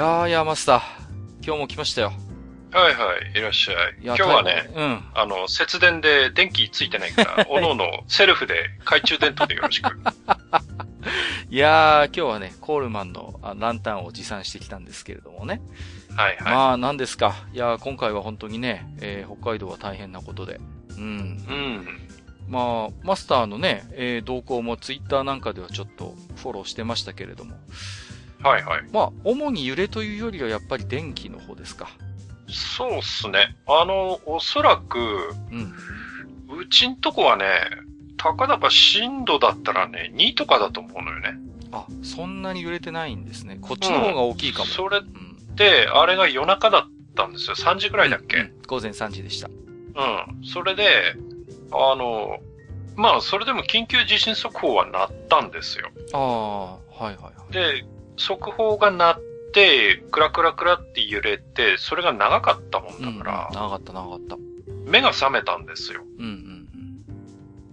やーいやマスター今日も来ましたよはいはい、いらっしゃい。いや今日はね、うんあの、節電で電気ついてないから、おのおのセルフで懐中電灯でよろしく。いやー今日はねコールマンのあランタンを持参してきたんですけれどもねはいはい。まあ、何ですか。いや、今回は本当にね、えー北海道は大変なことで。うん。うん。まあ、マスターのね、えー動向もツイッターなんかではちょっとフォローしてましたけれども。はいはい。まあ、主に揺れというよりはやっぱり電気の方ですか。そうっすね。あの、おそらく、うん。うちんとこはね、たかだか震度だったらね、2とかだと思うのよね。あ、そんなに揺れてないんですね。こっちの方が大きいかも。それうん。で、あれが夜中だったんですよ。3時ぐらいだっけ、うん午前3時でした。うん。それで、あの、まあ、それでも緊急地震速報は鳴ったんですよ。ああ、はいはいはい。で、速報が鳴って、クラクラクラって揺れて、それが長かったもんうん、だから、長かった長かった。目が覚めたんですよ。うんうん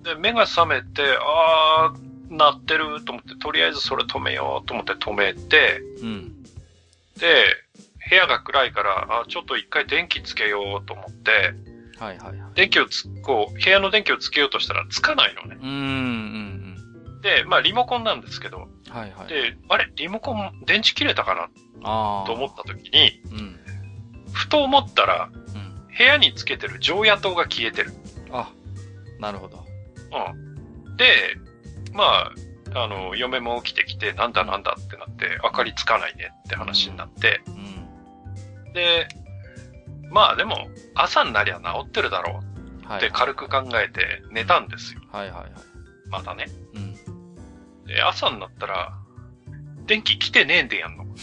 で、目が覚めて、あー、鳴ってると思って、とりあえずそれ止めようと思って止めて、うん。うん。で、部屋が暗いから、あちょっと一回電気つけようと思って、はいはいはい。電気をつ、こう、部屋の電気をつけようとしたらつかないのね。うんうんで、まあリモコンなんですけど、うん。はいはい。で、あれ、リモコン電池切れたかな？と思った時に、うん。ふと思ったら、うん。部屋につけてる常夜灯が消えてる。あ、なるほど。うん。で、まあ、あの、嫁も起きてきて、なんだなんだってなって、明かりつかないねって話になって、うん。で、まあでも、朝になりゃ治ってるだろうはい。って軽く考えて寝たんですよ。はいはいはい。まだね。朝になったら、電気来てねえんでやんの。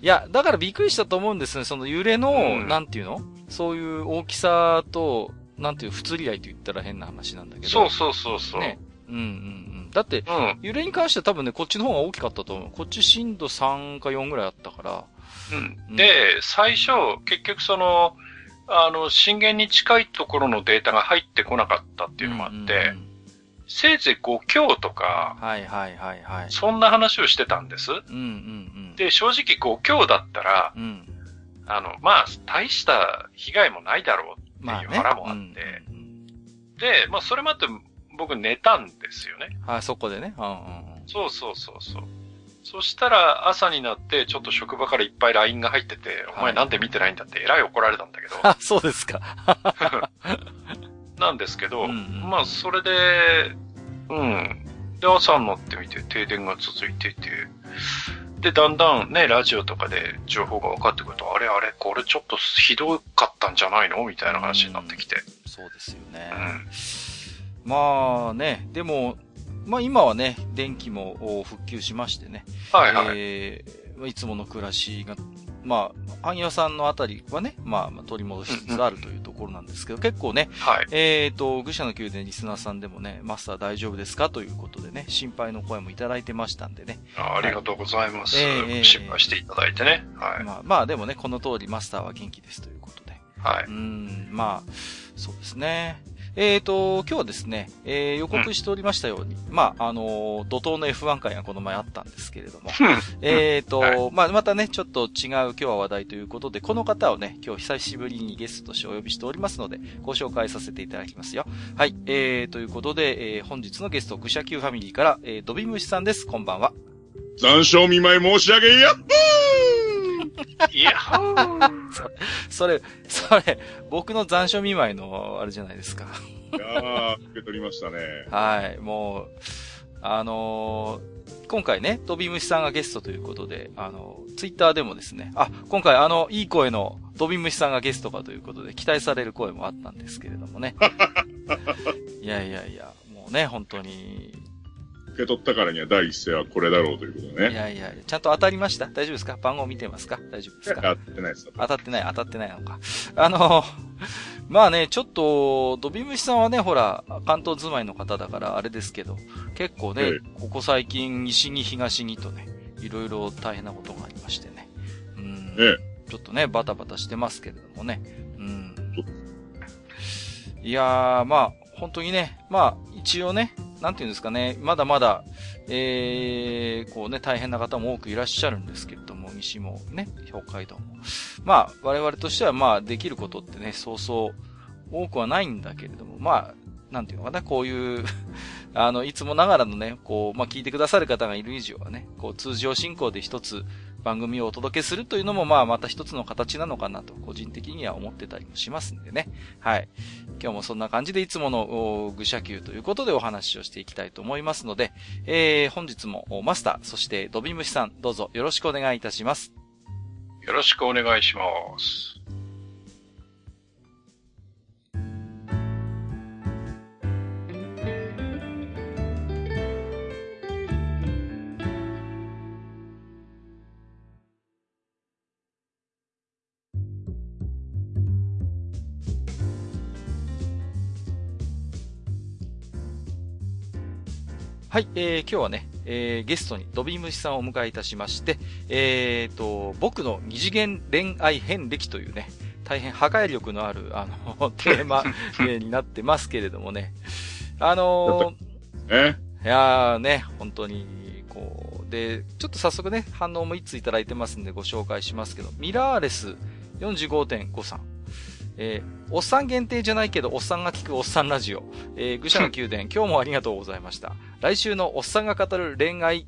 いや、だからびっくりしたと思うんですね。その揺れの、うんなんていうの？そういう大きさと、なんていう、不釣り合いと言ったら変な話なんだけど。そうそうそうそう。ねうんうんうん。だって、うん。揺れに関しては多分ね、こっちの方が大きかったと思う。こっち震度3か4ぐらいあったから。うん。で、最初、結局その、あの、震源に近いところのデータが入ってこなかったっていうのもあって、うんうんうんせいぜい5強とか、はいはいはいはい。そんな話をしてたんです。うんうんうん。で、正直5強だったら、うん。あの、まあ、大した被害もないだろうってまあね。いう腹もあって、うんうんうんで、まあ、それまで僕寝たんですよね。はい、そこでね。うんうんうん。そうそうそうそう。そしたら朝になってちょっと職場からいっぱい LINE が入ってて、お前なんで見てないんだってえらい怒られたんだけど、あ、そうですか。なんですけど、うんうんまあそれで、うん。で、朝になってみて停電が続いていて、で、だんだんね、ラジオとかで情報が分かってくると、あれあれ、これちょっとひどかったんじゃないの？みたいな話になってきて。そうですよね。うん。まあね、でも、まあ今はね、電気もお復旧しましてね。はいはい。えーいつもの暮らしが、まあ、半屋さんのあたりはね、まあ、まあ取り戻しつつあるというところなんですけど、結構ね、はい。えっ、と、愚者の宮殿リスナーさんでもね、マスター大丈夫ですかということでね、心配の声もいただいてましたんでね。あありがとうございます。ええ心配していただいてね。はい。まあ、まあでもね、この通りマスターは元気ですということで。はいうーん、まあ、そうですね。えっ、と、今日はですね、えー予告しておりましたように、まあ、あのー怒涛の F1 会がこの前あったんですけれども、えっと、はまあ、またね、ちょっと違う今日は話題ということで、この方をね、今日久しぶりにゲストとしてお呼びしておりますので、ご紹介させていただきますよ。はい、えー、ということで、えー本日のゲスト、愚者級ファミリーから、えー、ドビムシさんです。こんばんは。残暑見舞い申し上げやっいや、それ、それ、僕の残暑見舞いの、あれじゃないですか。いやー、受け取りましたね。はい、もあのー今回ね、ドビムシさんがゲストということで、あの、ツイッターでもですね、あ、今回あの、いい声のドビムシさんがゲストかということで、期待される声もあったんですけれどもね。いやいやいや、もうね、本当に、受け取ったからには第一声はこれだろうということね。やいや、ちゃんと当たりました？大丈夫ですか？番号見てますか？大丈夫ですか？やってないです。当たってない、当たってないのか。あの、まあね、ちょっと、ドビムシさんはね、ほら、関東住まいの方だからあれですけど、結構ね、えここ最近、西に東にとね、いろいろ大変なことがありましてね。うん。えちょっとね、バタバタしてますけれどもね。うん。いやー、まあ、本当にね、まあ、一応ね、なんていうんですかね、まだまだ、えー、こうね、大変な方も多くいらっしゃるんですけれども、西もね、北海道も。まあ、我々としては、まあ、できることってね、そうそう多くはないんだけれども、まあ、なんていうのかな、こういう、あの、いつもながらのね、こう、まあ、聞いてくださる方がいる以上はね、こう、通常進行で一つ番組をお届けするというのも、まあ、また一つの形なのかなと、個人的には思ってたりもしますんでね。はい。今日もそんな感じでいつもの、愚者級ということでお話をしていきたいと思いますので、えー、本日もマスター、そしてドビムシさん、どうぞよろしくお願いいたします。よろしくお願いします。はい、えー、今日はね、えー、ゲストにドビムシさんをお迎えいたしまして、えーと、僕の二次元恋愛遍歴というね、大変破壊力のある、あの、テーマえーになってますけれどもね。あのえ？ー、いやーね、本当に、こう、で、ちょっと早速ね、反応も一ついただいてますんでご紹介しますけど、ミラーレス45.5さん。えー、おっさん限定じゃないけど、おっさんが聞くおっさんラジオ。えー、愚者の宮殿、今日もありがとうございました。来週のおっさんが語る恋愛、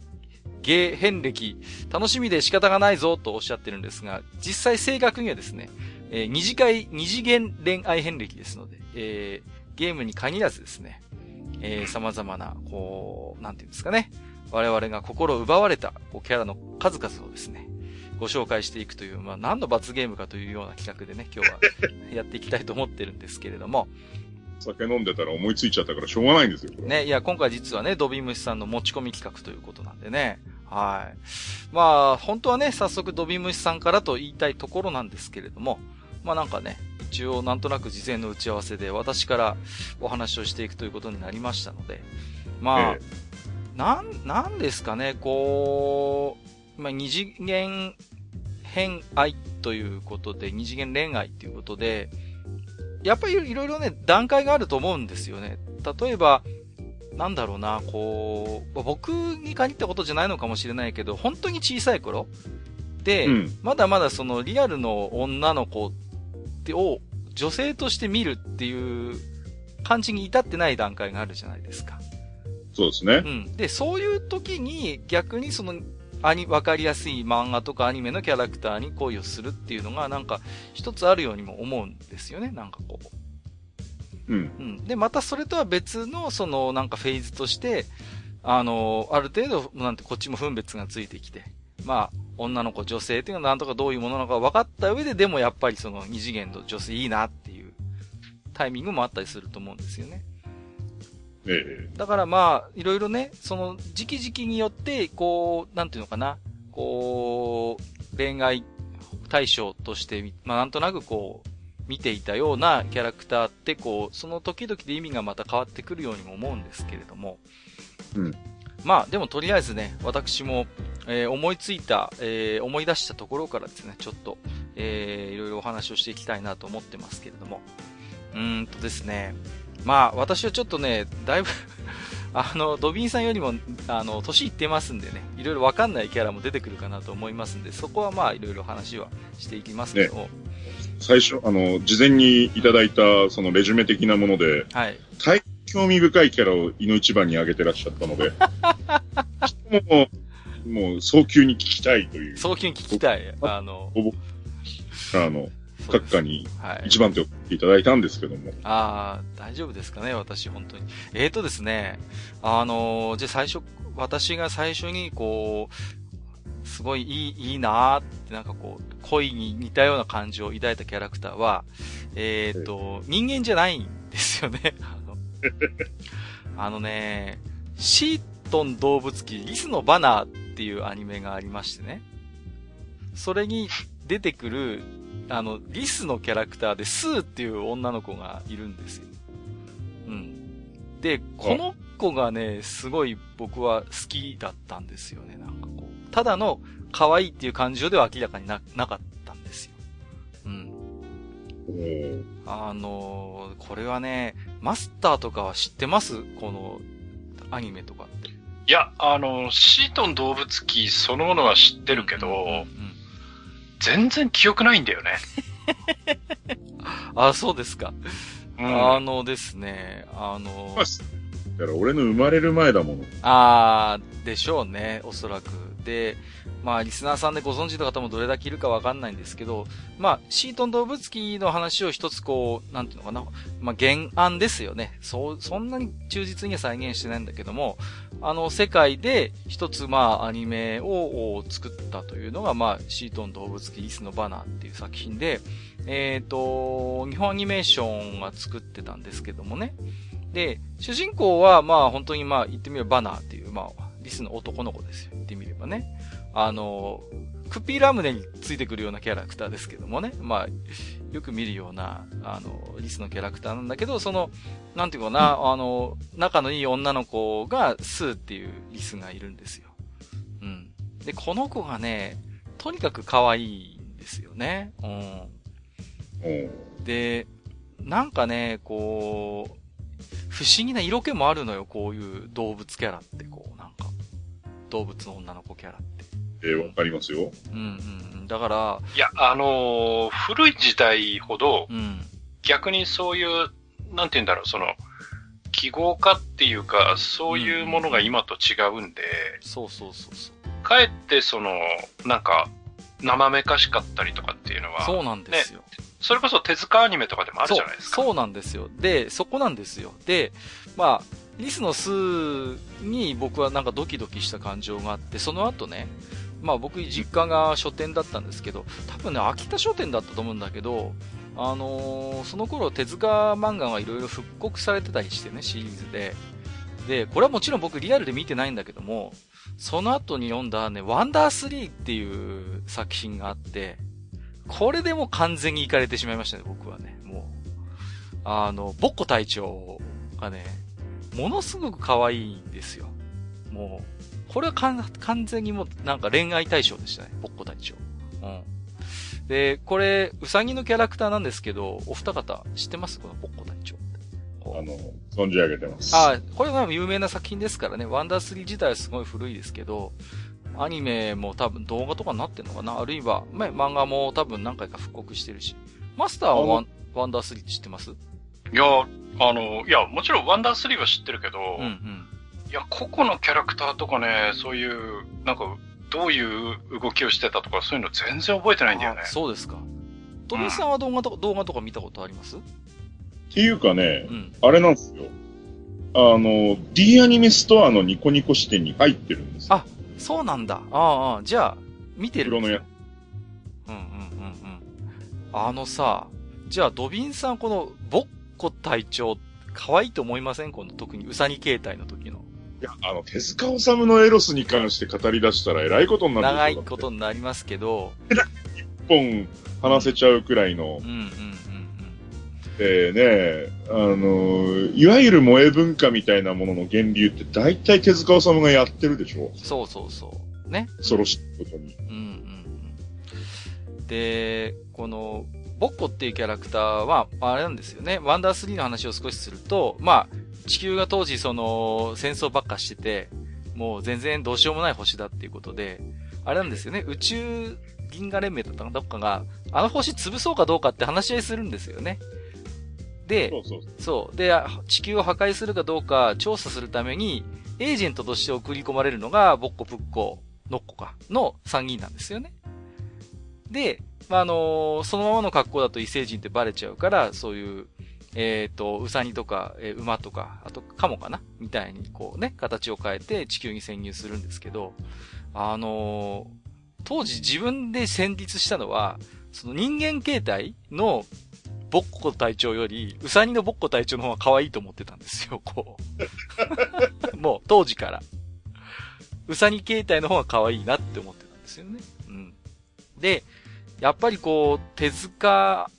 芸遍歴、楽しみで仕方がないぞとおっしゃってるんですが、実際正確にはですね、えー二次会、二次元恋愛遍歴ですので、えーゲームに限らずですね、えー様々な、こう、なんていうんですかね、我々が心奪われた、こう、キャラの数々をですね、ご紹介していくという、まあ、何の罰ゲームかというような企画でね、今日は やっていきたいと思ってるんですけれども、酒飲んでたら思いついちゃったからしょうがないんですよ。ね、いや、今回実はね、ドビムシさんの持ち込み企画ということなんでね。はい。まあ、本当はね、早速ドビムシさんからと言いたいところなんですけれども、まあなんかね、一応なんとなく事前の打ち合わせで私からお話をしていくということになりましたので、まあ、えなん、なんですかね、こう、まあ二次元偏愛ということで、二次元恋愛ということで、やっぱりいろいろね、段階があると思うんですよね。例えば、なんだろうな、こう、僕に限ったことじゃないのかもしれないけど、本当に小さい頃で、うんまだまだそのリアルの女の子を女性として見るっていう感じに至ってない段階があるじゃないですか。そうですねう。ん。で、そういう時に逆にその、アニ、わかりやすい漫画とかアニメのキャラクターに恋をするっていうのがなんか一つあるようにも思うんですよね。なんかこう。うん。うん。で、またそれとは別の、その、なんかフェーズとして、あの、ある程度、なんてこっちも分別がついてきて、まあ、女の子、女性っていうのはなんとかどういうものなのか分かった上で、でもやっぱりその二次元の女性いいなっていうタイミングもあったりすると思うんですよね。ええだからまあ、いろいろね、その時期時期によって、こう、なんていうのかな、こう、恋愛対象としてみ、まあなんとなくこう、見ていたようなキャラクターって、こう、その時々で意味がまた変わってくるようにも思うんですけれども。うん。まあ、でもとりあえずね、私も、えー思いついた、えー思い出したところからですね、ちょっと、えーいろいろお話をしていきたいなと思ってますけれども。うーんとですね、まあ、私はちょっとね、だいぶ あの、ドビンさんよりも、あの、年いってますんでね、いろいろわかんないキャラも出てくるかなと思いますんで、そこはまあ、いろいろ話はしていきますけど、最初、あの、事前にいただいた、そのレジュメ的なもので、はい。大興味深いキャラを井の一番に挙げてらっしゃったので、もう、もう、早急に聞きたいという、早急に聞きたい。あの、あの、閣下にはい。一番手をいただいたんですけども。ああ、大丈夫ですかね、私、本当に。えーとですね、あのーじゃあ最初、私が最初に、こう、すごいいい、いいなーって、なんかこう、恋に似たような感情を抱いたキャラクターは、えーと、人間じゃないんですよね。あのあのね、シートン動物記、リスのバナーっていうアニメがありましてね。それに出てくる、あの、リスのキャラクターで、スーっていう女の子がいるんですよ。うん。で、この子がね、すごい僕は好きだったんですよね。なんかこう。ただの可愛いっていう感情では明らかにな、なかったんですよ。うん。あのーこれはね、マスターとかは知ってます？この、アニメとかって。いや、あの、シートン動物記そのものは知ってるけど、うんうんうん全然記憶ないんだよね。あ、そうですか。うん。あのですね、あのまあ、だから俺の生まれる前だもの。あー、でしょうね、おそらく。で、まあ、リスナーさんでご存知の方もどれだけいるかわかんないんですけど、まあ、シートン動物記の話を一つこう、なんていうのかな、まあ、原案ですよね。そう、そんなに忠実には再現してないんだけども、あの、世界で一つ、まあ、アニメを作ったというのが、まあ、シートン動物記リスのバナーっていう作品で、えっ、と、日本アニメーションが作ってたんですけどもね。で、主人公は、まあ、本当にまあ、言ってみればバナーっていう、まあ、リスの男の子ですよ。言ってみればね。あの、クピーラムネについてくるようなキャラクターですけどもね。まあ、よく見るような、あの、リスのキャラクターなんだけど、その、なんていうかな、あの、仲のいい女の子が、スーっていうリスがいるんですよ。うん。で、この子がね、とにかく可愛いんですよね。うん。で、なんかね、こう、不思議な色気もあるのよ、こういう動物キャラって、こう、なんか、動物の女の子キャラって。えーわかりますよ。うんうんうん。だから、いや、あのー古い時代ほど、うん。逆にそういう、なんて言うんだろう、その、記号化っていうか、そういうものが今と違うんで、そうそうそうそう。かえってその、なんか、生めかしかったりとかっていうのは、そうなんですよ。それこそ手塚アニメとかでもあるじゃないですか。そう。なんですよ。で、そこなんですよ。で、まあ、リスの巣に僕はなんかドキドキした感情があって、その後ね、まあ僕実家が書店だったんですけど、多分ね、秋田書店だったと思うんだけど、あのーその頃手塚漫画がいろいろ復刻されてたりしてね、シリーズで。で、これはもちろん僕リアルで見てないんだけども、その後に読んだね、ワンダースリーっていう作品があって、これでもう完全に行かれてしまいましたね、僕はね。もう。あの、ボッコ隊長がね、ものすごく可愛いんですよ。もう、これは完完全にもうなんか恋愛対象でしたね、ボッコ隊長。うん。で、これ、うさぎのキャラクターなんですけど、お二方知ってます？このボッコ隊長あの、存じ上げてます。あこれは有名な作品ですからね。ワンダースリー自体はすごい古いですけど、アニメも多分動画とかになってんのかな？あるいは、まあ、漫画も多分何回か復刻してるし。マスターはワンワンダースリーって知ってます？いや、あの、いや、もちろんワンダースリーは知ってるけど、うんうん。いや、個々のキャラクターとかね、そういう、なんか、どういう動きをしてたとか、そういうの全然覚えてないんだよねあ。そうですか。トミーさんは動画とか、動画とか見たことあります？っていうかねう、ん。あれなんですよ。あの、D アニメストアのニコニコ視点に入ってるんですよ。あそうなんだ。ああじゃあ、見てるね黒うんうんうんうん。あのさ、じゃあドビンさんこの、ボッコ隊長、可愛いと思いません？この特にウサギ形態の時の。いや、あの、手塚治虫のエロスに関して語り出したら偉いことになる長いことになりますけど、一本話せちゃうくらいの。うん、うんうんでね、あの、いわゆる萌え文化みたいなものの源流って大体手塚治虫がやってるでしょうん。そうそうそう。ね。恐ろしいことに。うんうんうん。で、この、ボッコっていうキャラクターは、あれなんですよね。ワンダー3の話を少しすると、まあ、地球が当時その、戦争ばっかしてて、もう全然どうしようもない星だっていうことで、あれなんですよね。宇宙銀河連盟だったかな？どっかが、あの星潰そうかどうかって話し合いするんですよね。でそ、う。で、あ地球を破壊するかどうか調査するために、エージェントとして送り込まれるのが、ボッコプッコ、ノッコか、の3人なんですよね。で、まあ、あのそのままの格好だと異星人ってバレちゃうから、そういう、えっ、ー、と、ウサギとか、えー、馬とか、あと、カモかなみたいに、こうね、形を変えて地球に潜入するんですけど、あのー、当時自分で戦慄したのは、その人間形態のボッコ隊長より、ウサギのボッコ隊長の方が可愛いと思ってたんですよ、こう。もう、当時から。ウサギ形態の方が可愛いなって思ってたんですよね。うん。で、やっぱりこう、手塚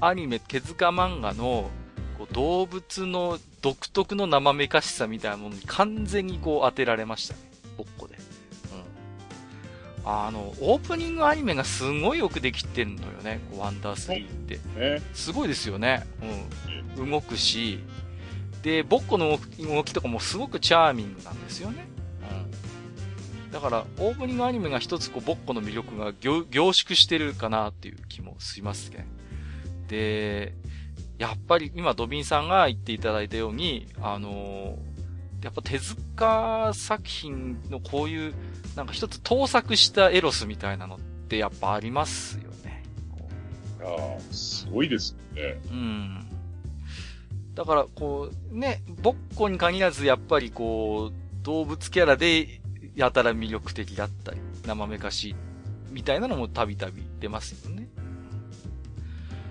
アニメ、手塚漫画のこう動物の独特の生めかしさみたいなものに完全にこう当てられましたね。ボッコで。うん。あの、オープニングアニメがすごいよくできてんのよね。ワンダースリーって。すごいですよね。うん。動くし、で、ボッコの動きとかもすごくチャーミングなんですよね。うん。だから、オープニングアニメが一つこう、ボッコの魅力が凝縮してるかなっていう気もしますね。で、やっぱり今ドビンさんが言っていただいたように、あのやっぱ手塚作品のこういう、なんか一つ盗作したエロスみたいなのってやっぱありますよね。いやすごいですね。うん。だから、こう、ね、ボッコに限らず、やっぱりこう、動物キャラで、やたら魅力的だったり、生めかしい、みたいなのもたびたび出ますよね。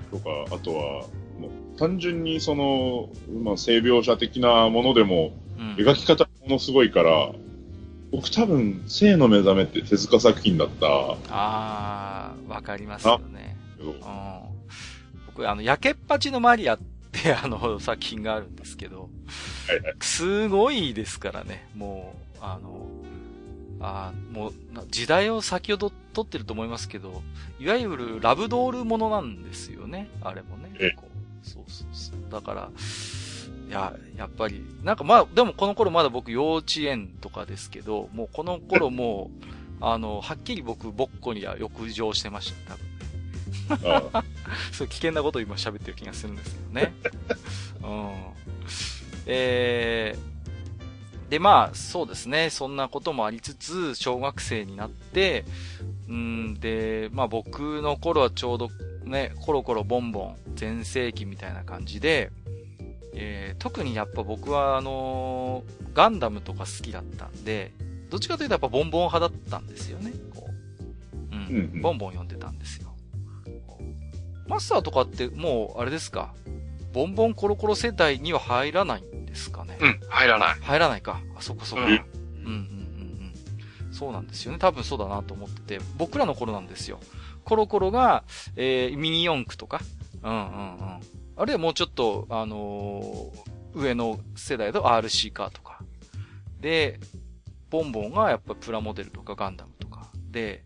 とか、あとは、もう単純にその、まあ、性描写的なものでも、描き方ものすごいから、僕多分、性の目覚めって手塚作品だった。ああ、わかりますよね。うん、僕、あの、焼けっぱちのマリアってあの作品があるんですけど、はいはい、すごいですからね、もう、あの、あもう、時代を先ほど撮ってると思いますけど、いわゆるラブドールものなんですよね。あれもね。そうそうそう。だから、いや、やっぱり、なんかまあ、でもこの頃まだ僕幼稚園とかですけど、もうこの頃もう、あの、はっきり僕、ボッコには浴場してました、多分ね。そう危険なことを今喋ってる気がするんですけどね。うん。えー、で、まあ、そうですね。そんなこともありつつ、小学生になって、うんで、まあ僕の頃はちょうどね、コロコロボンボン、全盛期みたいな感じで、えー、特にやっぱ僕はあのー、ガンダムとか好きだったんで、どっちかというとやっぱボンボン派だったんですよね。こう。うん。うんうん、ボンボン読んでたんですよ。マスターとかってもう、あれですか？ボンボンコロコロ世代には入らないですかね？うん、入らない。入らないか。あ、そこそこ。うん。うんうんうんうん。そうなんですよね。多分そうだなと思ってて、僕らの頃なんですよ。コロコロが、えー、ミニ四駆とか、うんうんうん。あるいはもうちょっと、あのー、上の世代の RC カーとか。で、ボンボンがやっぱプラモデルとかガンダムとか。で、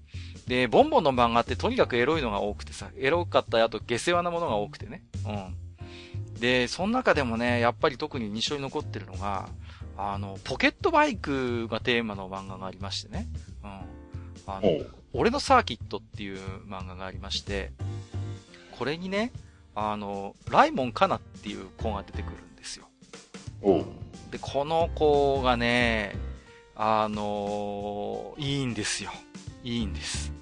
で、ボンボンの漫画ってとにかくエロいのが多くてさ、エロかったあと下世話なものが多くてね。うん。で、その中でもね、やっぱり特に印象に残ってるのが、あの、ポケットバイクがテーマの漫画がありましてね。うん。あの、俺のサーキットっていう漫画がありまして、これにね、あの、ライモンカナっていう子が出てくるんですよ。で、この子がね、あのいいんですよ。いいんです。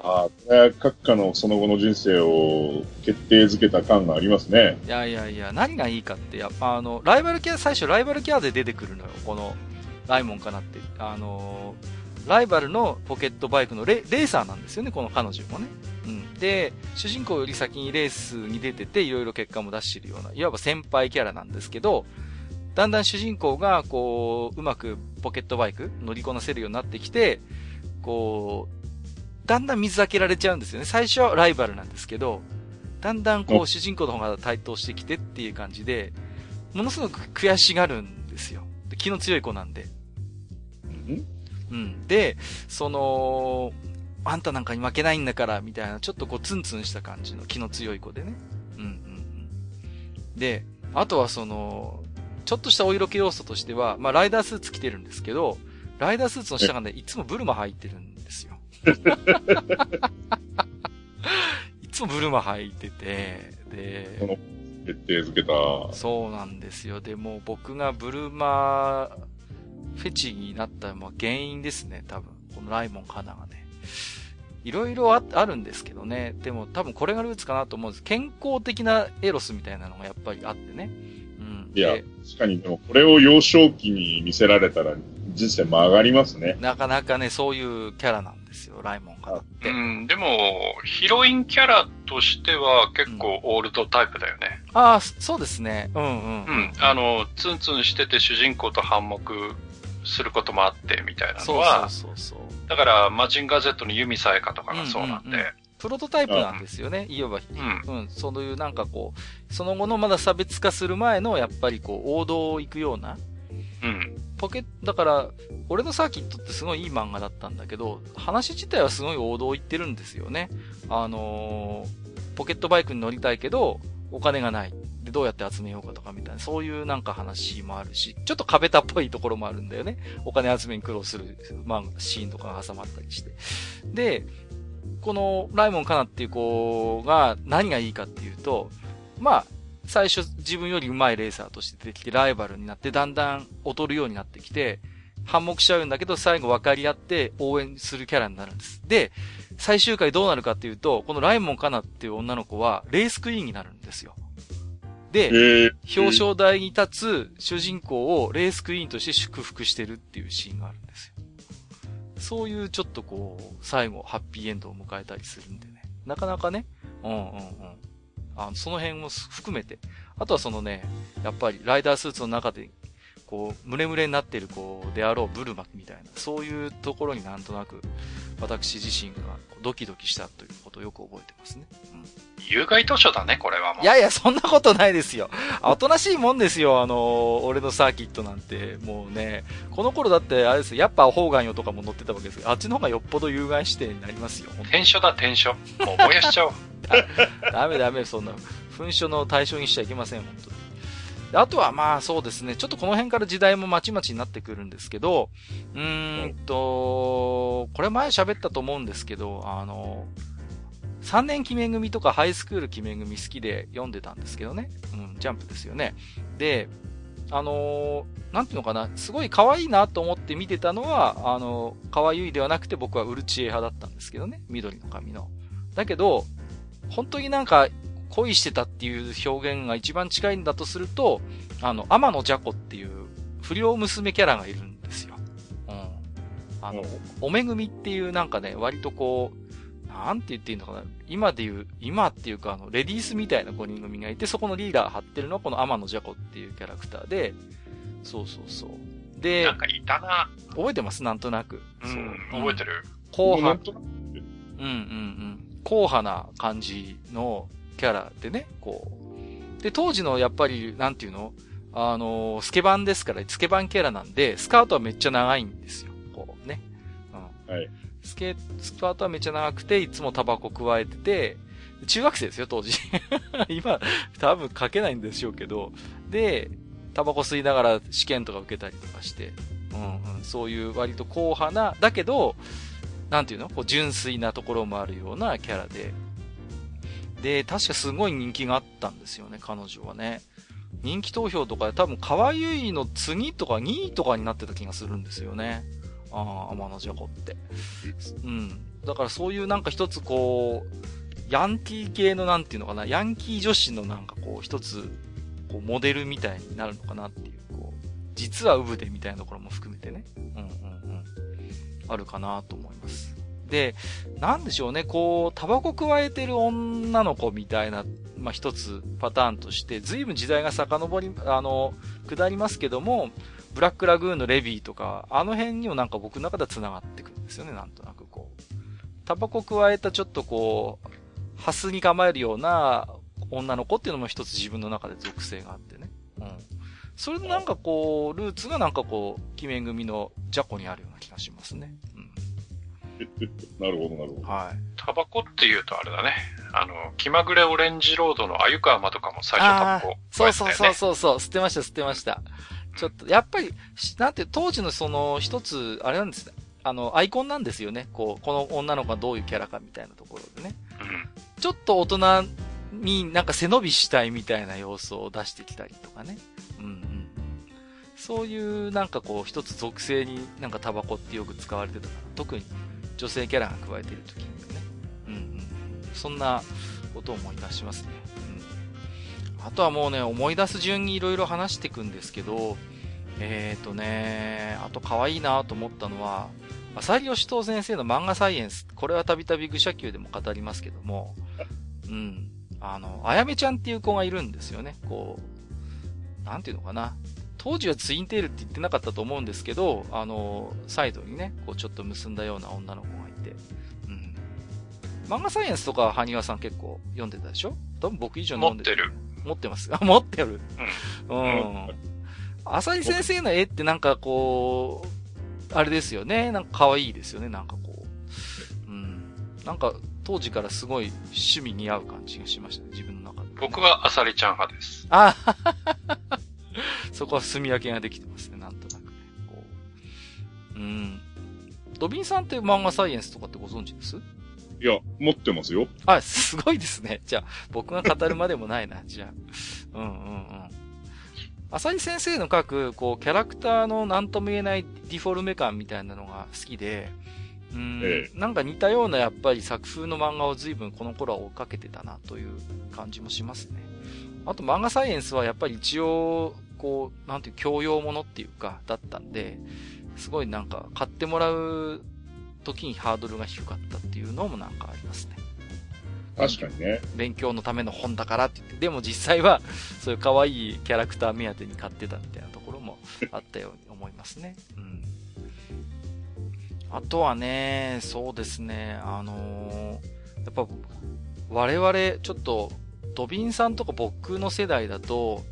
ああ、閣下のその後の人生を決定づけた感がありますね。いやいやいや、何がいいかって、やっぱあの、ライバルキャラ、最初ライバルキャラで出てくるのよ、この、ライモンかなって。あのライバルのポケットバイクのレレーサーなんですよね、この彼女もね。うん。で、主人公より先にレースに出てて、いろいろ結果も出してるような、いわば先輩キャラなんですけど、だんだん主人公が、こう、うまくポケットバイク乗りこなせるようになってきて、こう、だんだん水開けられちゃうんですよね。最初はライバルなんですけど、だんだんこう主人公の方が台頭してきてっていう感じで、ものすごく悔しがるんですよ。で気の強い子なんで。うん。で、その、あんたなんかに負けないんだから、みたいな、ちょっとこうツンツンした感じの気の強い子でね。うんうんうん。で、あとはその、ちょっとしたお色気要素としては、まあライダースーツ着てるんですけど、ライダースーツの下がね、いつもブルマ入ってるんですよ。いつもブルマ履いてて、で、決定づけた。そうなんですよ。でも僕がブルマフェチになったまあ原因ですね、多分。このライモンカナがね。いろいろああるんですけどね。でも多分これがルーツかなと思うんです。健康的なエロスみたいなのがやっぱりあってね。うん。いやで、確かに、でもこれを幼少期に見せられたら人生曲がりますね。なかなかね、そういうキャラなんですよ、ライモンかなって。うん、でも、ヒロインキャラとしては結構オールドタイプだよね。ああ、そうですね。うんうん。うん。あの、ツンツンしてて主人公と反目することもあってみたいなそうのは、そうそうそう。だから、マジンガー Z のユミサエカとかがそうなんで、うんうんうんプロトタイプなんですよね、いわば。うんうん、そういうなんかこう、その後のまだ差別化する前の、やっぱりこう、王道を行くような、うん。ポケだから、俺のサーキットってすごいいい漫画だったんだけど、話自体はすごい王道を行ってるんですよね。あのーポケットバイクに乗りたいけど、お金がない。で、どうやって集めようかとかみたいな、そういうなんか話もあるし、ちょっと壁たっぽいところもあるんだよね。お金集めに苦労する、まあ、シーンとかが挟まったりして。で、このライモンカナっていう子が何がいいかっていうと、まあ、最初自分より上手いレーサーとして出てきてライバルになってだんだん劣るようになってきて、反目しちゃうんだけど最後分かり合って応援するキャラになるんです。で、最終回どうなるかっていうと、このライモンカナっていう女の子はレースクイーンになるんですよ。で、えー、表彰台に立つ主人公をレースクイーンとして祝福してるっていうシーンがあるんですよ。そういうちょっとこう、最後、ハッピーエンドを迎えたりするんでね。なかなかね、うんうんうん。あのその辺も含めて。あとはそのね、やっぱりライダースーツの中で、こう、ムレムレになってる、こう、であろうブルマみたいな、そういうところになんとなく、私自身がドキドキしたということをよく覚えてますね。うん有害図書だね、これはもう。いやいや、そんなことないですよ。おとなしいもんですよ、あの、俺のサーキットなんて。もうね、この頃だって、あれですよ、やっぱホーガンよとかも乗ってたわけですけど、あっちの方がよっぽど有害視点になりますよ。転書だ、転書。もう燃やしちゃおう。ダメダメ、そんな、噴書の対象にしちゃいけません、本当に。であとはまあそうですね、ちょっとこの辺から時代もまちまちになってくるんですけど、うーんと、これ前喋ったと思うんですけど、あの、3年記念組とかハイスクール記念組好きで読んでたんですけどね。うん、ジャンプですよね。で、あのーなんていうのかな、すごい可愛いなと思って見てたのは、あのー可愛いではなくて僕はウルチエ派だったんですけどね。緑の髪の。だけど、本当になんか恋してたっていう表現が一番近いんだとすると、あの、天野ジャコっていう不良娘キャラがいるんですよ。うん。あの、おめぐみっていうなんかね、割とこう、なんて言っていいのかな。今で言う、今っていうか、あの、レディースみたいな5人組がいて、そこのリーダー張ってるのはこの天野ジャコっていうキャラクターで、そうそうそう。でな、んかいたな。覚えてますなんとなく。う、そうん覚えてる。後半、うんうんうん。硬派な感じのキャラでね、こう。で、当時のやっぱり、なんていうの？あの、スケバンですから、スケバンキャラなんで、スカートはめっちゃ長いんですよ。こうね。うん。はい。スケ、スカートはめっちゃ長くて、いつもタバコ加えてて、中学生ですよ、当時。今、多分書けないんでしょうけど。で、タバコ吸いながら試験とか受けたりとかして、うんうん、そういう割と硬派な、だけど、なんていうの？こう純粋なところもあるようなキャラで。で、確かすごい人気があったんですよね、彼女はね。人気投票とかで多分、かわゆいの次とか2位とかになってた気がするんですよね。ああ、天のジャコって。うん。だからそういうなんか一つこう、ヤンキー系のなんていうのかな、ヤンキー女子のなんかこう一つ、こうモデルみたいになるのかなっていう、こう、実はウブでみたいなところも含めてね。うんうんうん。あるかなと思います。で、なんでしょうね、こう、タバコ加えてる女の子みたいな、まあ、一つパターンとして、随分時代が遡り、あの、下りますけども、ブラックラグーンのレビーとか、あの辺にもなんか僕の中では繋がってくるんですよね、なんとなくこう。タバコ加えたちょっとこう、ハスに構えるような女の子っていうのも一つ自分の中で属性があってね。うん。それでなんかこう、ルーツがなんかこう、鬼面組のジャコにあるような気がしますね。うん。なるほど、なるほど。はい。タバコって言うとあれだね。あの、気まぐれオレンジロードの鮎川まとかも最初タバコ、そうそうそうそうそう、吸ってました、吸ってました。ちょっと、やっぱり、しなんて、当時のその、一つ、あれなんですね。あの、アイコンなんですよね。こう、この女の子がどういうキャラかみたいなところでね。うん。ちょっと大人になんか背伸びしたいみたいな要素を出してきたりとかね。うんうんうん。そういうなんかこう一つ属性になんかタバコってよく使われてたから、特に女性キャラが加えてる時にね。うんうん。そんなことを思い出しますね。うん。あとはもうね、思い出す順に色々話していくんですけど、えっ、ー、とね、あと可愛いなと思ったのは、浅利義藤先生の漫画サイエンス。これはたびたび愚者級でも語りますけども、うん。あの、あやめちゃんっていう子がいるんですよね。こう、なんていうのかな。当時はツインテールって言ってなかったと思うんですけど、あの、サイドにね、こうちょっと結んだような女の子がいて、うん。漫画サイエンスとか、ハニワさん結構読んでたでしょ？多分僕以上読んでる。持ってます。あ、持ってる。うん。うん。浅井先生の絵ってなんかこう、あれですよね。なんか可愛いですよね。なんかこう。うん。なんか当時からすごい趣味に合う感じがしましたね。自分の中で。僕はあさりちゃん派です。あそこは住み分けができてますね。なんとなくね。こう。うん。ドビンさんって漫画サイエンスとかってご存知です？いや、持ってますよ。あ、すごいですね。じゃあ、僕が語るまでもないな。じゃあ。うんうんうん。浅井先生の書く、こう、キャラクターの何とも言えないディフォルメ感みたいなのが好きで、うん、ええ、なんか似たようなやっぱり作風の漫画を随分この頃は追っかけてたなという感じもしますね。あと漫画サイエンスはやっぱり一応、こう、なんていう、教養ものっていうか、だったんで、すごいなんか買ってもらう時にハードルが低かったっていうのもなんかありますね。確かにね。勉強のための本だからって言って、でも実際は、そういう可愛いキャラクター目当てに買ってたみたいなところもあったように思いますね。うん。あとはね、そうですね、あのー、やっぱ、我々、ちょっと、ドビンさんとか僕の世代だと、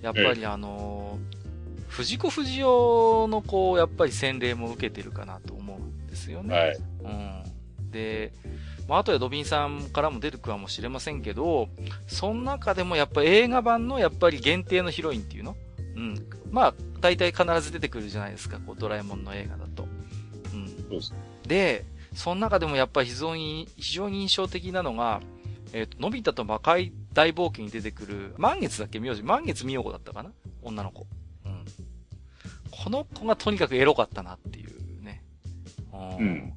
やっぱりあのー、藤子不二雄のこう、やっぱり洗礼も受けてるかなと思うんですよね。はい。うん。で、まあ、後でドビンさんからも出るかもしれませんけど、その中でもやっぱ映画版のやっぱり限定のヒロインっていうの？うん。まあ、大体必ず出てくるじゃないですか、こう、ドラえもんの映画だと。うん。そうですで、その中でもやっぱり非常に、非常に印象的なのが、えっ、ー、と、のび太と魔界大冒険に出てくる、満月だっけ？名字？満月美代子だったかな？女の子。うん。この子がとにかくエロかったなっていうね。うん。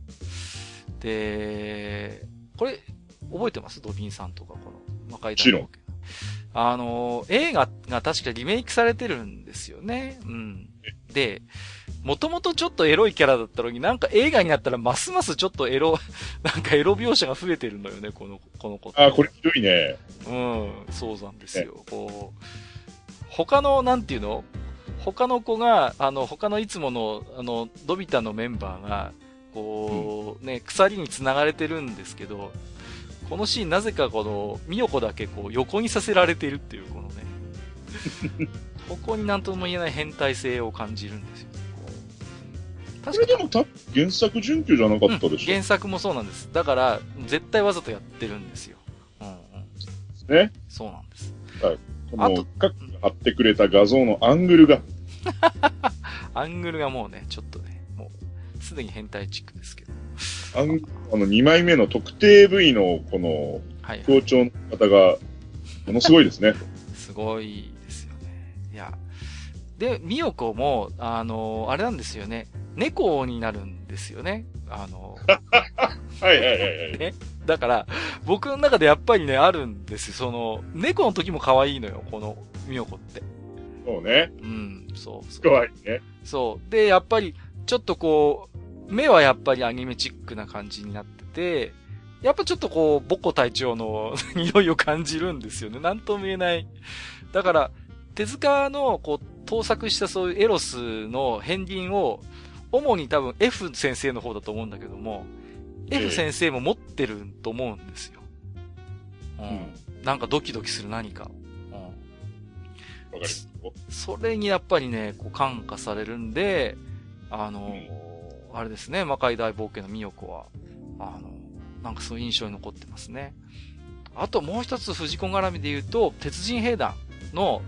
で、これ、覚えてます？ドビンさんとか、この、魔界大冒険。あの、映画が確かリメイクされてるんですよね。うん。で、もともとちょっとエロいキャラだったのに、なんか映画になったらますますちょっとエロ、なんかエロ描写が増えてるのよね、この、この子あ、これひどいね。うん、そうなんですよ。こう、他の、なんていうの？他の子が、あの、他のいつもの、あの、ドビタのメンバーが、こう、ね、鎖に繋がれてるんですけど、このシーンなぜかこの、みよこだけこう横にさせられているっていう、このね、ここになんとも言えない変態性を感じるんですよ。確かでもた原作準拠じゃなかったでしょ、うん、原作もそうなんです。だから、絶対わざとやってるんですよ。うんうん。ね。そうなんです。はい。この、各貼ってくれた画像のアングルが。アングルがもうね、ちょっとね、もう、すでに変態チックですけど。あの、あの2枚目の特定部位のこの、強調の方が、ものすごいですね。すごいですよね。いや。で、みよこも、あの、あれなんですよね。猫になるんですよね。あの、はいはいはいはい。ね。だから、僕の中でやっぱりね、あるんですよ。その、猫の時も可愛いのよ、この、みよこって。そうね。うん、そうそう。可愛いね。そう。で、やっぱり、ちょっとこう、目はやっぱりアニメチックな感じになってて、やっぱちょっとこう、ボコ隊長の匂 いを感じるんですよね。なんとも言えない。だから、手塚の、こう、盗作したそういうエロスの片鱗を、主に多分 F 先生の方だと思うんだけども、F 先生も持ってると思うんですよ。うん。なんかドキドキする何か。うん。わかる。それにやっぱりね、こう感化されるんで、あの、うん、あれですね、魔界大冒険のミヨコは、あの、なんかそういう印象に残ってますね。あともう一つ藤子絡みで言うと、鉄人兵団の、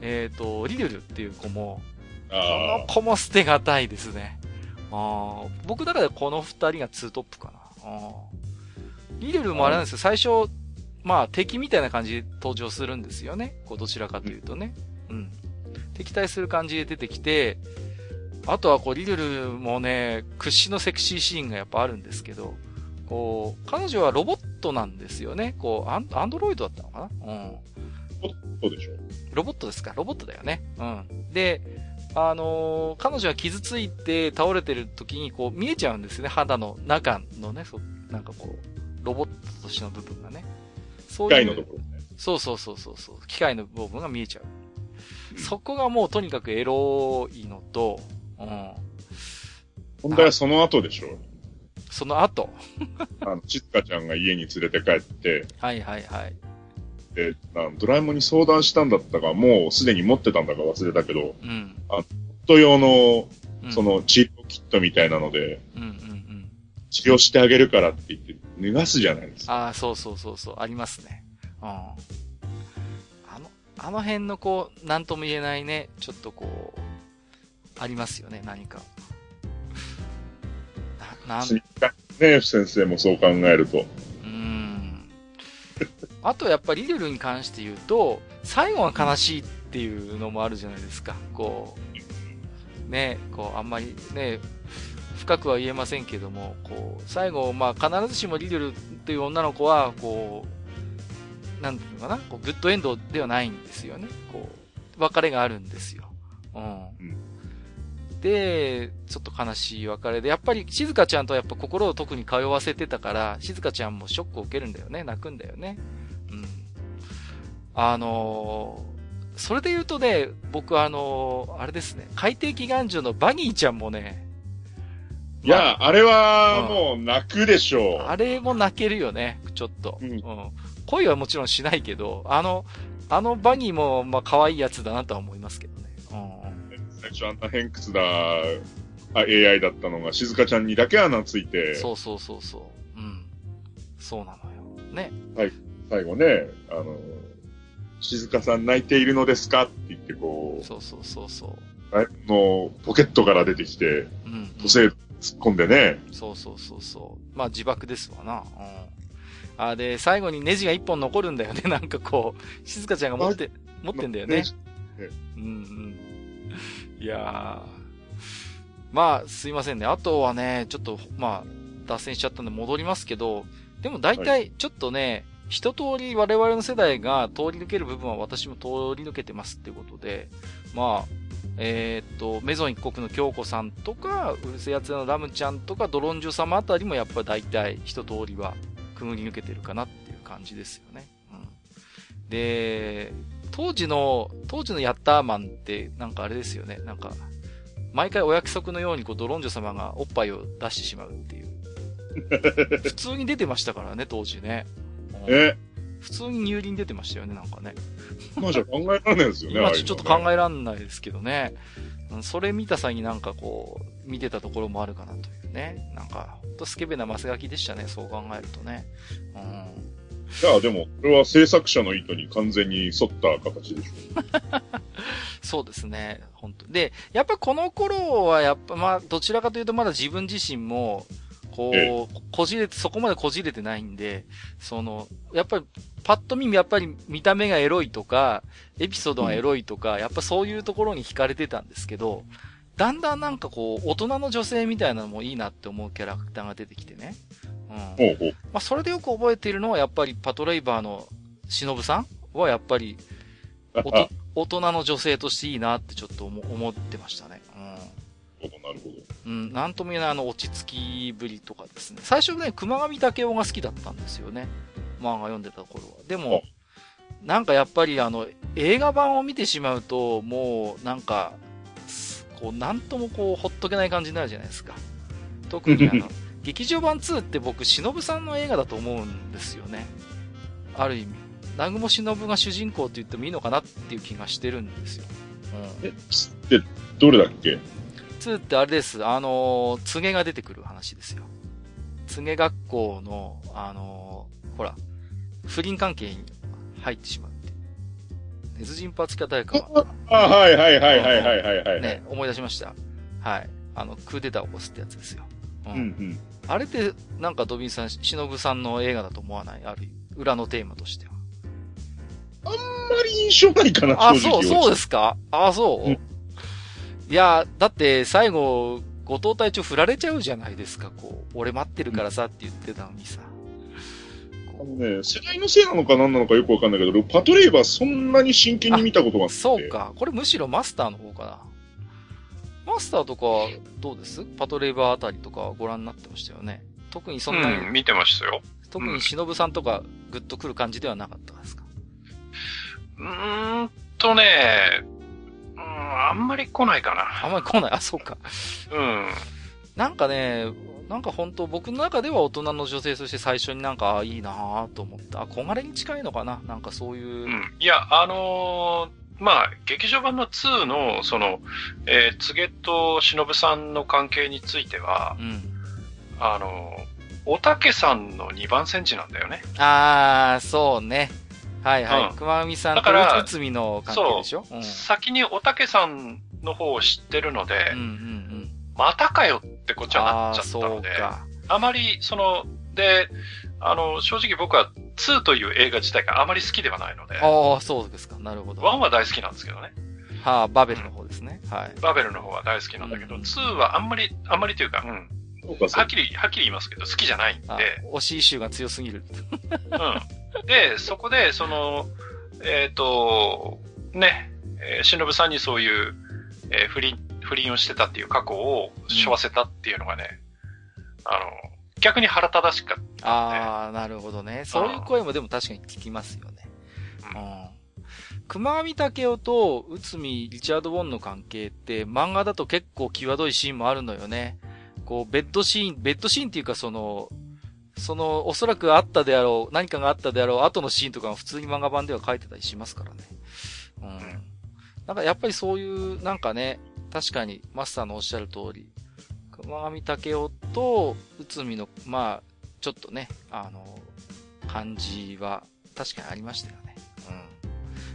えっ、ー、と、リルルっていう子も、この子も捨てがたいですね。あ僕の中でこの二人がツートップかな。あリルルもあれなんですよ、最初、まあ敵みたいな感じで登場するんですよね。こうどちらかというとね。うん。敵対する感じで出てきて、あとはこう、リルルもね、屈指のセクシーシーンがやっぱあるんですけど、こう、彼女はロボットなんですよね。こう、アンアンドロイドだったのかな？うん。そうでしょロボットですか？ロボットだよね。うん。で、あのー、彼女は傷ついて倒れてる時にこう見えちゃうんですよね。肌の中のね、そなんかこう、ロボットとしての部分がね。そういう。機械のところね。そうそうそうそうそう。機械の部分が見えちゃう。そこがもうとにかくエロいのと、うん。問題はその後でしょ？う。その後？あの、ちつかちゃんが家に連れて帰って、はいはいはい。で、ドラえもんに相談したんだったか、もうすでに持ってたんだか忘れたけど、うん。あの、夫用の、その治療キットみたいなので、うんうんうん。治療してあげるからって言って脱がすじゃないですか。ああ、そうそうそうそう、ありますね。うん。あの、あの辺のこう、なんとも言えないね、ちょっとこう、ありますよね、何か。な、なん。ね、先生もそう考えると。あとやっぱりリルルに関して言うと、最後が悲しいっていうのもあるじゃないですか。こう、ね、こう、あんまりね、深くは言えませんけども、こう、最後、まあ必ずしもリルルっていう女の子は、こう、なんていうのかな、こうグッドエンドではないんですよね。こう、別れがあるんですよ。うん。うんで、ちょっと悲しい別れで、やっぱり静香ちゃんとやっぱ心を特に通わせてたから、静香ちゃんもショックを受けるんだよね。泣くんだよね。うん。あのー、それで言うとね、僕あのー、あれですね、海底祈願所のバギーちゃんもね、いや、あ、あれはもう泣くでしょう、うん、あれも泣けるよね、ちょっと。うん、うん。恋はもちろんしないけど、あの、あのバギーも、まあ、可愛いやつだなとは思いますけどね。最初あんな偏屈な AI だったのが、静香ちゃんにだけ穴ついて。そうそうそうそう。うん。そうなのよ。ね。はい。最後ね、あの、静香さん泣いているのですかって言ってこう。そうそうそうそう。あの、ポケットから出てきて、うん、土星突っ込んでね。そうそうそうそう。まあ自爆ですわな。うん。あ、で、最後にネジが一本残るんだよね。なんかこう、静香ちゃんが持って、持ってんだよね。うんうん。いやー。まあ、すいませんね。あとはね、ちょっと、まあ、脱線しちゃったんで戻りますけど、でも大体、ちょっとね、はい、一通り我々の世代が通り抜ける部分は私も通り抜けてますってことで、まあ、えー、っと、メゾン一国の京子さんとか、うるせえやつのラムちゃんとか、ドロンジュ様あたりもやっぱり大体一通りはくぐり抜けてるかなっていう感じですよね。うん。で、当時の、当時のヤッターマンって、なんかあれですよね。なんか、毎回お約束のようにこうドロンジョ様がおっぱいを出してしまうっていう。普通に出てましたからね、当時ね。え？普通に乳輪出てましたよね、なんかね。まあじゃ考えられないですよね。今ちょっと考えられないですけどね。それ見た際になんかこう、見てたところもあるかなというね。なんか、ほんとスケベなマスガキでしたね、そう考えるとね。うん。いや、でも、これは制作者の意図に完全に沿った形でしょう。そうですね。本当で、やっぱこの頃は、やっぱ、まあ、どちらかというとまだ自分自身も、こう、こじれて、そこまでこじれてないんで、その、やっぱり、パッと見、やっぱり見た目がエロいとか、エピソードがエロいとか、うん、やっぱそういうところに惹かれてたんですけど、だんだんなんかこう、大人の女性みたいなのもいいなって思うキャラクターが出てきてね。うん。まあ、それでよく覚えているのは、やっぱりパトレイバーの忍さんは、やっぱり、大人の女性としていいなってちょっと思ってましたね。うん。なるほど。うん、なんとも言えないあの落ち着きぶりとかですね。最初ね、熊上武雄が好きだったんですよね。漫画読んでた頃は。でも、なんかやっぱりあの、映画版を見てしまうと、もうなんか、こう、なんともこう、ほっとけない感じになるじゃないですか。特にあの、劇場版2って僕、忍さんの映画だと思うんですよね。ある意味。南雲忍が主人公って言ってもいいのかなっていう気がしてるんですよ。うん、え、で、どれだっけ ?2 ってあれです。あのー、告げが出てくる話ですよ。告げ学校の、あのー、ほら、不倫関係に入ってしまうって。熱人パーツキャ誰かあ、はいはいはいはいはいはい、はい。ね、思い出しました。はい。あの、クーデターを起こすってやつですよ。うん、うん、うんあれって、なんかドビンさん、忍さんの映画だと思わない？ある裏のテーマとしては。あんまり印象ないかな、あ、そう、そうですか？あ、そう、うん、いや、だって最後、後藤隊長振られちゃうじゃないですか、こう。俺待ってるからさって言ってたのにさ。あのね、世代のせいなのか何なのかよくわかんないけど、パトレイバーそんなに真剣に見たことがなくて。そう。か。これむしろマスターの方かな。マスターとかどうです？パトレイバーあたりとかご覧になってましたよね。特にそんなに、うん、見てましたよ。特に忍さんとかグッとくる感じではなかったですか、うーんとね、うん、あんまり来ないかな。あんまり来ない？あ、そうか。うん。なんかね、なんか本当僕の中では大人の女性として最初になんか、あいいなぁと思った。あ、小金に近いのかな？なんかそういう。うん。いや、あのーまあ、劇場版の2の、その、えー、告げと忍さんの関係については、うん。あのーおたけさんの2番センチなんだよね。あー、そうね。はいはい。うん熊海さんだからと内海の関係でしょ？うん。先におたけさんの方を知ってるので、うんうんうん。またかよってこっちはなっちゃったので。あまり、その、で、あの、正直僕は2という映画自体があまり好きではないので、ああ、そうですか。なるほど。1は大好きなんですけどね。はあ、バベルの方ですね。はい。バベルの方は大好きなんだけど、うん2はあんまり、あんまりというか、うん。はっきり、はっきり言いますけど、好きじゃないんで、あ推しイシューが強すぎる。うん。で、そこで、その、えっ、と、ね、えー、忍さんにそういう、えー不倫、不倫をしてたっていう過去を背負わせたっていうのがね、あの、逆に腹立たしかった。ああ、なるほどね。そういう声もでも確かに聞きますよね。ううんん。熊上武雄と内海リチャード・ボンの関係って漫画だと結構際どいシーンもあるのよね。こう、ベッドシーン、ベッドシーンっていうかその、その、おそらくあったであろう、何かがあったであろう、後のシーンとかが普通に漫画版では書いてたりしますからね。うん。なんかやっぱりそういう、なんかね、確かにマスターのおっしゃる通り、熊上武雄と内海の、まあ、ちょっとね、あの、感じは確かにありましたよね。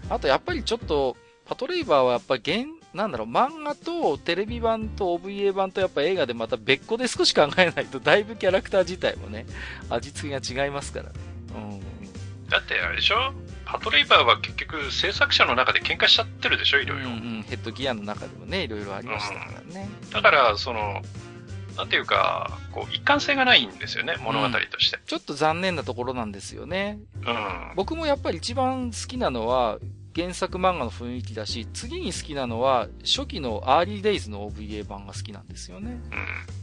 うん。あとやっぱりちょっと、パトレイバーはやっぱ現、なんだろう、漫画とテレビ版と OVA 版とやっぱ映画でまた別個で少し考えないと、だいぶキャラクター自体もね、味付けが違いますからね。うん。だってあれでしょ？パトレイバーは結局制作者の中で喧嘩しちゃってるでしょいろいろ。うんうん、ヘッドギアの中でもね、いろいろありましたからね。だから、その、なんていうか、こう、一貫性がないんですよね、物語として。ちょっと残念なところなんですよね。うん。僕もやっぱり一番好きなのは、原作漫画の雰囲気だし、次に好きなのは、初期のアーリーデイズの OVA 版が好きなんですよね。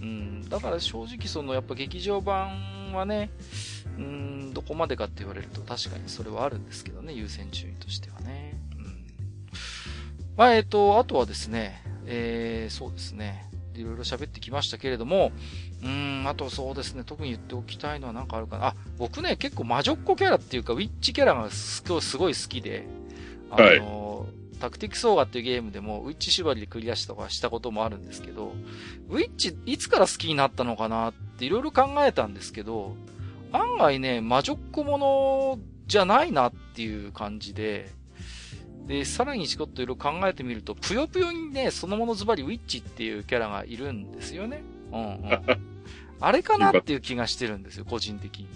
うん。うん。だから正直その、やっぱ劇場版はね、うん、どこまでかって言われると確かにそれはあるんですけどね、優先順位としてはね。うん。まあ、えっ、と、あとはですね、えー、そうですね。いろいろ喋ってきましたけれども、うーん、あとそうですね、特に言っておきたいのは何かあるかな。あ、僕ね、結構魔女っ子キャラっていうか、ウィッチキャラがすごいすごい好きで、あの、タクティクスオーガっていうゲームでも、ウィッチ縛りでクリアしたとかしたこともあるんですけど、ウィッチいつから好きになったのかなっていろいろ考えたんですけど、案外ね、魔女っ子ものじゃないなっていう感じで、で、さらにちょっといろいろ考えてみると、ぷよぷよにね、そのものズバリウィッチっていうキャラがいるんですよね。うんうん。あれかなっていう気がしてるんですよ、個人的に。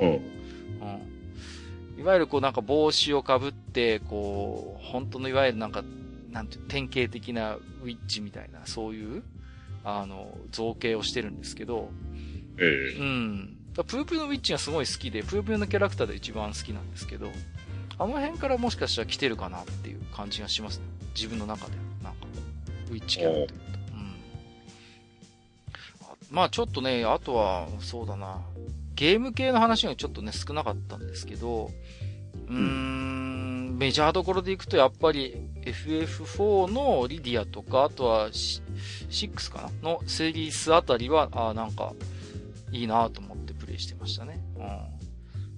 うん。うん。うん。いわゆるこうなんか帽子をかぶって、こう、本当のいわゆるなんか、なんていう、典型的なウィッチみたいな、そういう、あの、造形をしてるんですけど、えうん。だぷよぷよのウィッチがすごい好きで、ぷよぷよのキャラクターで一番好きなんですけど、あの辺からもしかしたら来てるかなっていう感じがしますね。自分の中で。なんか、ウィッチキャラというと。うん。まあちょっとね、あとは、そうだな。ゲーム系の話がちょっとね、少なかったんですけど、うーん、メジャーどころでいくとやっぱり FF4 のリディアとか、あとは6かなのセリースあたりは、あなんか、いいなと思ってプレイしてましたね。うん。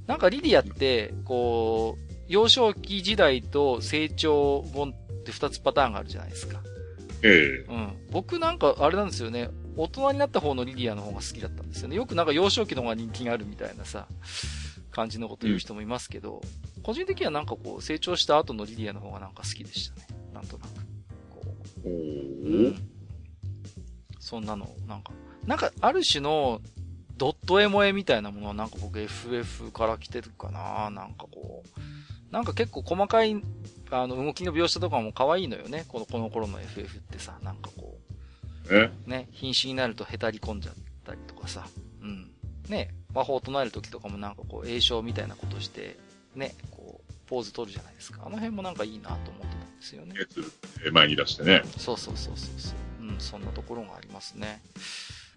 なんかリディアって、こう、幼少期時代と成長本って二つパターンがあるじゃないですか。ええうん。僕なんか、あれなんですよね。大人になった方のリディアの方が好きだったんですよね。よくなんか幼少期の方が人気があるみたいなさ、感じのこと言う人もいますけど、個人的にはなんかこう、成長した後のリディアの方がなんか好きでしたね。なんとなく。こおう。うーん。そんなの、なんか、なんかある種の、ドットエモエみたいなものはなんか僕 FF から来てるかななんかこう、なんか結構細かい、あの、動きの描写とかも可愛いのよね。この、この頃の FF ってさ、なんかこね。ね、瀕死になるとへたり込んじゃったりとかさ。うん。ね、魔法を唱える時とかもなんかこう、栄唱みたいなことして、ね、こう、ポーズ取るじゃないですか。あの辺もなんかいいなと思ってたんですよね。前に出してね。そうそうそうそうそう。うん、そんなところがありますね。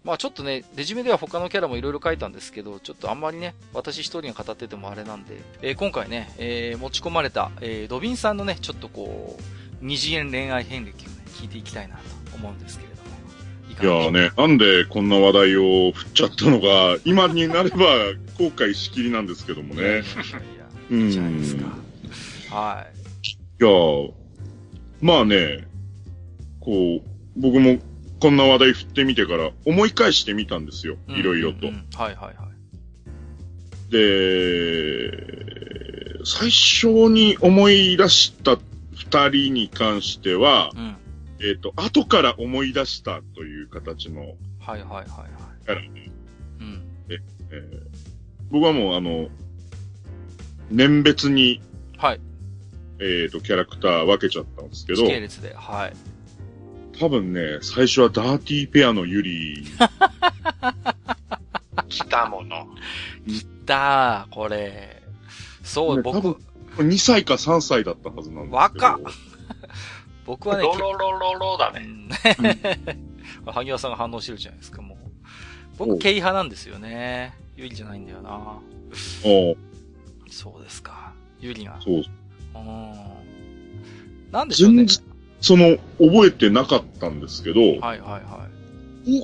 まあちょっとね、レジュメでは他のキャラもいろいろ書いたんですけど、ちょっとあんまりね、私一人が語っててもあれなんで、えー今回ね、えー持ち込まれた、えードビンさんのね、ちょっとこう、二次元恋愛遍歴をね、聞いていきたいなと思うんですけれども。いやーね、なんでこんな話題を振っちゃったのが、今になれば 後悔しきりなんですけどもいやいやいやね。いや、いいじゃないですか。はい。いやーまあね、こう、僕もこんな話題振ってみてから思い返してみたんですよ。いろいろとうん。うんはいはいはい。で、最初に思い出した二人に関しては、うん。えっ、と、後から思い出したという形の、はいはいはいはい。キャラうん。えー僕はもうあの、年別に、はい。えっ、と、キャラクター分けちゃったんですけど時、系列で。はい。多分ね、最初はダーティーペアのユリ、来たもの。だー、これ。そう、ね多僕分、2歳か3歳だったはずなんですけど。若っ 僕はね、ロロロロロだね。うん 萩谷さんが反応してるじゃないですか、もう。僕、おうケイ派なんですよね。ユリじゃないんだよな。おうそうですか。ユリが。そう。うん。なんでしょうねその、覚えてなかったんですけど、はいはいは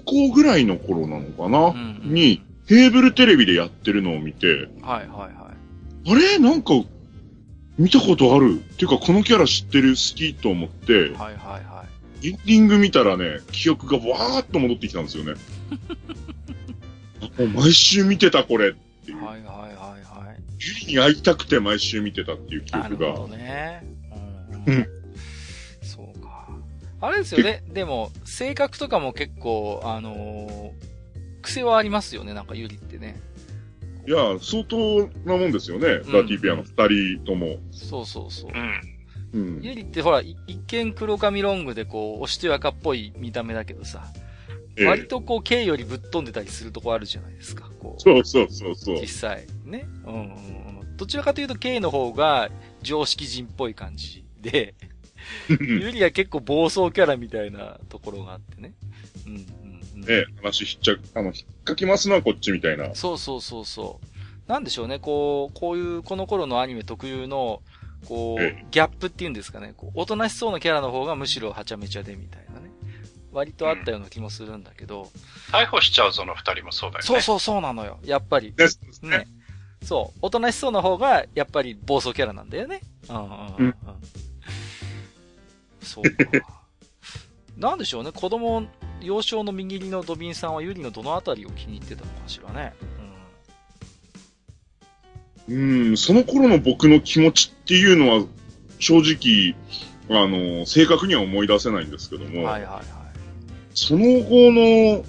高校ぐらいの頃なのかい。な、うんうんに、ケーブルテレビでやってるのを見て、はいはいはい。あれ？なんか、見たことあるっていうか、このキャラ知ってる？好き？と思って、はいはいはエンディング見たらね、記憶がわーっと戻ってきたんですよね。あもう毎週見てた、これっていい。う。はいはいはいはい。ゆりに会いたくて毎週見てたっていう記憶が。なるほどね。ううん。あれですよね。でも、性格とかも結構、あのー癖はありますよね、なんかユリってね。いや、相当なもんですよね、ダーティーペアの二人とも。そうそうそうう。ん。うん。ユリってほら、い一見黒髪ロングでこう、おしとやかっぽい見た目だけどさ、ええ割とこう、K よりぶっ飛んでたりするとこあるじゃないですか、こう。そうそうそうそう実。際。ね。うんうんうん。どちらかというと K の方が常識人っぽい感じで、ユリは結構暴走キャラみたいなところがあってね。うんうんうん。ねえ話ひっちゃ、あの、引っかきますのはこっちみたいな。そうそうそうそう。なんでしょうね、こう、こういう、この頃のアニメ特有の、こえう、ギャップっていうんですかね、こう、おとなしそうなキャラの方がむしろはちゃめちゃでみたいなね。割とあったような気もするんだけど、逮捕しちゃうぞの二人もそうだよね。そうそうそうなのよ、やっぱり。ですね。ね。そう。おとなしそうな方が、やっぱり暴走キャラなんだよね。うんうんうん、うん。そうか。なんでしょうね、子供、幼少の右利りのドビンさんはユリのどのあたりを気に入ってたのかしらね。うん、その頃の僕の気持ちっていうのは、正直、あの、正確には思い出せないんですけどうん。も、はいはいはい。その後の、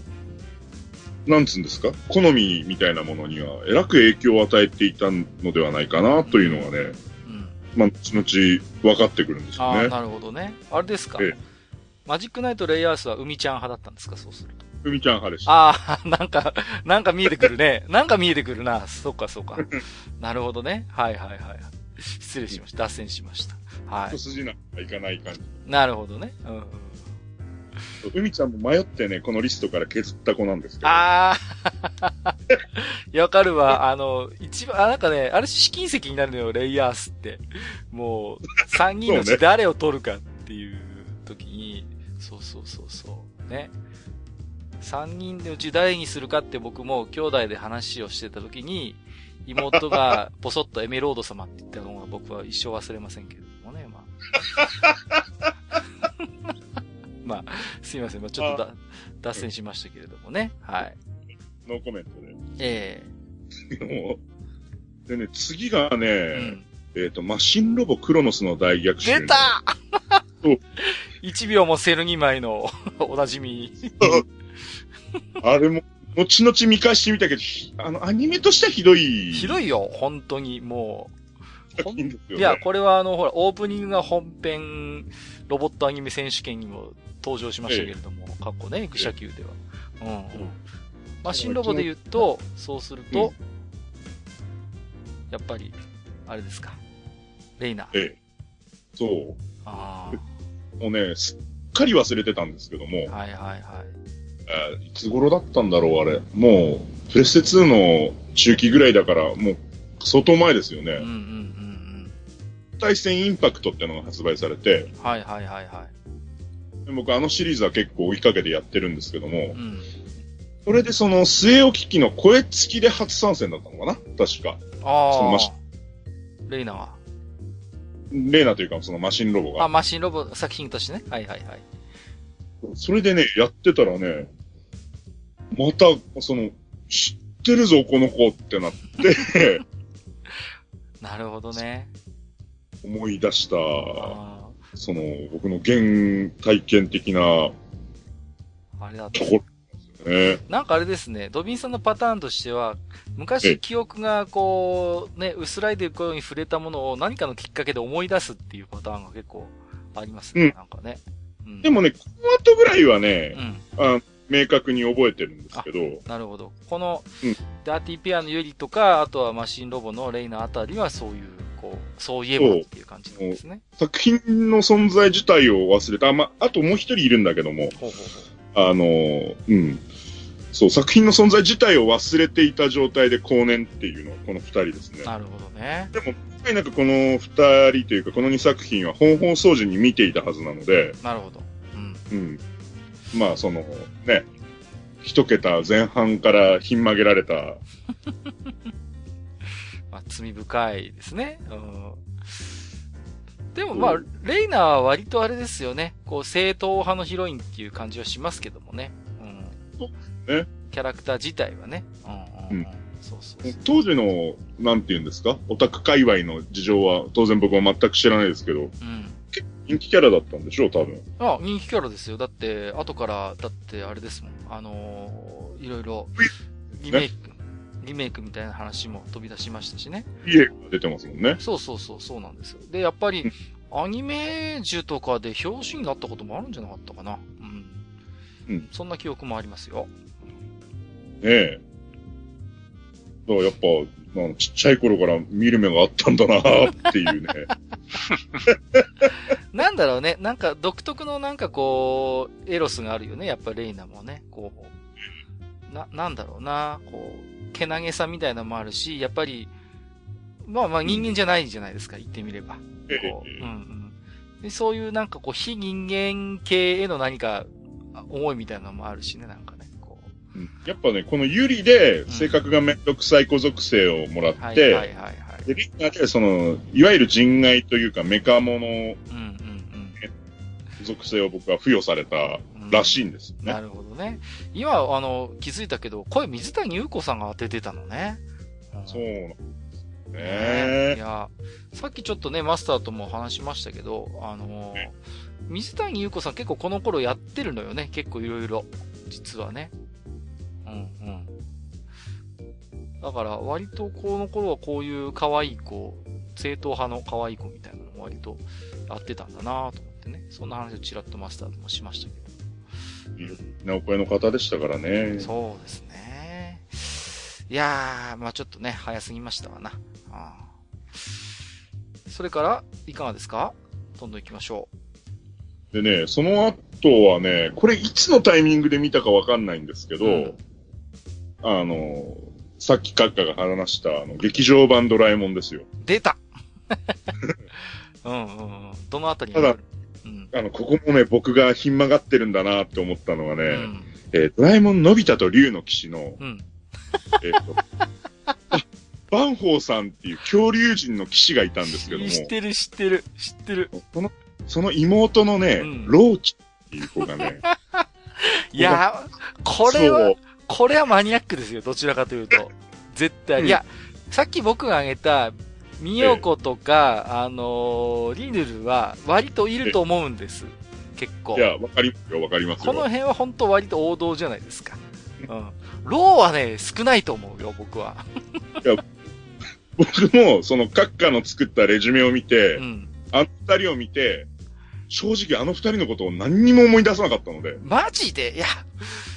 なんつうんですか？好みみたいなものには、えらく影響を与えていたのではないかな、というのがね、うん。まあ、後々分かってくるんですああ、よね。なるほどね。あれですかええマジックナイトレイアースは海ちゃん派だったんですか？そうすると。ふみちゃん派でした。ああ、なんか、なんか見えてくるね。なんか見えてくるな。そっかそっか。なるほどね。はいはいはい。失礼しました。脱線しました。は一筋縄がいかない感じ。い。なるほどね。うんうん。ふみちゃんも迷ってね、このリストから削った子なんですけど。ああ、い やわかるわ。あの、一番、あ、なんかね、あれ試金石になるのよ、レイヤースって。もう、三人のうち誰を取るかっていう時に、そうそうそうそう。ね。三人のうち誰にするかって僕も兄弟で話をしてた時に、妹がポソッとエメロード様って言ったのが僕は一生忘れませんけれどもね、まあ。まあ、すいません。まあ、ちょっとだ脱線しましたけれどもね。はい。ノーコメントえで。もうでね、次がね、えうん。えっ、と、マシンロボクロノスの大逆襲。出たそう一秒もセル2枚の おなじみ。あれも、後々見返してみたけど、ひあの、アニメとしてはひどい。ひどいよ、本当に、もう。作品ですよね。いや、これはあの、ほら、オープニングが本編、ロボットアニメ選手権にも登場しましたけれども、過去ね、愚者級では。うん、うん。マシンロボで言うと、そうすると、やっぱり、あれですか。レイナ。ええ。そう。あもうね、すっかり忘れてたんですけども、あ。はいはいはい。えーいつ頃だったんだろう、あれ。もう、プレステ2の中期ぐらいだから、もう、相当前ですよね。うんうんうんうん。対戦インパクトってのが発売されて、はいはいはいはい。で僕あのシリーズは結構追いかけてやってるんですけどもう、ん。それでその末置き機の声付きで初参戦だったのかな？確か。そのあマシあ。レイナは。レーナというかそのマシンロボあ、が。マシンロボ作品としてね。はいはいはい。それでね、やってたらね、また、その、知ってるぞ、この子ってなって、なるほどね。思い出した、あその、僕の原体験的なあ。あれだと。ころですね。なんかあれですね、ドビンさんのパターンとしては、え昔記憶がこう、ね、薄らいでいくように触れたものを何かのきっかけで思い出すっていうパターンが結構ありますね、うんなんかね。うん。でもね、この後ぐらいはねう、ん。あ明確に覚えてるんですけど、なるほど。この、うんダーティーペアのユリとか、あとはマシンロボのレイナあたりはそういう、こう、そういえばっていう感じなんですね。作品の存在自体を忘れた。あ、ま、あともう一人いるんだけども、ほうほうほあの、うん。そう、作品の存在自体を忘れていた状態で後年っていうのはこの二人ですねう。。なるほどね。でも、なくこの二人というか、この二作品は本放送時に見ていたはずなので、なるほど。うん。うん。まあ、その、ね、一桁前半からひん曲げられた、まあ、罪深いですね。うん。でもまあ、レイナは割とあれですよね。こう、正統派のヒロインっていう感じはしますけどもね。うん。ね。キャラクター自体はね。うんうん、うん。うんそうそうそう。当時の、なんて言うんですか？オタク界隈の事情は、当然僕は全く知らないですけど、うん。人気キャラだったんでしょう、多分。あ、人気キャラですよ。だって、後から、だってあれですもん。あのーいろいろ、リメイク、リメイクみたいな話も飛び出しましたしね。家が出てますもんね。そうそうそう、そうなんですよ。で、やっぱり、アニメージュとかで表紙になったこともあるんじゃなかったかな。うん。うんそんな記憶もありますよ。ねえ。だからやっぱ、なんちっちゃい頃から見る目があったんだなっていうね。なんだろうね。なんか独特のなんかこう、エロスがあるよね。やっぱレイナもね。こう、な、なんだろうな。こう、けなげさみたいなのもあるし、やっぱり、まあまあ人間じゃないじゃないですか。言ってみれば。えこう、えうんうんで。そういうなんかこう、非人間系への何か、あ思いみたいなのもあるしね。なんやっぱね、このユリで性格がめんどくさい子属性をもらって。で、リンガーでその、いわゆる人外というかメカモノうんうん属性を僕は付与されたうん。らしいんですよね。なるほどね。今、あの、気づいたけど、声水谷優子さんが当ててたのね。んそうなんですねねい。や、さっきちょっとね、マスターとも話しましたけど、あのー水谷優子さん結構この頃やってるのよね。結構いろいろ。実はね。うんうん。だから、割とこの頃はこういう可愛い子、正統派の可愛い子みたいなのも割とやってたんだなと思ってね。そんな話をちらっとマスターともしましたけど。なお声の方でしたからね。そうですね。いやー、まあちょっとね、早すぎましたわな。あーそれから、いかがですか？どんどん行きましょでね、その後はね、これいつのタイミングで見たかわかんないんですけど、うんあの、さっき閣下が話したあの劇場版ドラえもんですよ。う。出た うんうんうん。どのあたりに？ただうん。あの、ここもね、僕がひん曲がってるんだなって思ったのがね、うん。えードラえもんのび太と竜の騎士の、うん。えーと、あバンホーさんっていう恐竜人の騎士がいたんですけども、知ってる知ってる知ってる。その、その妹のね、うんローチっていう子がね、いやー、これはこれはマニアックですよ。どちらかというと。絶対。うんいや、さっき僕が挙げた、みよことか、あのーリヌルは割といると思うんです。結構い。や、わかりますよ、わかりますよ。この辺は本当割と王道じゃないですか。うん。ローはね、少ないと思うよ、僕は。僕も、その、閣下の作ったレジュメを見て、うん。あの二人を見て、正直あの二人のことを何にも思い出さなかったので、マジで？いや、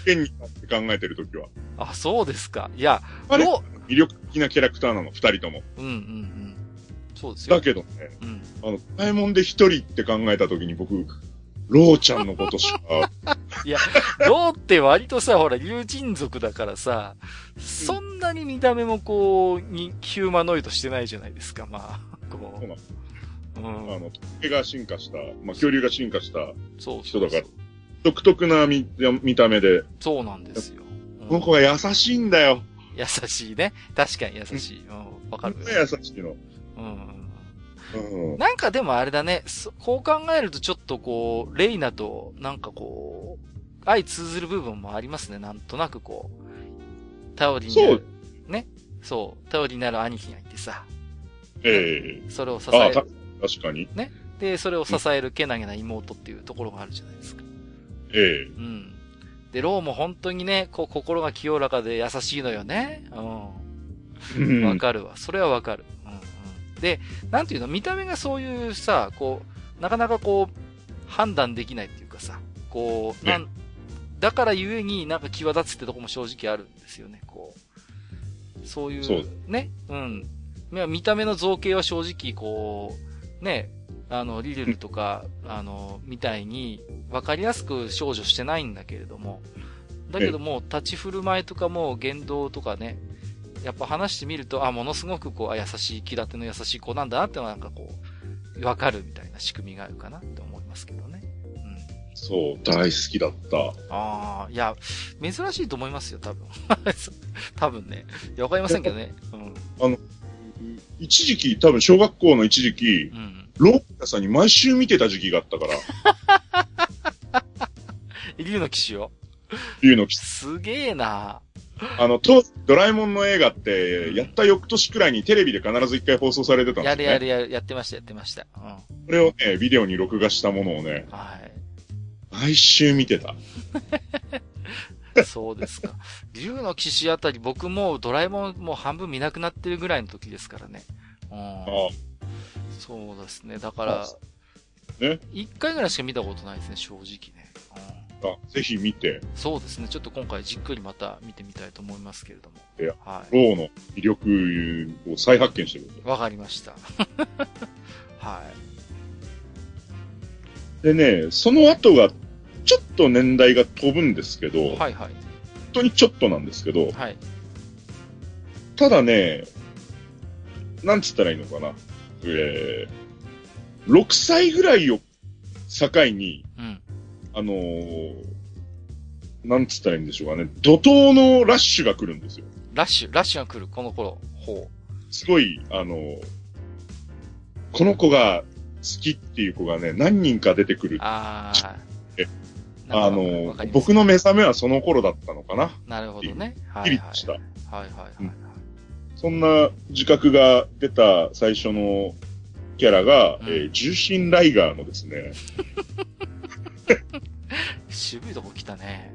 剣になって考えてるときは。あ、そうですか。いや、あれロ魅力的なキャラクターなの、二人とも。うんうんうん。そうですよ。だけどね、うん。あの、ダイモンで一人って考えたときに僕、ローちゃんのことしか、いや、ローって割とさ、ほら、竜人族だからさ、そんなに見た目もこう、に、ヒューマノイドしてないじゃないですか、まあ。こそうなう。あうん。の、毛が進化した、まあ、恐竜が進化したそう人だから独特な見見た目で、そうなんですよ。うんこの子が優しいんだよ。優しいね。確かに優しい。うん。わかる優しいの。うん。うん。なんかでもあれだね、そこう考えるとちょっとこう、レイナと、なんかこう、相通ずる部分もありますね。なんとなくこう、頼りになる。ね。そう。頼りになる兄貴がいてさ。ええそれを支ああ、えた、確かに。で、それを支えるけなげな妹っていうところがあるじゃないですか。えうん。で、ローも本当にね、こう、心が清らかで優しいのよね。う。んん。わかるわ。それはわかる。うんうん。で、なんていうの、見た目がそういうさ、こう、なかなかこう、判断できないっていうかさ、こう、なん、だからゆえになんか際立つってとこも正直あるんですよね、こう。そういう、ね、うん。まあ見た目の造形は正直こう、ね、あの、リルルとか、あの、みたいに、わかりやすく少女してないんだけれども、だけども、立ち振る舞いとかも言動とかね、やっぱ話してみると、あ、ものすごくこう、あ優しい、気立ての優しい子なんだなってのはなんかこう、わかるみたいな仕組みがあるかなって思いますけどね。うん。そう、大好きだった。ああ、いや、珍しいと思いますよ、多分。多分ね。いや、わかりませんけどね。うん。一時期、多分小学校の一時期、うん。ロッカさんに毎週見てた時期があったから、竜の騎士を？いうの、すげえなあの、当時、ドラえもんの映画って、やった翌年くらいにテレビで必ず一回放送されてたんですよ、ね。やるやるやる、やってました、やってました。うん。これをね、ビデオに録画したものをね、はい。毎週見てた。そうですか。竜の騎士あたり、僕もうドラえもんもう半分見なくなってるぐらいの時ですからね。うん。あそうですね。だからあ、ね。一回ぐらいしか見たことないですね、正直ね。うん。あぜひ見て、そうですね。ちょっと今回じっくりまた見てみたいと思いますけれども。いやはローの魅力を再発見してください。わかりました。はい。でね、その後が、ちょっと年代が飛ぶんですけど、い。本はいはい。当にちょっとなんですけど、はい。ただね、なんつったらいいのかな。えー、6歳ぐらいを境に、うん。あのーなんつったらいいんでしょうかね。怒涛のラッシュが来るんですよ。ラッシュ、ラッシュが来る、この頃。ほすごい、あのーこの子が好きっていう子がね、何人か出てくるう。。ああ。あの僕の目覚めはその頃だったのかな。なるほどね。はピいはい。リッとした。はいはいはい。うんそんな自覚が出た最初のキャラが、うんえー重心ライガーのですね、渋いとこ来たね。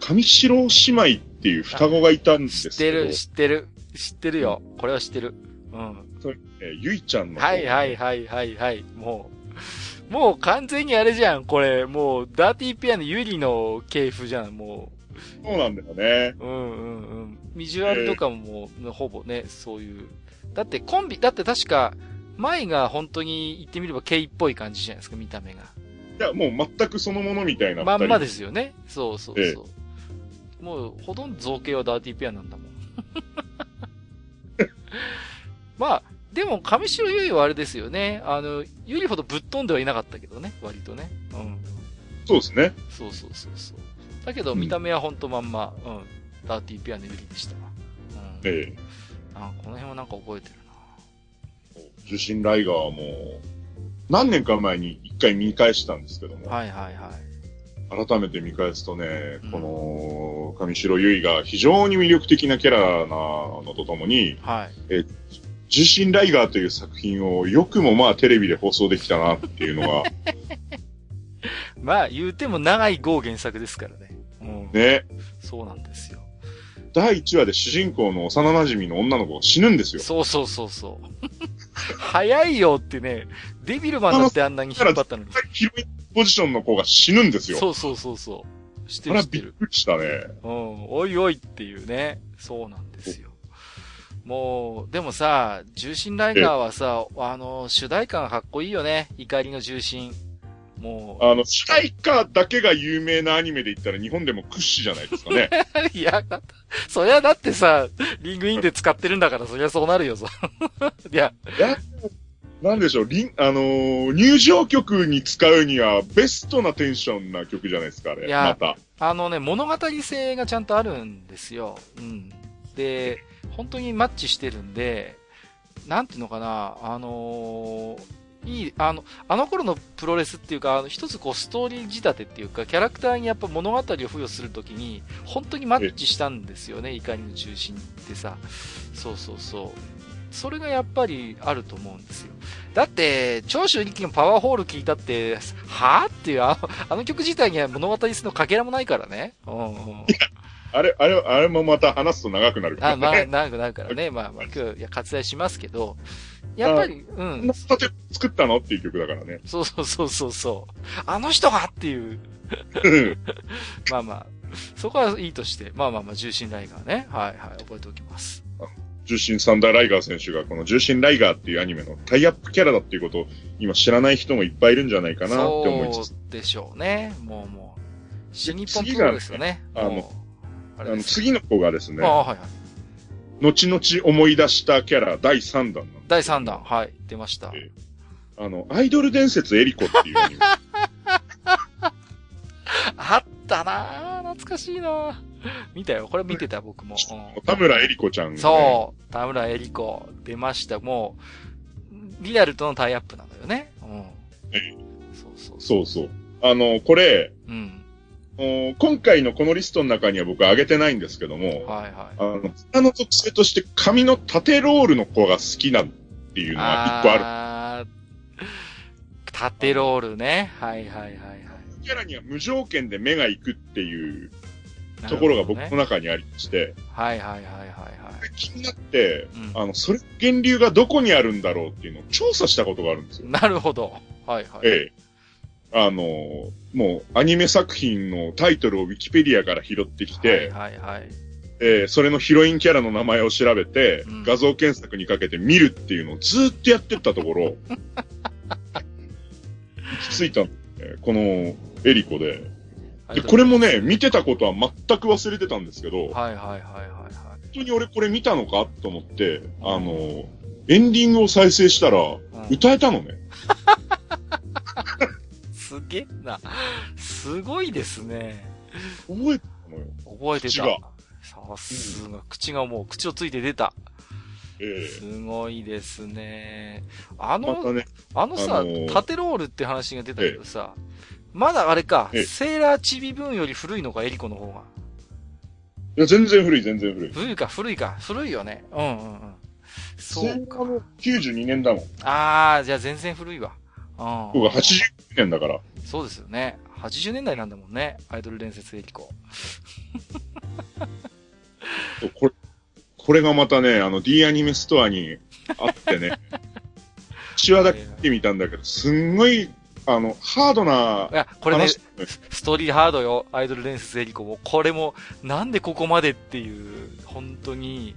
上白姉妹っていう双子がいたんですけど、知ってる、知ってる。知ってるよ。これは知ってる。うん。えーゆいちゃんの方。はいはいはいはいはい。もう、もう完全にあれじゃん。これ、もう、ダーティーピアのユリの系譜じゃん。もそうなんだよね。う。うんうんうん。ビジュアルとかももう、ほぼね、そういう。だってコンビ、だって確か、舞が本当に言ってみればケイっぽい感じじゃないですか、見た目が。いや、もう全くそのものみたいな。まんまで。ですよね。そうそうえそう。もう、ほとんど造形はダーティーペアなんだもん。まあ、でも、上白結衣はあれですよね。あの、ゆりほどぶっ飛んではいなかったけどね、割とね。うん。そうですね。そうそうそうそう。だけど、うん見た目はほんとまんま、うん。ダーティーペアのゆりでしたわ。うん。えあ、この辺はなんか覚えてるえ重心ライガーはもう、何年か前に一回見返したんですけども、な。はいはいはい。改めて見返すとね、うんこの、上白結衣が非常に魅力的なキャラなのとともに、はい。重心ライガーという作品をよくもまあテレビで放送できたなっていうのが、まあ、言うても長い号原作ですからね。うん。ね、そうなんですよ。第1話で主人公の幼馴染の女の子が死ぬんですよ。そうそうそうそう。早いよってね、デビルマンだってあんなに引っ張ったのに。ヒロインポジションの子が死ぬんですよ。そうそうそうそう。知ってる知ってる。びっくりしたね。うん、おいおいっていうね。そうなんですよ。もう、でもさ、重心ライガーはさ、あの、主題歌がかっこいいよね。怒りの重心。もあの、主題歌だけが有名なアニメで言ったら日本でも屈指じゃないですかね。う、いや、だそりゃだってさ、リングインで使ってるんだから、そりゃそうなるよ、そ いや、いや、なんでしょう、リン、あのー入場曲に使うにはベストなテンションな曲じゃないですか、あれ。いやまた。あのね、物語性がちゃんとあるんですよ。うん。で、本当にマッチしてるんで、なんていうのかな、あのーいい、あの、あの頃のプロレスっていうか、あの一つこうストーリー仕立てっていうか、キャラクターにやっぱ物語を付与するときに、本当にマッチしたんですよね、怒りの中心ってさ。そうそうそう。それがやっぱりあると思うんですよ。だって、長州力のパワーホール聞いたって、はぁっていう、あの、あの曲自体には物語性のかけらもないからね。うんうん。あれ、あれ、あれもまた話すと長くなるからあ、ね。まあ、長くなるからね。まあまあ、今日、いや、割愛しますけど、やっぱり、うこん作ったの？っていう曲だからね。そうそうそうそうそう。あの人がっていう。まあまあ、そこはいいとして、まあまあまあ、重心ライガーね。はいはい、覚えておきます。重心サンダーライガー選手がこの重心ライガーっていうアニメのタイアップキャラだっていうことを今知らない人もいっぱいいるんじゃないかなって思いつつ。そうでしょうね。もうもう。新日本プロレスよね。あのあの次の子がですねあ、はいはい。後々思い出したキャラ第3弾第3弾、はい、出ました。えあの、アイドル伝説エリコっていう。あったなぁ、懐かしいなぁ見たよ。これ見てた、僕も。うん田村エリコちゃんが、ね。そう。田村恵里子、出ました。もう、リアルとのタイアップなのよね。うん。えそうそうそうそう。あの、これ、う。うん。お今回のこのリストの中には僕上げてないんですけども、はいはい。あの、あの特性として髪の縦ロールの子が好きなっていうのが一個ある。縦ロールね。はいはいはいはい。キャラには無条件で目が行くっていうところが僕の中にありまして、はいはいはいはいはい。気になって、うんあの、それ、源流がどこにあるんだろうっていうのを調査したことがあるんですよ。なるほど。はいはい。ええ。あの、もう、アニメ作品のタイトルをウィキペディアから拾ってきて、はいはいはい。えーそれのヒロインキャラの名前を調べて、うん画像検索にかけて見るっていうのをずーっとやってったところ、行き着いたの、えーこのエリコで。で、これもね、見てたことは全く忘れてたんですけど、本はいはいはいはいはい。当に俺これ見たのかと思って、あの、エンディングを再生したら、歌えたのね。すげえな。すごいですね。覚えてたのよ。覚えてた口が。さすが、口がもう、口をついて出た。ええすごいですね。あの、またね、あのさ、あのー縦ロールって話が出たけどさ、まだあれか、ええセーラーチビブーンより古いのか、エリコの方が。いや全然古い、全然古い。古いか、古いか、古いよね。うんうんうん。そうか。か。92年だもん。あー、じゃあ全然古いわ。うん。僕が80年だから。そうですよね。80年代なんだもんね。アイドル伝説エリコ。そうこれ、これがまたね、あの D アニメストアにあってね、1話だけ見てみたんだけど、すんごい、あの、ハードないや、これね、話、ストーリーハードよ。アイドル伝説エリコも。これも、なんでここまでっていう、本当に、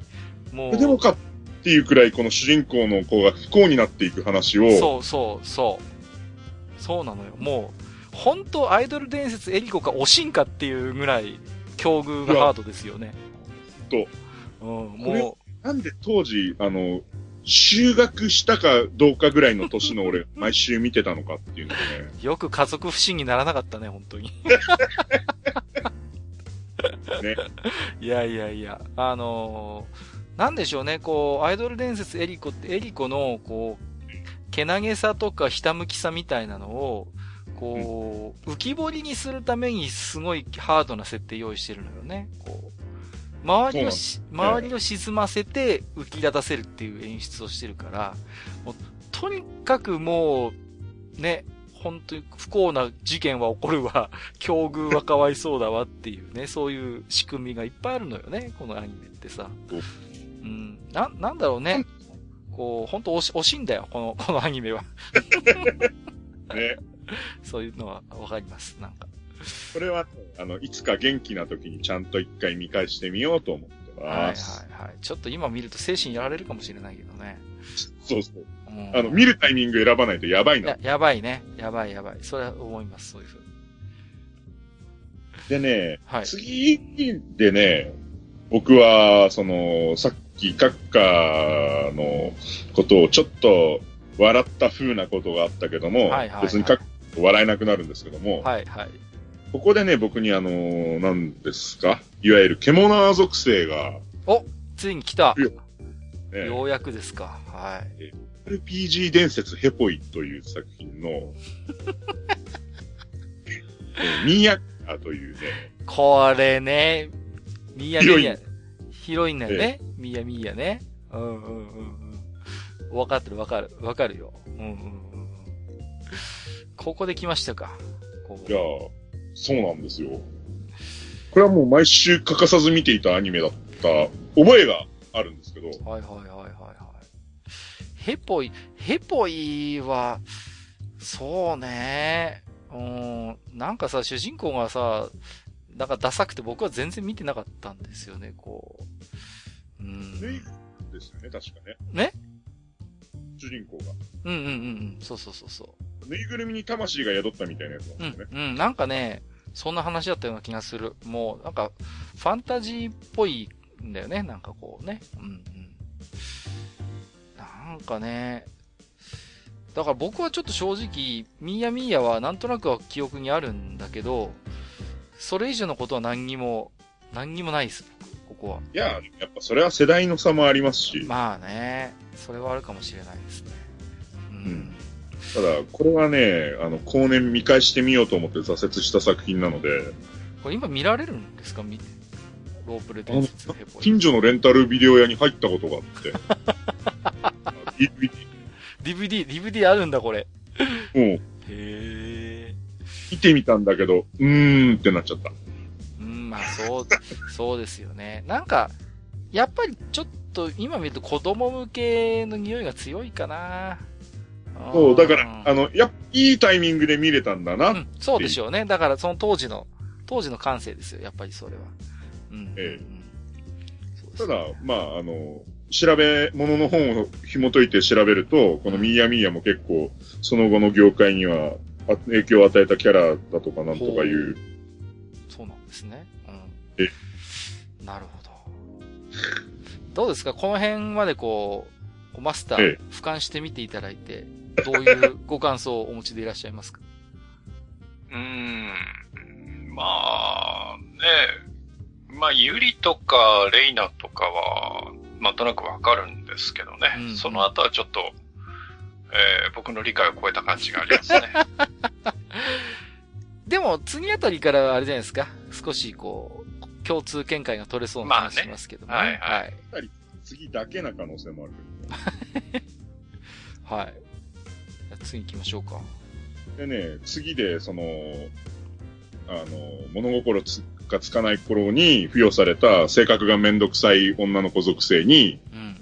もう。でもかっていうくらい、この主人公の子が不幸になっていく話を、そうそうそう。そうなのよ。もう、本当アイドル伝説エリコかおしんかっていうぐらい、境遇がハードですよね。と、うん、もなんで当時、あの、修学したかどうかぐらいの年の俺、毎週見てたのかっていうのがね、う、よく家族不信にならなかったね、本当に。ね。いやいやいや、あのーなんでしょうね、こう、アイドル伝説エリコって、エリコの、こう、けなげさとかひたむきさみたいなのを、こう、浮き彫りにするためにすごいハードな設定用意してるのよね。こう、周りをし、周りを沈ませて浮き立たせるっていう演出をしてるから、もう、とにかくもう、ね、本当に不幸な事件は起こるわ、境遇はかわいそうだわっていうね、そういう仕組みがいっぱいあるのよね、このアニメってさ。うん、な、なんだろうね。こう、本当惜し惜しいんだよ、この、このアニメは。ね。そういうのはわかります、なんか。これは、あの、いつか元気な時にちゃんと一回見返してみようと思ってます。はいはいはい。ちょっと今見ると精神やられるかもしれないけどね。そうそう。うん、あの、見るタイミング選ばないとやばいな。ややばいね。やばいやばい。それは思います、そういうふうに。でね、はい、次でね、僕は、その、さっき、閣下のことをちょっと笑った風なことがあったけども、はいはいはい、別に閣下笑えなくなるんですけども、はいはい。ここでね、僕にあのー、何ですか？いわゆる獣属性が。おついに来た。ね、ようやくですか。はい。RPG 伝説ヘポイという作品の、ミーヤカというね。これね、ミーヤミーヤ。ヒロインだよね。ミーヤミーヤね。うんうんうんうん。わかってるわかる。わかるよ。うんうんうん。ここで来ましたか。いやそうなんですよ。これはもう毎週欠かさず見ていたアニメだった覚えがあるんですけど。はいはいはいはいはい。ヘポイ、ヘポイは、そうね。うん、なんかさ、主人公がさ、なんかダサくて僕は全然見てなかったんですよね、こう。うん。ですよね、確かね。ね？主人公が。うんうんうんうん。そうそうそうそう。ぬいぐるみに魂が宿ったみたいなやつなんですね。うん、うん。なんかね、そんな話だったような気がする。もう、なんか、ファンタジーっぽいんだよね。なんかこうね。うんうん。なんかね、だから僕はちょっと正直、ミーヤミーヤはなんとなくは記憶にあるんだけど、それ以上のことは何にも、何にもないです、ここは。いや、やっぱそれは世代の差もありますし。まあね、それはあるかもしれないですね。うん。うん、ただ、これはね、あの、後年見返してみようと思って挫折した作品なので。これ今見られるんですか？ロープレ伝説近所のレンタルビデオ屋に入ったことがあって。DVD。DVD、DVD あるんだ、これ。うん。へえ。見てみたんだけど、うーんってなっちゃった。うん、まあそう、そうですよね。なんか、やっぱりちょっと今見ると子供向けの匂いが強いかな。そう、だから、あの、やっいいタイミングで見れたんだな、うん、そうでしょうね。だからその当時の、当時の感性ですよ、やっぱりそれは。うん。ええ。ただ、まあ、あの、調べ物の本を紐解いて調べると、このミーヤミーヤも結構、その後の業界には影響を与えたキャラだとかなんとかいう。そうなんですね。うん。えなるほど。どうですか？この辺までこう、マスター、俯瞰してみていただいて、どういうご感想をお持ちでいらっしゃいますか？うーん。まあ、ねまあ、ユリとかレイナとかは、なんとなくわかるんですけどね。うん、その後はちょっと、えー、僕の理解を超えた感じがありますね。でも、次あたりからあれじゃないですか。少しこう、共通見解が取れそうな気がしますけどね。まあ、ねはい、はい。次だけな可能性もあるけど、ね。はい。次行きましょうか。でね、次で、その、あの、物心つがつかない頃に付与された性格がめんどくさい女の子属性に、うん、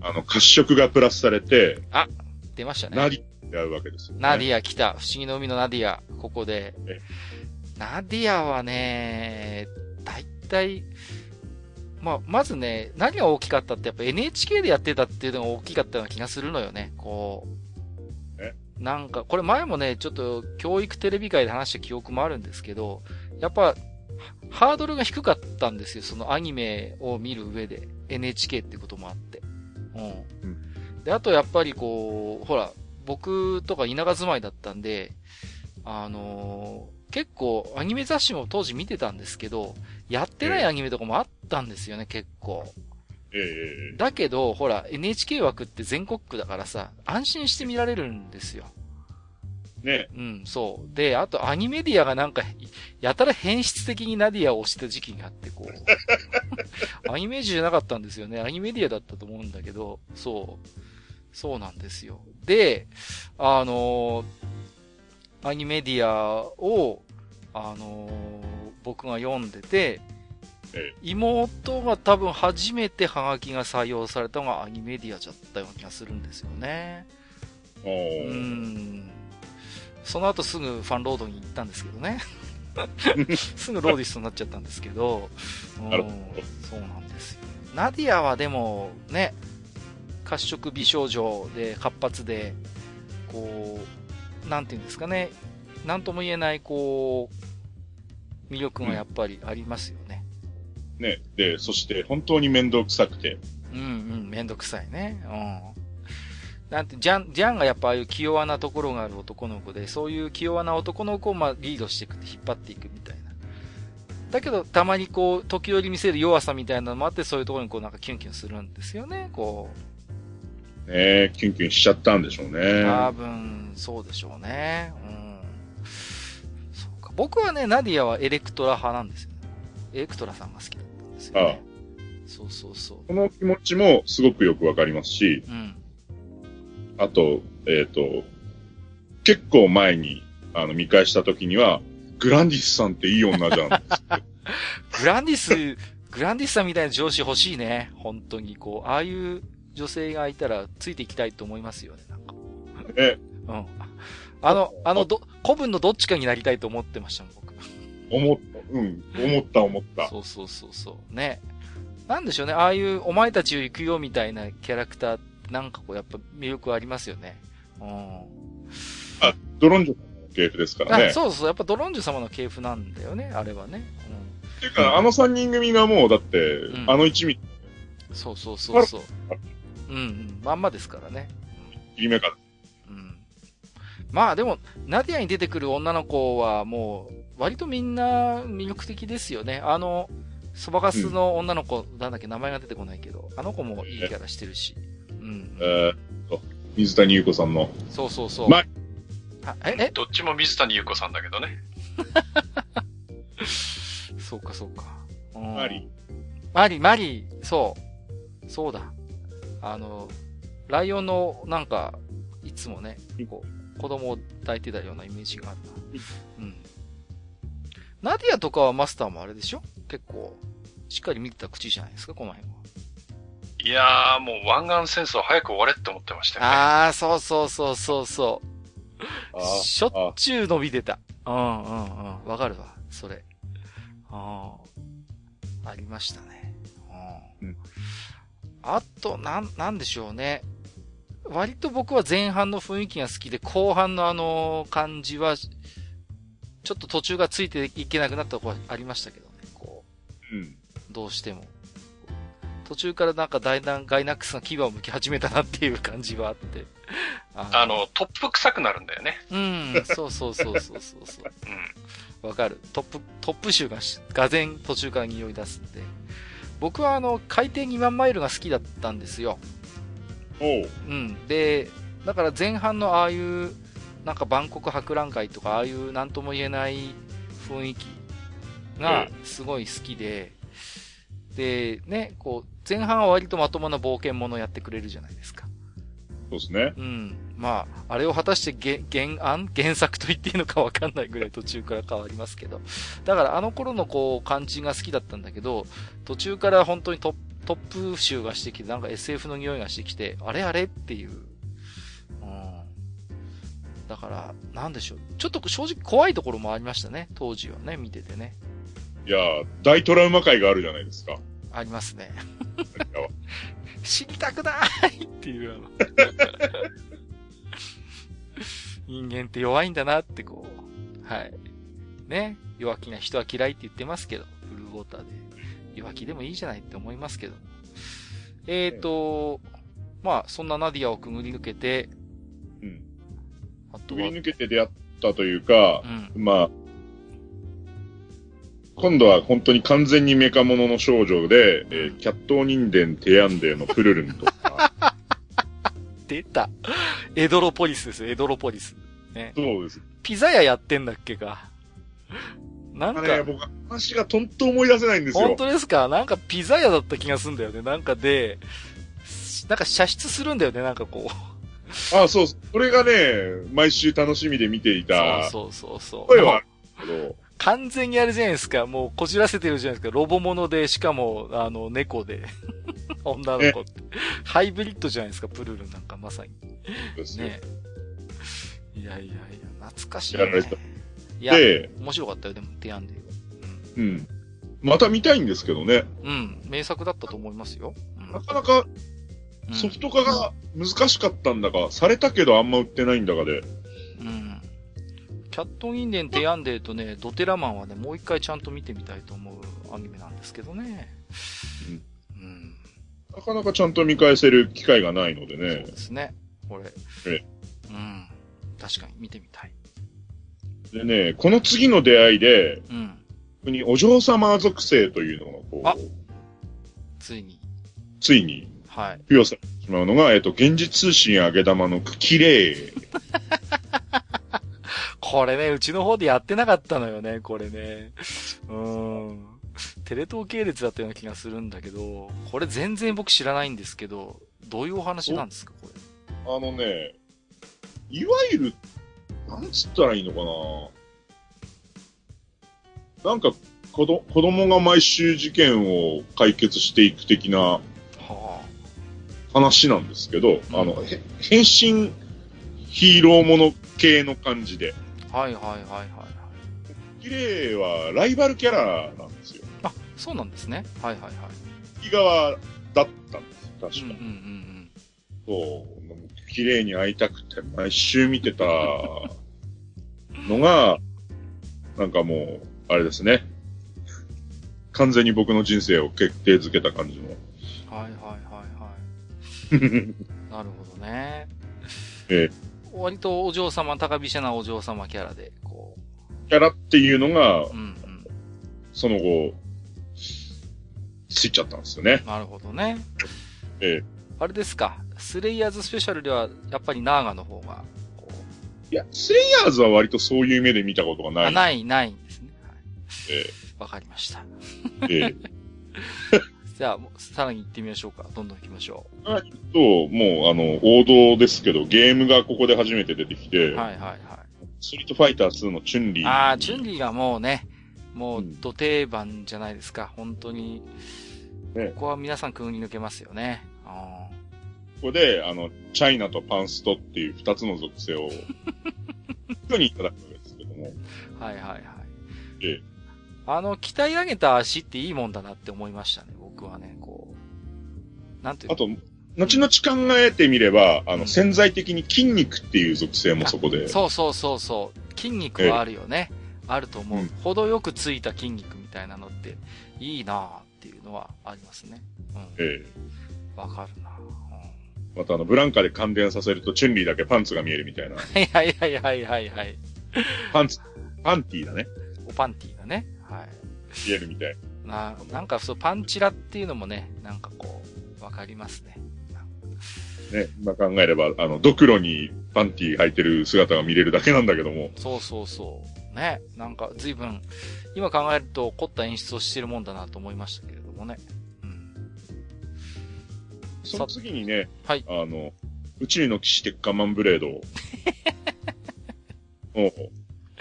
あの、褐色がプラスされて、あ、出ましたね。ナディア会うわけですよ、ね、ナディア来た。不思議の海のナディア、ここで。ナディアはね、だいたい、まあ、まずね、何が大きかったってやっぱ NHK でやってたっていうのが大きかったような気がするのよね。こう。え？なんか、これ前もね、ちょっと教育テレビ界で話した記憶もあるんですけど、やっぱハードルが低かったんですよ、そのアニメを見る上で。NHK ってこともあって。うん。うん、で、あとやっぱりこう、ほら、僕とか田舎住まいだったんで、あのー、結構アニメ雑誌も当時見てたんですけど、やってないアニメとかもあったんですよね、結構。ええだけど、ほら、NHK 枠って全国区だからさ、安心して見られるんですよ。ね。うん、そう。で、あとアニメディアがなんか、やたら変質的にナディアを押した時期があって、こう。アニメージじゃなかったんですよね。アニメディアだったと思うんだけど、そう。そうなんですよ。で、あのアニメディアを、あのー僕が読んでて、え妹が多分初めてハガキが採用されたのがアニメディアだったような気がするんですよね。おうーん。その後すぐファンロードに行ったんですけどね。すぐローディストになっちゃったんですけど、うんそうなんですよ。ナディアはでもね、褐色美少女で活発で、こう、なんていうんですかね、なんとも言えない、こう、魅力がやっぱりありますよね。ね。で、そして本当に面倒くさくて。うんうん、めんどくさいね。うん。なんて、ジャン、ジャンがやっぱああいう器用なところがある男の子で、そういう器用な男の子をまあリードしていく引っ張っていくみたいな。だけど、たまにこう、時折見せる弱さみたいなのもあって、そういうところにこうなんかキュンキュンするんですよね、こねキュンキュンしちゃったんでしょうう。ね。多分、そうでしょうね。うん。そうか。僕はね、ナディアはエレクトラ派なんですよね。エレクトラさんが好きだったんですよ、ね。そうそうそう。この気持ちもすごくよくわかりますし、うん。あと、えっ、と、結構前に、あの、見返した時には、グランディスさんっていい女じゃん。グランディス、グランディスさんみたいな上司欲しいね。本当に、こう、ああいう女性がいたらついていきたいと思いますよね、なんか。え、うん。あの、あの、ど、古文のどっちかになりたいと思ってましたもん、僕。思った、うん、思った思った。そうそうそうそう。ね。なんでしょうね、ああいう、お前たちを行くよみたいなキャラクターなんかこう、やっぱ魅力ありますよね。うん。ドロンジョの系譜ですからね。あそうそう、やっぱドロンジュ様の系譜なんだよね、あれはね。っていうか、あの三人組がもう、だって、んあの一味、うん。そうそうそうそう。うんうん。まんまですからね。切り目か。うん。まあでも、ナディアに出てくる女の子はもう、割とみんな魅力的ですよね。あの、そばかすの女の子、なんだっけ、名前が出てこないけど、あの子もいいキャラしてるし。うん。えーと、水谷優子さんの、そうそうそう。まあえ、え？どっちも水谷優子さんだけどね。そうかそうか。うんマリマリ、マリ、そう。そうだ。あの、ライオンの、なんか、いつもね、こう、子供を抱いてたようなイメージがあるな。うん。ナディアとかはマスターもあれでしょ？結構、しっかり見てた口じゃないですか、この辺は。いやー、もう湾岸戦争早く終われって思ってましたよね。あー、そうそうそうそうそう。あしょっちゅう伸びてた。うんうんうん。わかるわ、それ。ああ。ありましたね。うん。うんあと、なん、なんでしょうね。割と僕は前半の雰囲気が好きで、後半のあの感じは、ちょっと途中がついていけなくなったところはありましたけどね。こうん。う、どうしても。途中からなんか大団ガイナックスが牙を剥き始めたなっていう感じはあって。ああの、トップ臭くなるんだよね。うん、そうそうそうそうそうそう。うん。わかる。トップ、トップ集がし、がぜん途中から匂い出すんで。僕はあの、海底2万マイルが好きだったんですよ。おう。うん。で、だから前半のああいう、なんか万国博覧会とか、ああいうなんとも言えない雰囲気がすごい好きで、で、ね、こう、前半は割とまともな冒険者やってくれるじゃないですか。そうですね。うん。まあ、あれを果たして原、原案原作と言っていいのかわかんないぐらい途中から変わりますけど。だからあの頃のこう、感じが好きだったんだけど、途中から本当にトップトップ集がしてきて、なんか SF の匂いがしてきて、あれあれっていう。うん。だから、なんでしょう。ちょっと正直怖いところもありましたね。当時はね、見ててね。いやー大トラウマ会があるじゃないですか。ありますね。死にたくないっていう。人間って弱いんだなってこう。はい。ね。弱気な人は嫌いって言ってますけど、ブルーウォーターで。弱気でもいいじゃないって思いますけど。えーと、まあ、そんなナディアをくぐり抜けて、うん。あとは、くぐり抜けて出会ったというかう、ん。まあ、今度は本当に完全にメカモノの少女で、えーキャット人伝テヤンデーのプルルンとか、出た。エドロポリスですよ、エドロポリス。ね。そうです。ピザ屋やってんだっけか。なんか、あれ、僕、話がとんと思い出せないんです本よ。当ですか？なんかピザ屋だった気がするんだよね。なんかで、なんか射出するんだよね。なんかこう。あそう、それがね、毎週楽しみで見ていた。そうそうそうそう。声はあるけど、完全にあれじゃないですか。もうこじらせてるじゃないですか。ロボもので、しかも、あの、猫で。女の子って。ハイブリッドじゃないですか、プルルなんかまさに。ですよねいやいやいや、懐かしい、ねやられた。いや、で、面白かったよ、でも、ティアンデーうん。また見たいんですけどね。うん。うん。名作だったと思いますよ。うんなかなかうんソフト化が難しかったんだか、されたけどあんま売ってないんだかで。うん。キャットインデンティアンデーとね、ドテラマンはね、もう一回ちゃんと見てみたいと思うアニメなんですけどね。うん。なかなかちゃんと見返せる機会がないのでそうね。ですね。これ。えうん。確かに見てみたい。でね、この次の出会いで、うん。にお嬢様属性というのがこあう、ついに。ついにはい。付与されてしまうのが、えっと、現実通信あげ玉の綺麗。これね、うちの方でやってなかったのよね、これね。うん。テレ東系列だったような気がするんだけど、これ全然僕知らないんですけど、どういうお話なんですか、これ？あのね、いわゆる、なんつったらいいのかな。なんか、子ど子供が毎週事件を解決していく的なは話なんですけど、うんあの、へ変身ヒーローもの系の感じで。あ。はいはいはいはいはい。綺麗はライバルキャラなんですよ。あ、そうなんですね。はいはいはい。右側だったんですうんうん確か。うんそう。綺麗に会いたくて毎週見てた のが、なんかもう、あれですね。完全に僕の人生を決定づけた感じの。うん。はいはいはいはい。なるほどね。ええ割とお嬢様、高飛車なお嬢様キャラで、こキャラっていうのがう。う、んうん。その後、ついちゃったんですよね。なるほどね。ええあれですか。スレイヤーズスペシャルでは、やっぱりナーガの方が、こいや、スレイヤーズは割とそういう目で見たことがう、ない。あ、ない、ないんですね。はいえわかりました。えええ じゃあ、もうさらに行ってみましょうか。どんどん行きましょと、もう、あの、王道ですけど、ゲームがここで初めて出てきて、う。はいはいはい。ストリートファイター2のチュンリー。ああ、チュンリーがもうね、もううん土定番じゃないですか。本当に。ねここは皆さんくぐり抜けますよね。あここで、あの、チャイナとパンストっていう二つの属性を、人にいただくわけですけども。ーはいはいはい。ええあの、鍛え上げた足っていいもんだなって思いましたね。僕はね、こう。なんていうあと、後々考えてみれば、あうんの、潜在的に筋肉っていう属性もそこで。そうそうそうそう。筋肉はあるよね。あると思う。うん程よくついた筋肉みたいなのって、いいなぁっていうのはありますね。うん。ええわかるなぁ、またあの、ブランカで感電させると、チュンリーだけパンツが見えるみたいな。うん。はいはいはいはいはいはい。パンツ、パンティーだね。おパンティーがね。はい。見えるみたい。な、なんかそう、パンチラっていうのもね、なんかこう、わかりますね。ね。今考えれば、あの、ドクロにパンティー履いてる姿が見れるだけなんだけども。そうそうそう。ね。なんか随分、今考えると凝った演出をしてるもんだなと思いましたけれどもね。うん。その次にね、はいあの、宇宙の騎士鉄火マンブレードを、お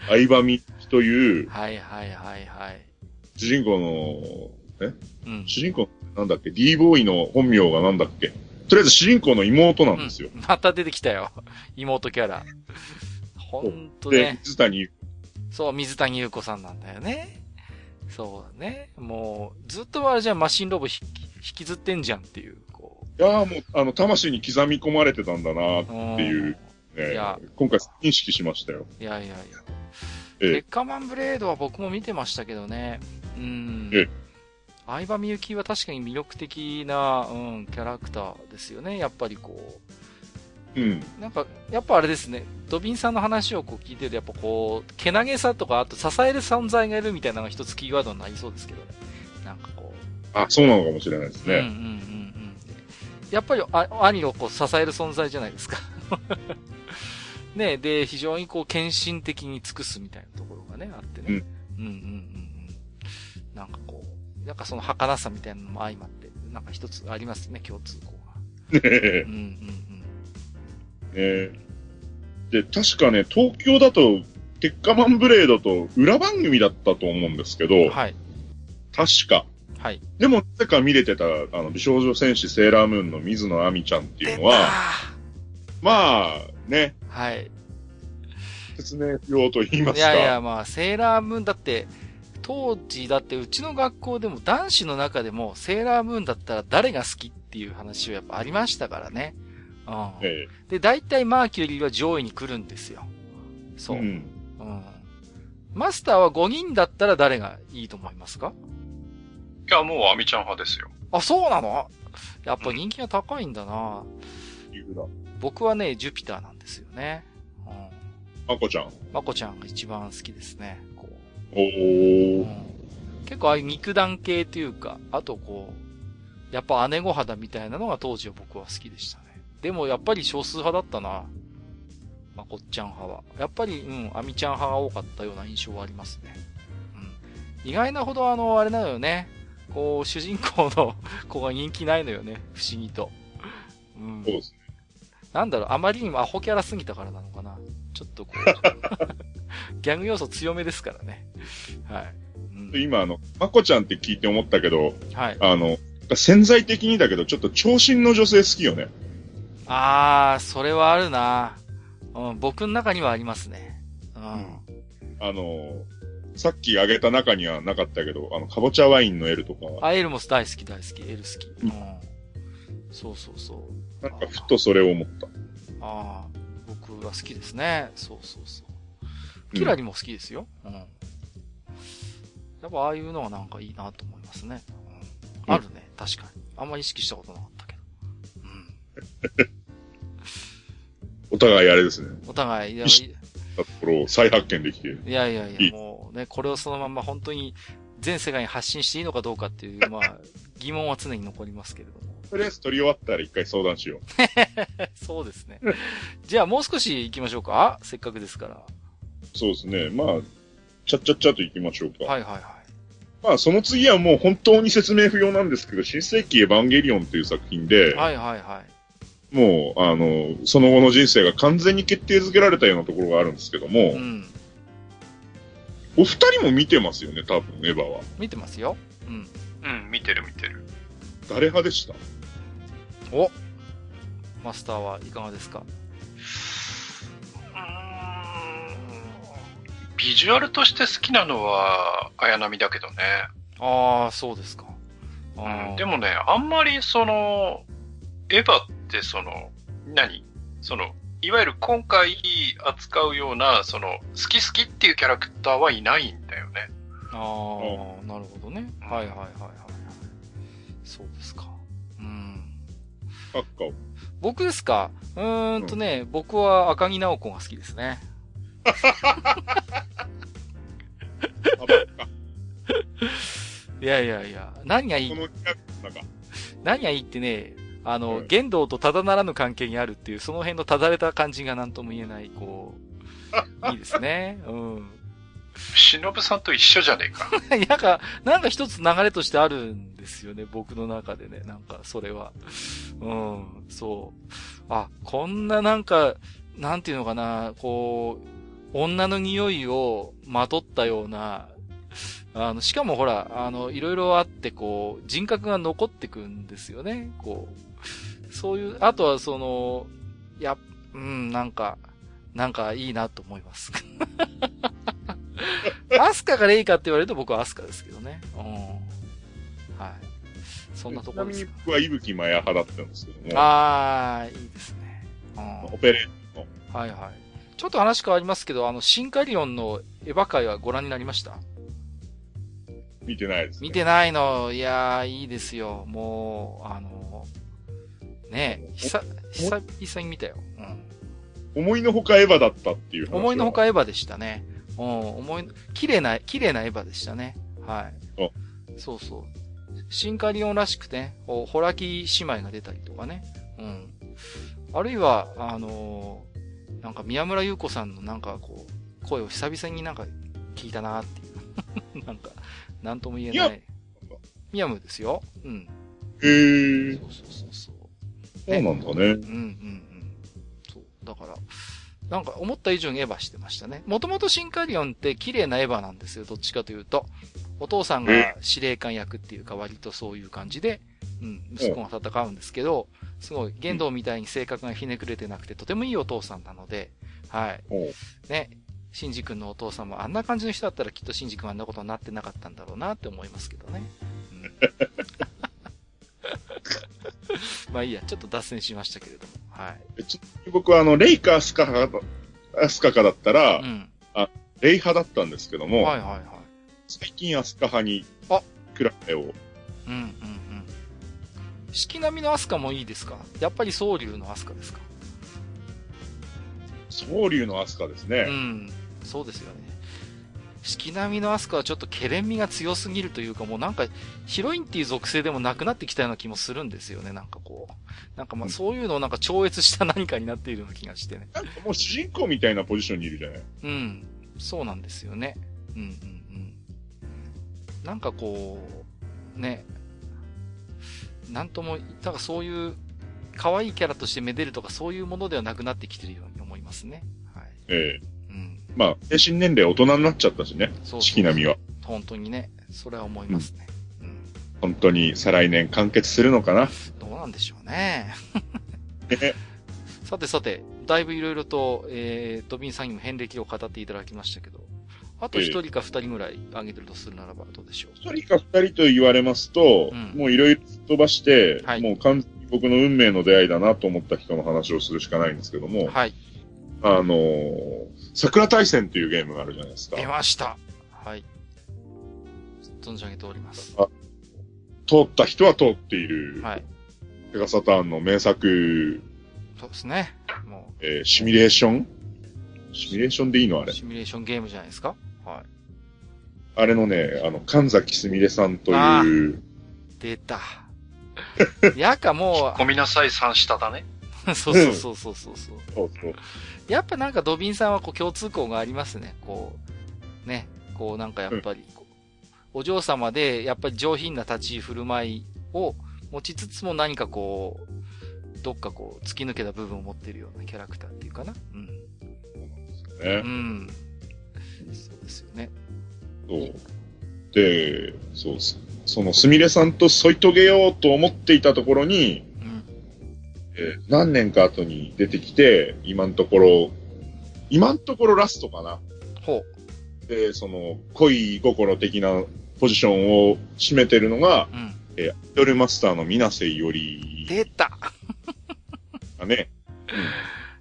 相葉美という、はいはいはいはい。主人公の、うん。主人公、なんだっけ ?D ボーイの本名がなんだっけ？とりあえず主人公の妹なんですよ。うんまた出てきたよ。妹キャラ。ほんとでね、。水谷、そう、水谷優子さんなんだよね。そうだね。もう、ずっとあれじゃん、マシンロボ引き引きずってんじゃんっていう、こいやーもう、あの、魂に刻み込まれてたんだなっう。ていう、ねいや今回認識しましたよ。いやいやいや。ええ鉄火マンブレードは僕も見てましたけどね。うん。ええ相葉みゆきは確かに魅力的な、うん、キャラクターですよね。やっぱりこうん。う。なんか、やっぱあれですね。ドビンさんの話をこう聞いてると、やっぱこう、けなげさとか、あと支える存在がいるみたいなのが一つキーワードになりそうですけどね。なんかこう。あ、そうなのかもしれないですうんうんうんね。うん。やっぱりあ兄をこう支える存在じゃないですか。ねで、非常にこう献身的に尽くすみたいなところがね、あってね。うん。うんうんうんうんなんかこう、なんかその儚さみたいなのも相まって、なんか一つありますね、共通項が。うんうんうん。ね。で、確かね、東京だと、鉄火マンブレードと裏番組だったと思うんですけど、はい。確か。はい。でも、なぜか見れてた、あの、美少女戦士セーラームーンの水野亜美ちゃんっていうのは、まあ、ね、はい。説明不要と言いますか。いやいや、まあ、セーラームーンだって、当時だってうちの学校でも男子の中でもセーラームーンだったら誰が好きっていう話はやっぱありましたからね。うん。えで、大体マーキュリーは上位に来るんですよ。そう。え。うん。ん。マスターは5人だったら誰がいいと思いますか？いや、もうアミちゃん派ですよ。あ、そうなの？やっぱ人気が高いんだな。理由だ。僕はね、ジュピターなんですよね。うん。まこちゃん。まこちゃんが一番好きですね。こおう。うー。ん、結構ああいう肉弾系というか、あとこう、やっぱ姉御肌みたいなのが当時は僕は好きでしたね。でもやっぱり少数派だったな。まこっちゃん派は。やっぱり、うん、あみちゃん派が多かったような印象はありますね。うん。意外なほどあの、あれなのよね。こう、主人公の子が人気ないのよね。不思議と。うんそう。ですね。なんだろう、あまりにもアホキャラすぎたからなのかな。ちょっとこう、ギャグ要素強めですからね。はい。うん今、あの、まこちゃんって聞いて思ったけど、はい。あの、潜在的にだけど、ちょっと長身の女性好きよね。あー、それはあるな。うん、僕の中にはありますね。うん。あの、さっき挙げた中にはなかったけど、あの、かぼちゃワインの L とか、あ、エルも大好き大好き、エル好き。うん。そうそうそう。なんかふとそれを思った。あー、僕は好きですね。そうそうそう。キラリも好きですよ。うん。やっぱああいうのはなんかいいなと思いますね。うん。あるね、確かに。あんまり意識したことなかったけど。うん。お互いあれですね。お互い、いや、ところを再発見できて。いやいやいや、いいもうね、これをそのまま本当に全世界に発信していいのかどうかっていう、まあ、疑問は常に残りますけれども。とりあえず撮り終わったら一回相談しよ そうですね。じゃあもう少し行きましょうかせっかくですから。う。そうですね。まあ、ちゃっちゃっちゃと行きましょうか。はいはいはい。まあ、その次はもう本当に説明不要なんですけど、新世紀エヴァンゲリオンという作品で、はいはいはい。もう、あの、その後の人生が完全に決定づけられたようなところがあるんですけども、うん。お二人も見てますよね、多分、エヴァは。見てますよ。うん。うん、見てる見てる。誰派でした？おマスターはいかがですか？ビジュアルとして好きなのは、綾波だけどね。ああ、そうですか。あうーん、でもね、あんまりその、エヴァってその、何？その、いわゆる今回扱うような、その、好き好きっていうキャラクターはいないんだよね。ああ、なるほどね。うんはいはいはいはいはい。そうです。僕ですか？うーんとね、僕は赤木直子が好きですね。いやいやいや、何がいい、何がいいってね、あの、うん。玄道とただならぬ関係にあるっていう、その辺のただれた感じが何とも言えない、こう、いいですね。うん。忍さんと一緒じゃねえか。なんか、なんか一つ流れとしてあるんですよね、僕の中でね。なんか、それは。うん、そう。あ、こんななんか、なんていうのかな、こう、女の匂いをまとったような、あの、しかもほら、あの、いろいろあって、こう、人格が残ってくんですよね。こう、そういう、あとはその、や、うん、なんか、なんかいいなと思います。アスカかレイかって言われると僕はアスカですけどね。うん。はい。そんなとちなみにころですか。僕は伊吹マヤ派だったんですけども、あー、いいですね。うん。オペレートのはいはい。ちょっと話変わりますけど、あの、シンカリオンのエヴァ界はご覧になりました？見てないです、ね。見てないの、いやー、いいですよ。もう、あの、ねえ、久、久々に見たよ。うん。思いのほかエヴァだったっていう思いのほかエヴァでしたね。うん、思い、綺麗な、綺麗なエヴァでしたね。はい。そうそう。シンカリオンらしくて、こうホラキ姉妹が出たりとかね。うん。あるいは、あのーなんか宮村優子さんのなんかこう、声を久々になんか聞いたなっていう。なんか、なんとも言えない。ミヤムですよ。うん。へー。そうそうそうそう。そうなんだね。うんうんうん。そう。だから、なんか思った以上にエヴァしてましたね。もともとシンカリオンって綺麗なエヴァなんですよ。どっちかというと。お父さんが司令官役っていうか割とそういう感じで、うん、息子が戦うんですけど、すごい、玄道みたいに性格がひねくれてなくて、とてもいいお父さんなので、はい。ね、シンジ君のお父さんもあんな感じの人だったらきっとシンジ君あんなことになってなかったんだろうなって思いますけどね。うん、まあいいや、ちょっと脱線しましたけれども。はい。ち僕はあの、レイかアスカか、アスカかだったら、うん、あ、レイ派だったんですけども、はいはいはい。最近アスカ派に、あクラフを。うんうんうん。四季並みのアスカもいいですか？やっぱり総流のアスカですか？総流のアスカですね。うん。そうですよね。四季並みのアスカはちょっとケレン味が強すぎるというか、もうなんか、ヒロインっていう属性でもなくなってきたような気もするんですよね、なんかこう。なんかまあそういうのをなんか超越した何かになっているような気がしてね。なんかもう主人公みたいなポジションにいるじゃない？うん。そうなんですよね。うんうんうん。なんかこう、ね。なんとも、だからそういう、可愛いキャラとしてめでるとかそういうものではなくなってきてるように思いますね。はい。ええまあ、精神年齢大人になっちゃったしね。そう四季並みは。本当にね、それは思いますね。うん。本当に再来年完結するのかな？どうなんでしょうね。さてさて、だいぶいろいろと、えー、ドビンさんにも遍歴を語っていただきましたけど、あと一人か二人ぐらい挙げてるとするならばどうでしょう？一人か二人と言われますと、うん、もういろいろ飛ばして、はい、もう完全に僕の運命の出会いだなと思った人の話をするしかないんですけども、はい。あのー、桜大戦っていうゲームがあるじゃないですか。出ました。はい。存じ上げております。通った人は通っている。はい。ペガサターンの名作。そうですね。もう。えー、シミュレーション？シミュレーションでいいの？あれ。シミュレーションゲームじゃないですか？はい。あれのね、あの、神崎すみれさんという。出た。やかもう。込みなさい三下だね。そうそうそうそうそう。そうそう。やっぱなんかドビンさんはこう共通項がありますね。こう、ね。こうなんかやっぱり、お嬢様でやっぱり上品な立ち振る舞いを持ちつつも何かこう、どっかこう突き抜けた部分を持ってるようなキャラクターっていうかな。うん。うね。うん。そうですよね。そう。で、そうです。そのすみれさんと添い遂げようと思っていたところに、えー、何年か後に出てきて、今のところ、今のところラストかな。ほう。で、その、恋心的なポジションを占めてるのが、うん、えー、アイドルマスターの水瀬より。出たあね。うん、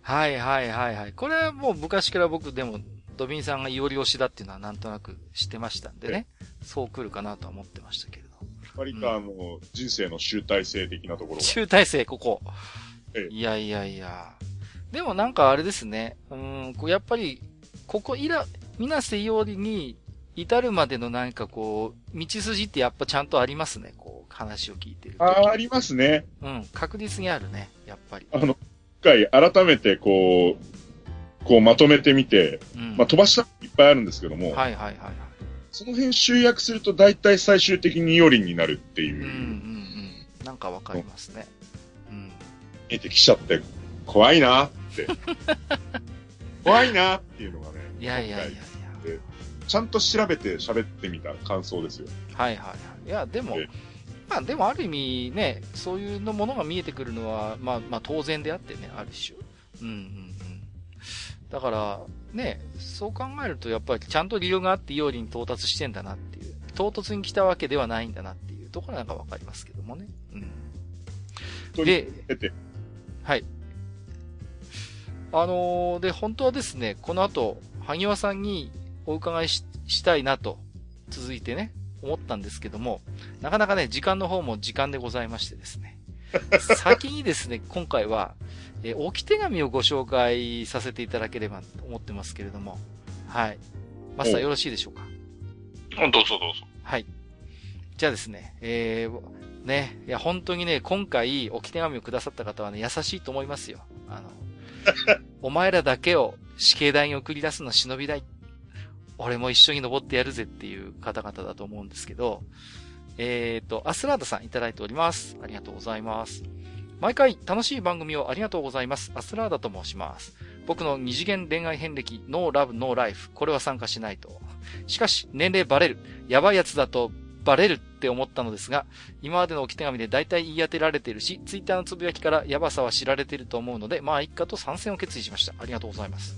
はいはいはいはい。これはもう昔から僕でも、ドビンさんがいおり推しだっていうのはなんとなく知ってましたんでね。そう来るかなとは思ってましたけれど。割とあの、うん、人生の集大成的なところ集大成、ここ。ええ、いやいやいや。でもなんかあれですね。うん、こうやっぱり、ここいら、みなせよりに至るまでのなんかこう、道筋ってやっぱちゃんとありますね。こう、話を聞いてるああ、ありますね。うん、確実にあるね。やっぱり。あの、一回改めてこう、こうまとめてみて、うん、まあ飛ばしたいっぱいあるんですけども。はいはいはい、はい。その辺集約すると大体最終的によりになるっていう。うんうんうん。なんかわかりますね。うん。見えてきちゃって、怖いなって。怖いなっていうのがね。いやいやいやいや。ちゃんと調べて喋ってみた感想ですよ。はいはいはい。いや、でも、まあでもある意味ね、そういうのものが見えてくるのは、まあまあ当然であってね、ある種。うんうんうん。だから、ね、そう考えるとやっぱりちゃんと理由があってイオリに到達してんだなっていう、唐突に来たわけではないんだなっていうところなんかわかりますけどもね。うん。で、はい。あのー、で、本当はですね、この後、萩和さんにお伺いしたいなと、続いてね、思ったんですけども、なかなかね、時間の方も時間でございましてですね。先にですね、今回は、え置き手紙をご紹介させていただければと思ってますけれども。はい。マスターよろしいでしょうか？どうぞどうぞ。はい。じゃあですね、えー、ね、いや、本当にね、今回置き手紙をくださった方はね、優しいと思いますよ。あの、お前らだけを死刑台に送り出すの忍び台。俺も一緒に登ってやるぜっていう方々だと思うんですけど、えっ、ー、と、アスラーダさんいただいております。ありがとうございます。毎回楽しい番組をありがとうございます。アスラーダと申します。僕の二次元恋愛遍歴、ノーラブ、ノーライフ。これは参加しないと。しかし、年齢バレる。やばいやつだとバレるって思ったのですが、今までの置き手紙で大体言い当てられてるし、ツイッターのつぶやきからやばさは知られてると思うので、まあ一家と参戦を決意しました。ありがとうございます。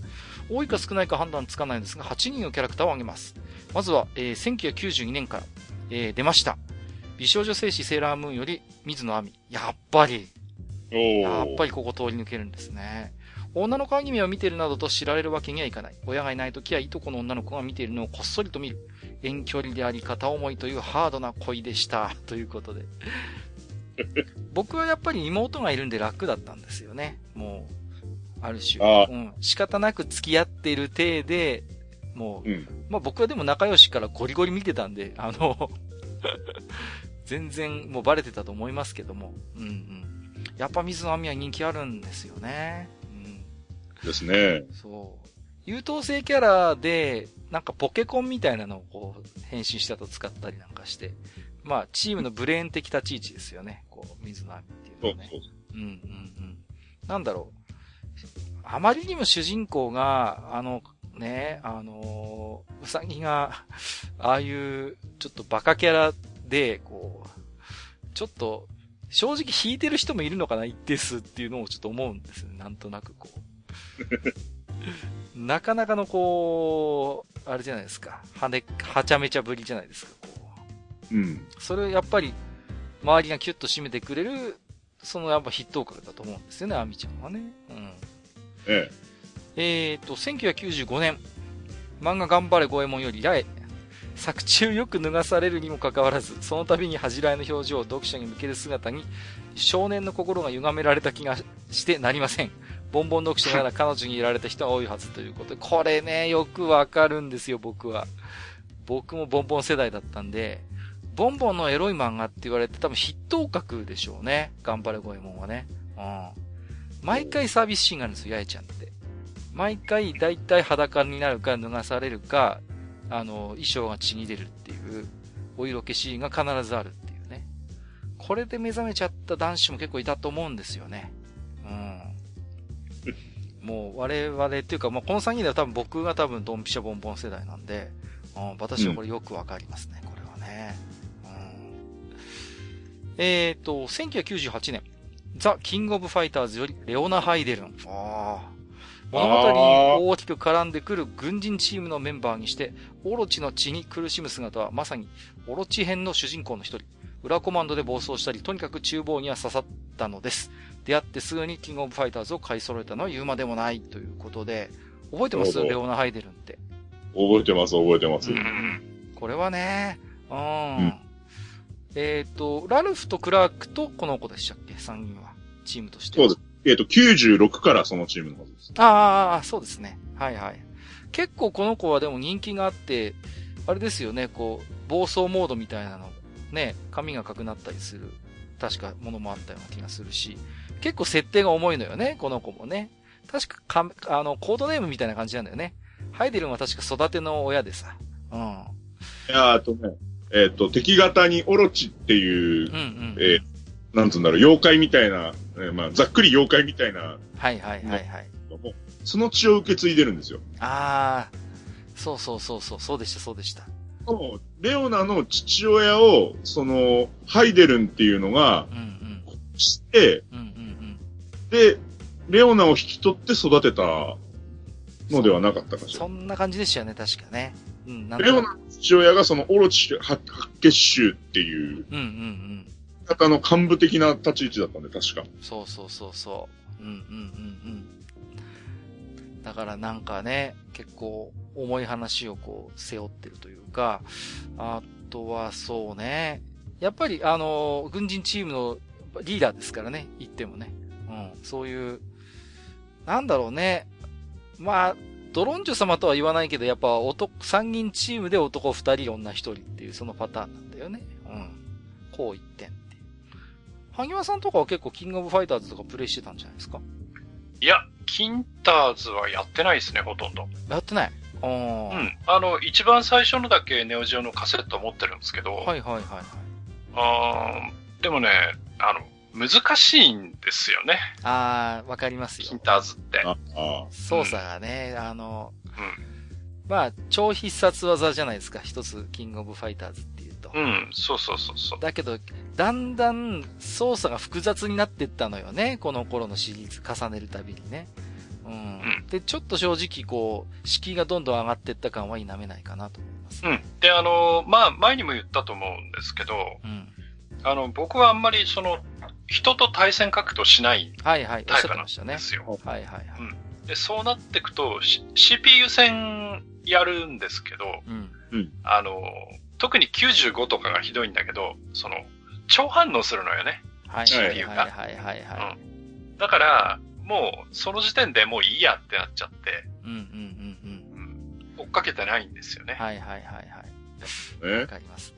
多いか少ないか判断つかないんですが、8人のキャラクターを挙げます。まずは、えー1992年から、えー出ました。美少女戦士セーラームーンより水野亜美。やっぱり、やっぱりここ通り抜けるんですね。女の子アニメを見てるなどと知られるわけにはいかない。親がいないときはいとこの女の子が見ているのをこっそりと見る。遠距離であり片思いというハードな恋でした。ということで。僕はやっぱり妹がいるんで楽だったんですよね。もう、ある種。うん。仕方なく付き合っている体で、もう、うん。まあ僕はでも仲良しからゴリゴリ見てたんで、あの、全然もうバレてたと思いますけども。うんうん。やっぱ水野亜美は人気あるんですよね。うん。ですね。そう。優等生キャラで、なんかポケコンみたいなのをこう、変身したと使ったりなんかして。まあ、チームのブレーン的立ち位置ですよね。こう、水野亜美っていうのはね。そうそう。うんうんうん。なんだろう。あまりにも主人公が、あの、ね、あのーうさぎが、ああいう、ちょっとバカキャラで、こう、ちょっと、正直引いてる人もいるのかな、一定数っていうのをちょっと思うんですよね。なんとなくこう。なかなかのこう、あれじゃないですか。はね、はちゃめちゃぶりじゃないですか、こう。うん。それをやっぱり、周りがキュッと締めてくれる、そのやっぱ筆頭格だと思うんですよね、アミちゃんはね。うん。ええーと、1995年、漫画頑張れ五右衛門より八重。作中よく脱がされるにもかかわらず、その度に恥じらいの表情を読者に向ける姿に、少年の心が歪められた気がしてなりません。ボンボン読者なら彼女にいられた人が多いはずということで、これね、よくわかるんですよ、僕は。僕もボンボン世代だったんで、ボンボンのエロい漫画って言われて多分筆頭格でしょうね。頑張れ五右衛門はね。うん。毎回サービスシーンがあるんですよ、八重ちゃんって。毎回大体裸になるか脱がされるか、あの、衣装が血に出るっていう、お色気シーンが必ずあるっていうね。これで目覚めちゃった男子も結構いたと思うんですよね。うん。もう我々っていうか、まあ、この3人では多分僕が多分ドンピシャボンボン世代なんで、うん、私はこれよくわかりますね、これはね。うん。えっ、と、1998年、ザ・キング・オブ・ファイターズよりレオナ・ハイデルン。ああ。物語に大きく絡んでくる軍人チームのメンバーにして、オロチの血に苦しむ姿はまさに、オロチ編の主人公の一人。裏コマンドで暴走したり、とにかく厨房には刺さったのです。出会ってすぐにキングオブファイターズを買い揃えたのは言うまでもないということで、覚えてます？レオナ・ハイデルンって。覚えてます、覚えてます。うんうんこれはね、うん。えっ、と、ラルフとクラークとこの子でしたっけ ?3 人は。チームとして。そうです。えっ、と、96からそのチームのはずです。ああああ、そうですね。はいはい。結構この子はでも人気があって、あれですよね、こう、暴走モードみたいなの、ね、髪が赤くなったりする、確かものもあったような気がするし、結構設定が重いのよね、この子もね。確かか、あの、コードネームみたいな感じなんだよね。ハイデルンは確か育ての親でさ。うん。いやあとね、えっ、と、敵型にオロチっていううん、うん。えーなんつうんだろう、妖怪みたいな、えーまあ、ざっくり妖怪みたいなはいはいはいはい。その血を受け継いでるんですよ。ああ、そうそうそうそう、そうでしたそうでした。レオナの父親を、その、ハイデルンっていうのが、うんうん。して、うん。で、レオナを引き取って育てたのではなかったかしらそ。んな感じでしたよね、確かね。うん、なんレオナの父親がそのオロチ白白血臭っていううんうんうん。方の幹部的な立ち位置だったんで、確か。そうそうそうそう。うんうんうんうん。だからなんかね、結構重い話をこう背負ってるというか、あとはそうね、やっぱりあの、軍人チームのリーダーですからね、言ってもね。うん、そういう、なんだろうね。まあ、ドロンジョ様とは言わないけど、やっぱ男、三人チームで男二人、女一人っていうそのパターンなんだよね。うん。こう一点っていう。萩和さんとかは結構キングオブファイターズとかプレイしてたんじゃないですか？いや、キンターズはやってないですね、ほとんど。やってない？あうーん。あの、一番最初のだけネオジオのカセット持ってるんですけど、はいはいはいはい。あーでもね、あの、難しいんですよね。あー、わかりますよヒン。ターズって。ああ操作がね、あの、うまあ、超必殺技じゃないですか。一つ、キングオブファイターズっていうと。ん。うん。そうそうそうそう。だけど、だんだん操作が複雑になってったのよね。この頃のシリーズ重ねるたびにね。うん。うんで、ちょっと正直こう、敷居がどんどん上がってった感は否めないかなと思います。うん。で、あの、まあ、前にも言ったと思うんですけど、うん。あの、僕はあんまりその、人と対戦格闘しないタイプなんてましたねで。すよ。はいはいはい。で、そうなっていくと、し CPU 戦やるんですけど、うん。あの、特に95とかがひどいんだけど、その、超反応するのよね。はいはいはいはいはいはいはい。だから、もう、その時点でもういいやってなっちゃって、うんうんうんうん。追っかけてないんですよね。はいはいはいはい。わね。かります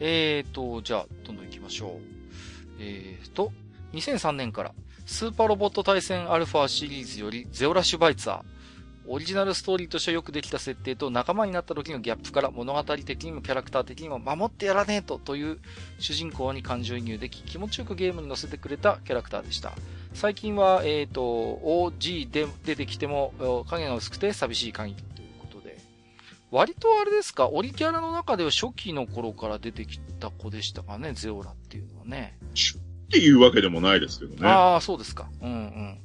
えーと、じゃあ、どんどん行きましょう。えーと、2003年から、スーパーロボット対戦アルファシリーズよりゼオラシュバイツァー。オリジナルストーリーとしてよくできた設定と仲間になった時のギャップから物語的にもキャラクター的にも守ってやらねえとという主人公に感情移入でき気持ちよくゲームに乗せてくれたキャラクターでした。最近は、えっ、と、OG で出てきても影が薄くて寂しい限り。割とあれですか、オリキャラの中では初期の頃から出てきた子でしたかね、ゼオラっていうのはね。っていうわけでもないですけどね。ああ、そうですか。うんうん。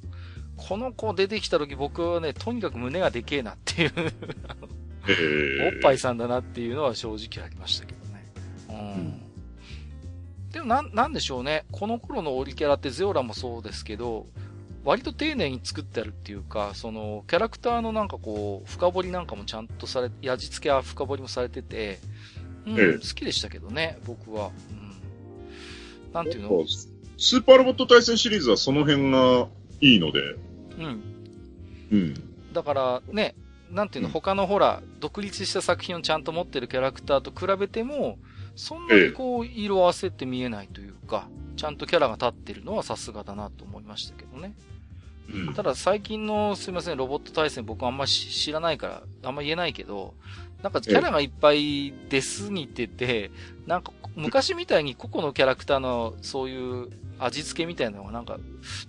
この子出てきた時僕はね、とにかく胸がでけえなっていう、えーおっぱいさんだなっていうのは正直ありましたけどね。うん。でもなん、なんでしょうね。この頃のオリキャラってゼオラもそうですけど、割と丁寧に作ってあるっていうか、その、キャラクターのなんかこう、深掘りなんかもちゃんとされ、やじ付けは深掘りもされてて、うん、ええ好きでしたけどね、僕は。うん。なんていうの？スーパーロボット対戦シリーズはその辺がいいので、うん。うん。だからね、なんていうの、うん他のほら、独立した作品をちゃんと持ってるキャラクターと比べても、そんなにこう、色あせって見えないというか、ちゃんとキャラが立ってるのはさすがだなと思いましたけどね。うんただ最近の、すいません、ロボット対戦僕あんまし知らないから、あんま言えないけど、なんかキャラがいっぱい出すぎてて、なんか昔みたいに個々のキャラクターのそういう味付けみたいなのがなんか、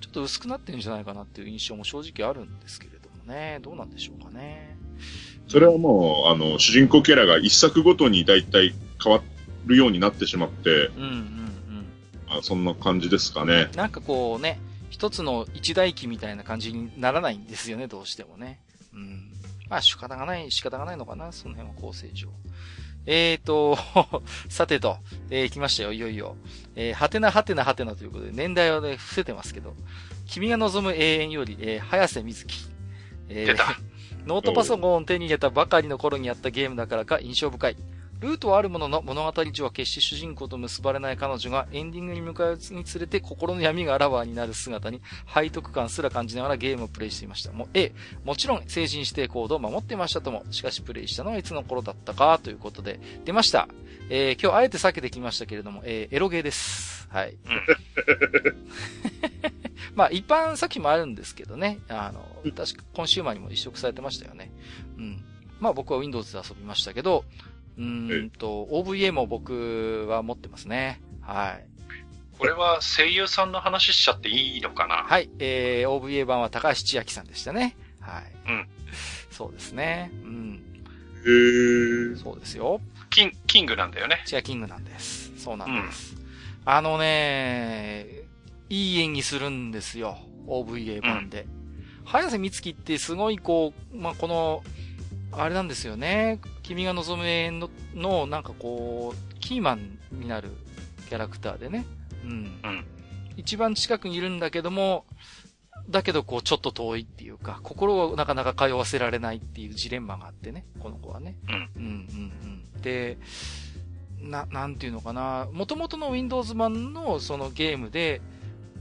ちょっと薄くなってるんじゃないかなっていう印象も正直あるんですけれどもね。どうなんでしょうかね。それはもう、あの、主人公キャラが一作ごとに大体変わるようになってしまって、うんうんうん。あそんな感じですかね。なんかこうね、一つの一代記みたいな感じにならないんですよね、どうしてもね。うん。まあ仕方がない、仕方がないのかな、その辺は構成上。えーと、さてと、えー、来ましたよ、いよいよ。えー、はてなはてなはてなということで、年代はね、伏せてますけど、君が望む永遠より、えー、早瀬瑞希。えー出た。ノートパソコンを手に入れたばかりの頃にやったゲームだからか印象深い。ルートはあるものの物語上は決して主人公と結ばれない彼女がエンディングに向かうにつれて心の闇があらわになる姿に背徳感すら感じながらゲームをプレイしていました。もう A、もちろん成人指定コードを守っていましたとも、しかしプレイしたのはいつの頃だったかということで、出ました。えー、今日あえて避けてきましたけれども、えー、エロゲーです。はい。まあ、一般作品もあるんですけどね。あの、確かコンシューマーにも移植されてましたよね。うん。まあ僕は Windows で遊びましたけど、うーんと、OVA も僕は持ってますね。はい。これは声優さんの話しちゃっていいのかな？はい。えー、OVA 版は高橋千秋さんでしたね。はい。うん。そうですね。うん。へー。そうですよ。キンキングなんだよね。チアキングなんです。そうなんです。あのね、いい演技するんですよ。OVA 版で。早瀬美月ってすごいこう、まあ、この、あれなんですよね。君が望む永遠の、の、なんかこう、キーマンになるキャラクターでね。うん。うん一番近くにいるんだけども、だけどこう、ちょっと遠いっていうか、心をなかなか通わせられないっていうジレンマがあってね、この子はね。うん。うんうんうん。で、な、なんていうのかな、元々の Windows 版のそのゲームで、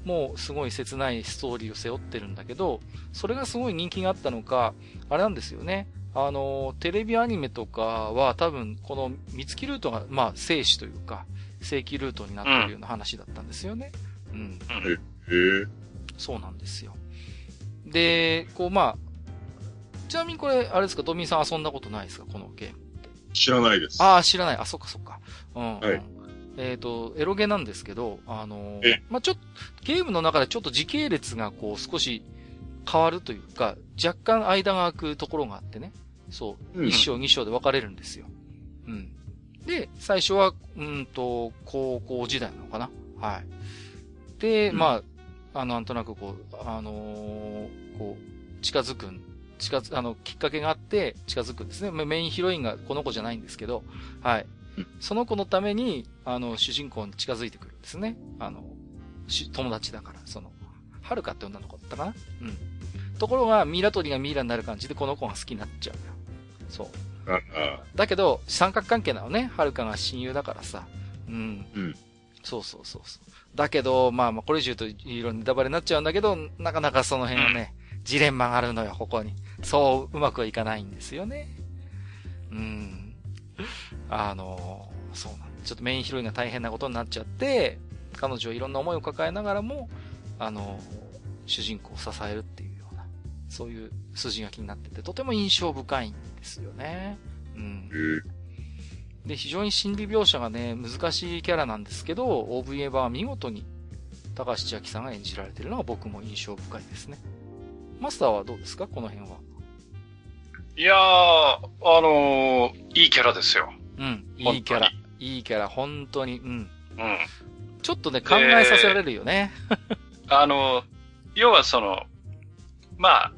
もうすごい切ないストーリーを背負ってるんだけど、それがすごい人気があったのか、あれなんですよね。あの、テレビアニメとかは多分この三月ルートが、まあ、生死というか、正規ルートになってるような話だったんですよね。うん。へー。そうなんですよ。で、こうまあ、ちなみにこれ、あれですか、ドミーさん遊んだことないですかこのゲーム。知らないです。ああ、知らない。あ、そっかそっか。うん。はいえっ、と、エロゲなんですけど、あのーえ？まあ、ちょっと、ゲームの中でちょっと時系列がこう少し変わるというか、若干間が空くところがあってね。そう。うん一章二章で分かれるんですよ。うん。で、最初は、うんと、高校時代なのかな。はい。で、うんまあ、あの、なんとなくこう、あのーこう、近づくん、近づ、あの、きっかけがあって近づくんですね。まあメインヒロインがこの子じゃないんですけど、はいうん。その子のために、あの、主人公に近づいてくるんですね。あの、し友達だから、その、はるかって女の子だったかなうん。ところが、ミイラ取りがミイラになる感じで、この子が好きになっちゃう。そう。だけど、三角関係なのね。はるかが親友だからさ。うん。うんそうそうそうそう。だけど、まあまあ、これ以上言うといろいろネタバレになっちゃうんだけど、なかなかその辺はね、ジレンマがあるのよ、ここに。そう、うまくはいかないんですよね。うん。あの、そうなんちょっとメインヒロインが大変なことになっちゃって、彼女はいろんな思いを抱えながらも、あの、主人公を支えるっていうそういう筋書きになってて、とても印象深いんですよね。うんえ。ーで、非常に心理描写がね、難しいキャラなんですけど、OVA 版は見事に高橋千明さんが演じられているのが僕も印象深いですね。マスターはどうですか？この辺は。いやー、あのーいいキャラですよ。うん。いいキャ本ラ。いいキャラ、本当に。うん。うん。ちょっとね、考えさせられるよね。あの、要はその、まあ、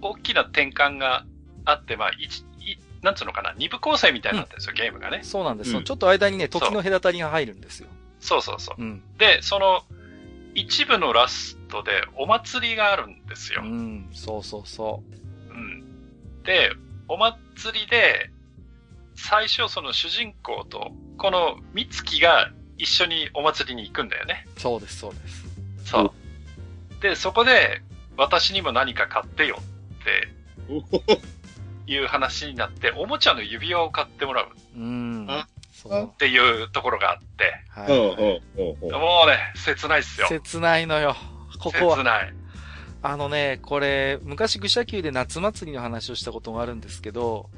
大きな転換があって、まあ、一、いなんつうのかな、二部構成みたいになっんですよ、ゲームがね。そうなんです、うんちょっと間にね、時の隔たりが入るんですよ。そうそうそう。うん。で、その、一部のラストでお祭りがあるんですよう。ん。そうそうそうん。で、お祭りで、最初その主人公と、この美月が一緒にお祭りに行くんだよね。う。そうです、そうです。そう。で、そこで、私にも何か買ってよっていう話になって、おもちゃの指輪を買ってもらうっうんあ。そう。ていうところがあって、はい。もうね、切ないっすよ。切ないのよ。ここは切。ない。あのね、これ、昔愚者級で夏祭りの話をしたことがあるんですけど、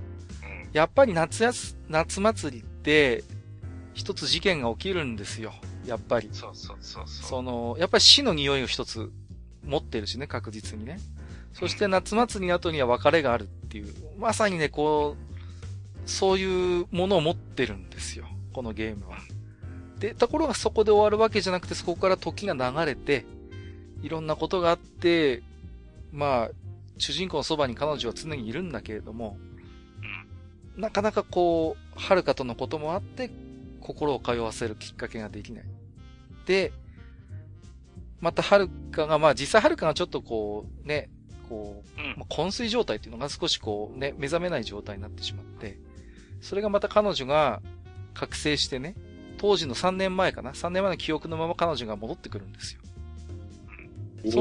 うん。やっぱり夏やす、夏祭りって、一つ事件が起きるんですよ。やっぱり。そうそうそうそう。その、やっぱり死の匂いを一つ持ってるしね、確実にね。そして夏祭りの後には別れがあるっていう、まさにね、こう、そういうものを持ってるんですよ。このゲームは。で、ところがそこで終わるわけじゃなくて、そこから時が流れて、いろんなことがあって、まあ、主人公のそばに彼女は常にいるんだけれども、なかなかこう、はるかとのこともあって、心を通わせるきっかけができない。で、またはるかが、まあ実際はるかがちょっとこう、ね、こう、うんまあ、昏睡状態っていうのが少しこうね、目覚めない状態になってしまって、それがまた彼女が覚醒してね、当時の3年前かな ?3 年前の記憶のまま彼女が戻ってくるんですよ。そ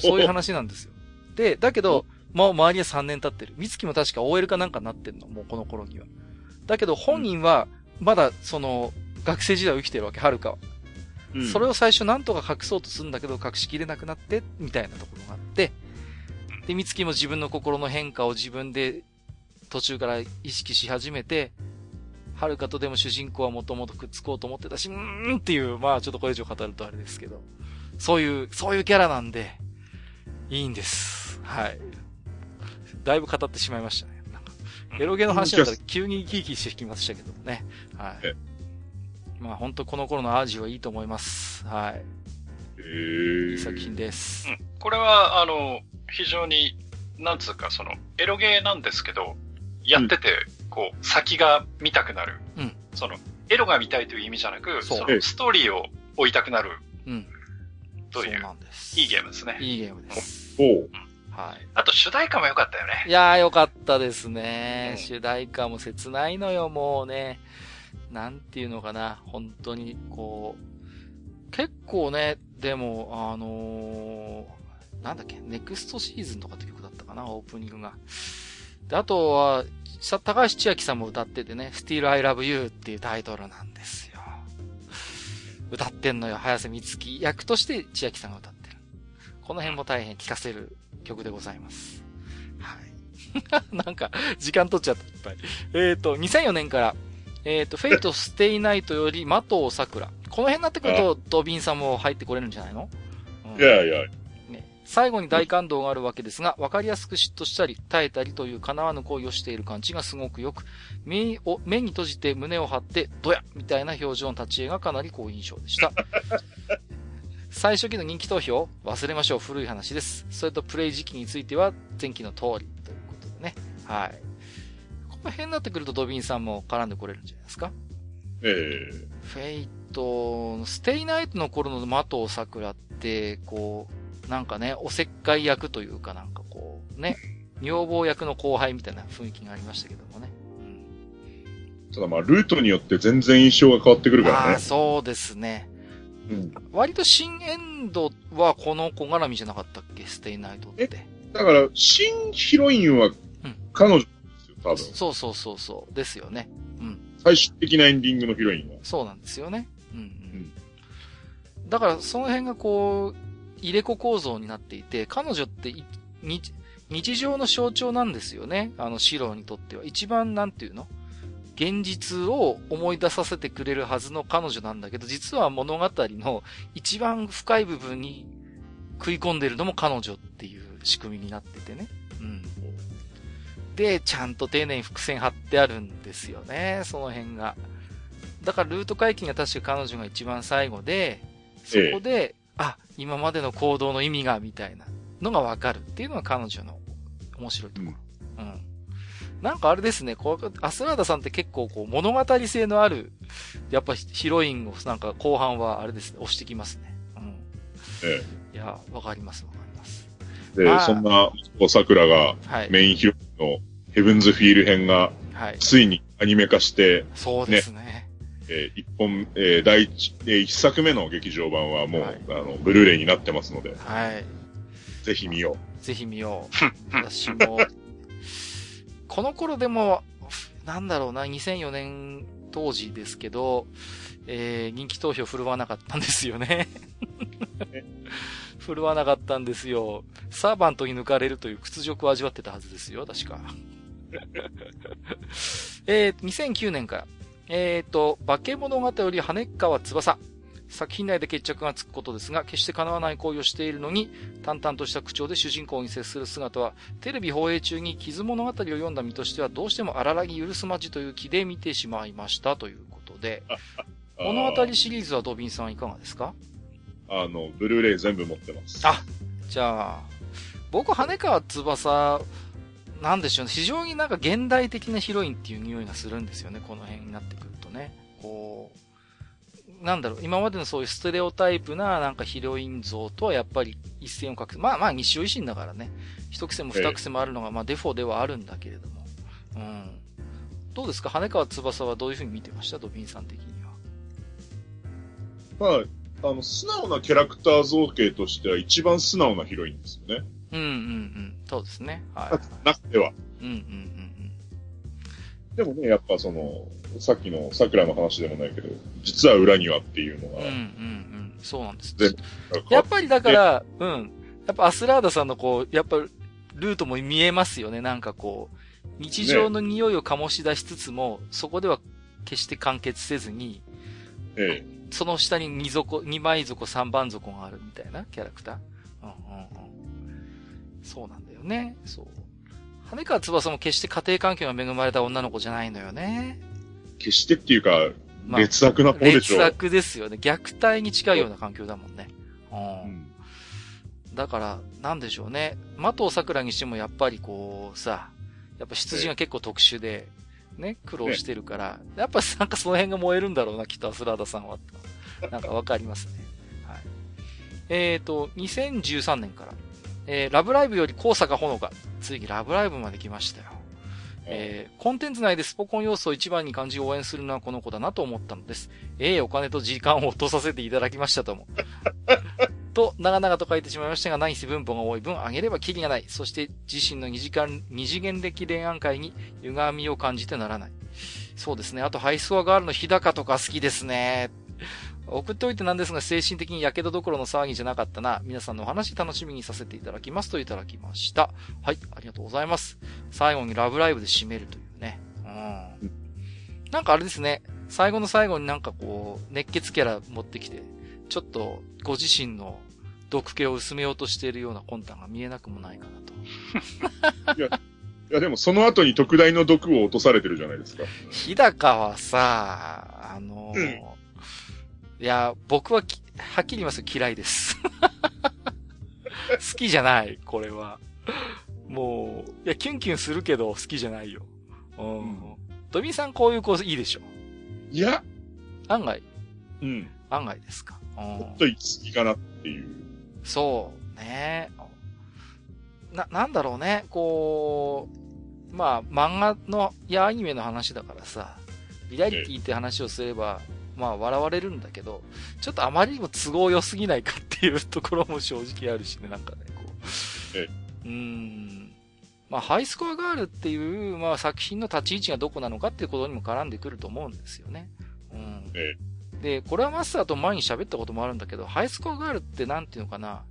そういう話なんですよ。で、だけど、もう周りは3年経ってる。美月も確か OL かなんかになってんの、もうこの頃には。だけど本人は、まだその、学生時代を生きてるわけ、はるかは。うんそれを最初なんとか隠そうとするんだけど隠しきれなくなって、みたいなところがあって、で、美月も自分の心の変化を自分で途中から意識し始めて、はるかとでも主人公はもともとくっつこうと思ってたし、うーんっていう、まあちょっとこれ以上語るとあれですけど、そういう、そういうキャラなんで、いいんです。はい。だいぶ語ってしまいましたね。なんかエロゲの話だったら急に生き生きしてきましたけどもね。はいえ。まあ本当この頃のアージはいいと思います。はい。えいーい作品です。うんこれは、あの、非常に、なんつうか、その、エロゲーなんですけど、やってて、こう、先が見たくなる。うんその、エロが見たいという意味じゃなく、そのストーリーを追いたくなるうん。そうという、なんです。いいゲームですね。いいゲームです。おうはい。あと、主題歌も良かったよね。いやーよかったですね。うん主題歌も切ないのよ、もうね。なんていうのかな。本当に、こう。結構ね、でも、あのーなんだっけ、ネクストシーズンとかって曲だったかな、オープニングが。で、あとは、さたかはし智秋さんも歌っててね、Still I Love You っていうタイトルなんですよ。歌ってんのよ、早瀬水月役として智秋さんが歌ってる。この辺も大変聴かせる曲でございます。はい。なんか、時間取っちゃった、いっぱい。えっ、と、2004年から、えっ、と、フェイトステイナイトより、マトウサクラ。この辺になってくると、ドビンさんも入ってこれるんじゃないの、うんいやいや、ね、最後に大感動があるわけですが、わかりやすく嫉妬したり、耐えたりという叶わぬ恋をしている感じがすごくよく、目を、目に閉じて胸を張って、ドヤみたいな表情の立ち絵がかなり好印象でした。最初期の人気投票忘れましょう。古い話です。それとプレイ時期については前期の通りということでね。はい。この辺になってくるとドビンさんも絡んでこれるんじゃないですか？ええ Fate/stay nightの頃の間桐桜って、こう、なんかね、おせっかい役というかなんかこう、ね、女房役の後輩みたいな雰囲気がありましたけどもね。うん、ただまあ、ルートによって全然印象が変わってくるからああ、ね。そうですね。うん。割と新エンドはこの小絡みじゃなかったっけ？ステイナイトって。だから、新ヒロインは彼女ですよ、多分。そうそうそうそう。ですよね。うん。最終的なエンディングのヒロインは。そうなんですよね。うんうん。だからその辺がこう、入れ子構造になっていて、彼女って日日常の象徴なんですよね。あの、シロにとっては。一番なんていうの？現実を思い出させてくれるはずの彼女なんだけど、実は物語の一番深い部分に食い込んでるのも彼女っていう仕組みになっててね。うん。で、ちゃんと丁寧に伏線張ってあるんですよね、その辺が。だからルート回帰が確か彼女が一番最後で、そこで、あ、今までの行動の意味が、みたいなのがわかるっていうのが彼女の面白いところ。うん。なんかあれですね、こう、アスラーダさんって結構こう物語性のある、やっぱヒロインをなんか後半はあれですね、押してきますね。うん。えいや、わかりますわかります。え。で、まあそんな、桜がはい。メインヒロインのヘブンズフィール編が、はい。ついにアニメ化して、そうですね。えー一本、えー第一、えー一作目の劇場版はもう、はいあの、ブルーレイになってますので、はい。ぜひ見よぜひ見よう。私も、この頃でも、なんだろうな、2004年当時ですけど、えー、人気投票振るわなかったんですよね。振るわなかったんですよ。サーバントに抜かれるという屈辱を味わってたはずですよ、確か。えー、2009年から、えーと、化け物語より羽川翼。作品内で決着がつくことですが、決して叶わない行為をしているのに、淡々とした口調で主人公に接する姿は、テレビ放映中に傷物語を読んだ身としては、どうしても荒らぎ許すまじという気で見てしまいましたということで、う。物語シリーズはドビンさんいかがですか？あの、ブルーレイ全部持ってます。あじゃあ、僕、羽川翼、なんでしょうね、非常になんか現代的なヒロインっていう匂いがするんですよね、この辺になってくるとね。こう、なんだろう、今までのそういうステレオタイプななんかヒロイン像とはやっぱり一線を画す。まあまあ、西尾維新だからね。一癖も二癖もあるのが、まあデフォではあるんだけれども。うん。どうですか？羽川翼はどういうふうに見てました？ドビンさん的には。まあ、あの、素直なキャラクター造形としては一番素直なヒロインですよね。うんうんうん。そうですね。はい。なくては。うんうんうんでもね、やっぱその、さっきの桜の話でもないけど、実は裏にはっていうのがうん。うんうんうん。そうなんです。全やっぱりだから、うん。やっぱアスラーダさんのこう、やっぱルートも見えますよね。なんかこう、日常の匂いを醸し出しつつも、そこでは決して完結せずに、ええ。その下に二底、二枚底、三番底があるみたいなキャラクター。うんうんうん。そうなんだよね。そう。羽川翼も決して家庭環境が恵まれた女の子じゃないのよね。決してっていうか、まあ劣悪な方でしょ。劣悪ですよね。虐待に近いような環境だもんね。うんうんだから、なんでしょうね。的藤桜にしてもやっぱりこうさ、やっぱ出自が結構特殊で、ね、苦労してるから、やっぱなんかその辺が燃えるんだろうな、きっとアスラーダさんは。なんかわかりますね。はい。えっ、と、2013年から、えー、ラブライブより高坂ほのか。ついにラブライブまで来ましたよ。えーコンテンツ内でスポコン要素を一番に感じ応援するのはこの子だなと思ったのです。ええお金と時間を落とさせていただきましたとも。と、長々と書いてしまいましたが、何せ文法が多い分、上げればキリがない。そして、自身の二次間、二次元的恋愛会に歪みを感じてならない。そうですね。あと、ハイスコアガールの日高とか好きですね。送っておいてなんですが、精神的に火傷どころの騒ぎじゃなかったな。皆さんのお話楽しみにさせていただきますといただきました。はい、ありがとうございます。最後にラブライブで締めるというね。うん。なんかあれですね。最後の最後になんかこう、熱血キャラ持ってきて、ちょっとご自身の毒気を薄めようとしているような魂胆が見えなくもないかなと。いや、いやでもその後に特大の毒を落とされてるじゃないですか。日高はさ、あのーうん、いや、僕ははっきり言います嫌いです。好きじゃない、これは。もう、いや、キュンキュンするけど好きじゃないよ。うん。うん、ドビーさんこういう子いいでしょ？いや。案外。うん。案外ですか。ちょっと行き過ぎかなっていう。そうね。な、なんだろうね。こう、まあ、漫画の、やアニメの話だからさ、リアリティって話をすれば、まあ、笑われるんだけど、ちょっとあまりにも都合良すぎないかっていうところも正直あるしね、なんかね、こう。うん。まあ、ハイスコアガールっていう、まあ、作品の立ち位置がどこなのかっていうことにも絡んでくると思うんですよね。うん。で、これはマスターと前に喋ったこともあるんだけど、ハイスコアガールってなんていうのかな、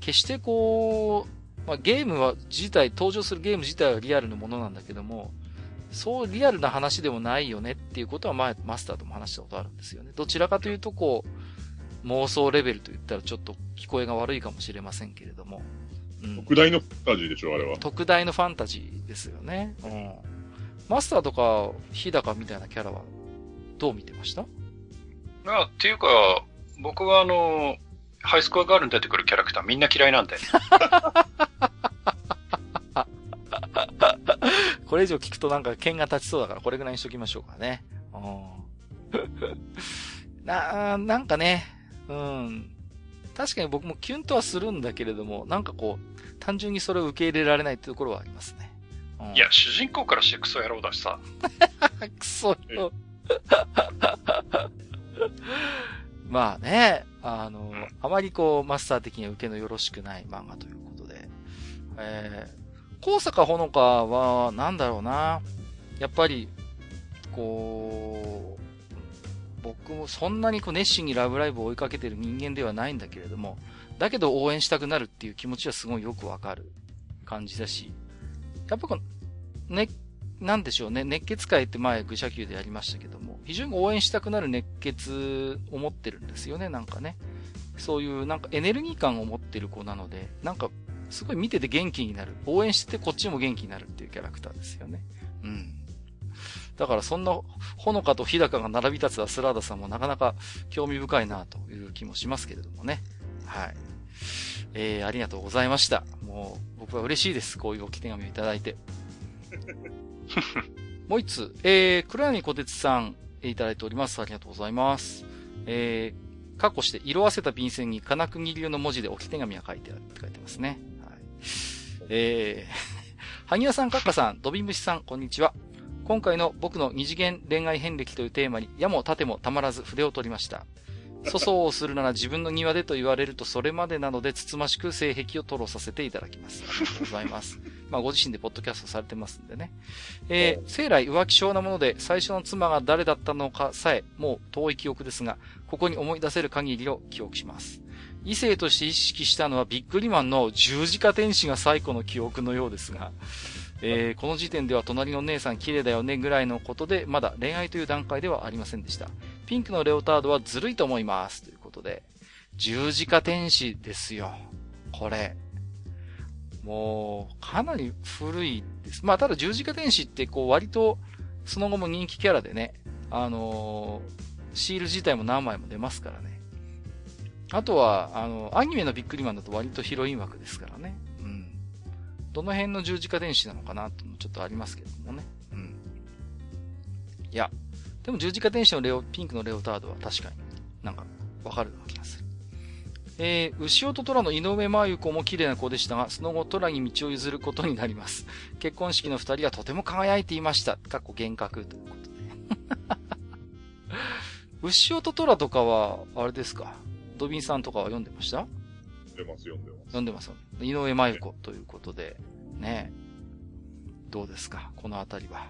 決してこう、まあ、ゲームは自体、登場するゲーム自体はリアルなものなんだけども、そうリアルな話でもないよねっていうことは前、マスターとも話したことあるんですよね。どちらかというと、こう、妄想レベルと言ったらちょっと聞こえが悪いかもしれませんけれども。うん、特大のファンタジーでしょ、あれは。特大のファンタジーですよね。うん。マスターとか、日高みたいなキャラは、どう見てました？あ、っていうか、僕はあの、ハイスコアガールに出てくるキャラクターみんな嫌いなんで。これ以上聞くとなんか剣が立ちそうだからこれぐらいにしときましょうかね。な、なんかね、うん。確かに僕もキュンとはするんだけれども、なんかこう、単純にそれを受け入れられないってところはありますね。うん、いや、主人公からしてクソ野郎だしさ。クソ野郎。まあね、あの、あまりこう、マスター的には受けのよろしくない漫画ということで。えー、高坂ほのかは、なんだろうな。やっぱり、こう、僕もそんなにこう熱心にラブライブを追いかけてる人間ではないんだけれども、だけど応援したくなるっていう気持ちはすごいよくわかる感じだし、やっぱこの、ね、なんでしょうね、熱血会って前、愚者級でやりましたけども、非常に応援したくなる熱血を持ってるんですよね、なんかね。そういうなんかエネルギー感を持ってる子なので、なんかすごい見てて元気になる。応援しててこっちも元気になるっていうキャラクターですよね。うん。だからそんな、ほのかと日高が並び立つアスラーダさんもなかなか興味深いなという気もしますけれどもね。はい。えー、ありがとうございました。もう、僕は嬉しいです。こういう置き手紙をいただいて。もう一つ、えー、黒柳小鉄さん、いただいております。ありがとうございます。えー、過去して色あせた便箋に金国流の文字で置き手紙が書いてあるって書いてますね。はい。えー、萩谷さん、カッカさん、ドビムシさん、こんにちは。今回の僕の二次元恋愛遍歴というテーマに、矢も盾もたまらず筆を取りました。粗相をするなら自分の庭でと言われるとそれまでなので、つつましく性癖を吐露させていただきます。ありがとうございます。まあ、ご自身でポッドキャストされてますんでね。えー、生来浮気症なもので、最初の妻が誰だったのかさえ、もう遠い記憶ですが、ここに思い出せる限りを記憶します。異性として意識したのはビックリマンの十字架天使が最古の記憶のようですが、えー、この時点では隣の姉さん綺麗だよねぐらいのことで、まだ恋愛という段階ではありませんでした。ピンクのレオタードはずるいと思います。ということで、十字架天使ですよ。これ。もう、かなり古いです。まあ、ただ十字架天使ってこう割と、その後も人気キャラでね、あのー、シール自体も何枚も出ますからね。あとは、あの、アニメのビックリマンだと割とヒロイン枠ですからね。どの辺の十字架電子なのかなってもちょっとありますけどもね。うん。いや、でも十字架電子のレオ、ピンクのレオタードは確かになんかわかるような気がする。えー、牛尾と虎の井上真由子も綺麗な子でしたが、その後虎に道を譲ることになります。結婚式の二人はとても輝いていました。かっこ幻覚ということで。牛尾と虎とかは、あれですか？ドビンさんとかは読んでました？読んでます、読んでます。読んでます。井上真由子ということで、ね。どうですか？このあたりは。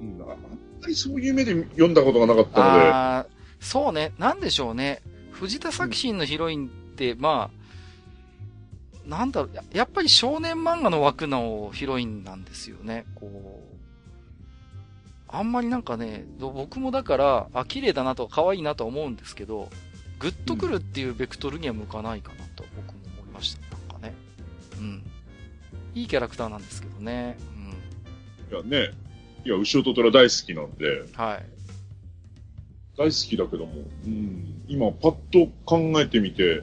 うん、あんまりそういう目で読んだことがなかったので。あそうね。なんでしょうね。藤田作品のヒロインって、まあ、なんだろう、やっぱり少年漫画の枠のヒロインなんですよね。こう、あんまりなんかね、僕もだから、あ、綺麗だなとか可愛いなと思うんですけど、グッとくるっていうベクトルには向かないかなと僕も思いました。なんかね。うん。いいキャラクターなんですけどね。うん。いやね、いや、牛尾と虎大好きなんで。はい。大好きだけども、うん、今パッと考えてみて、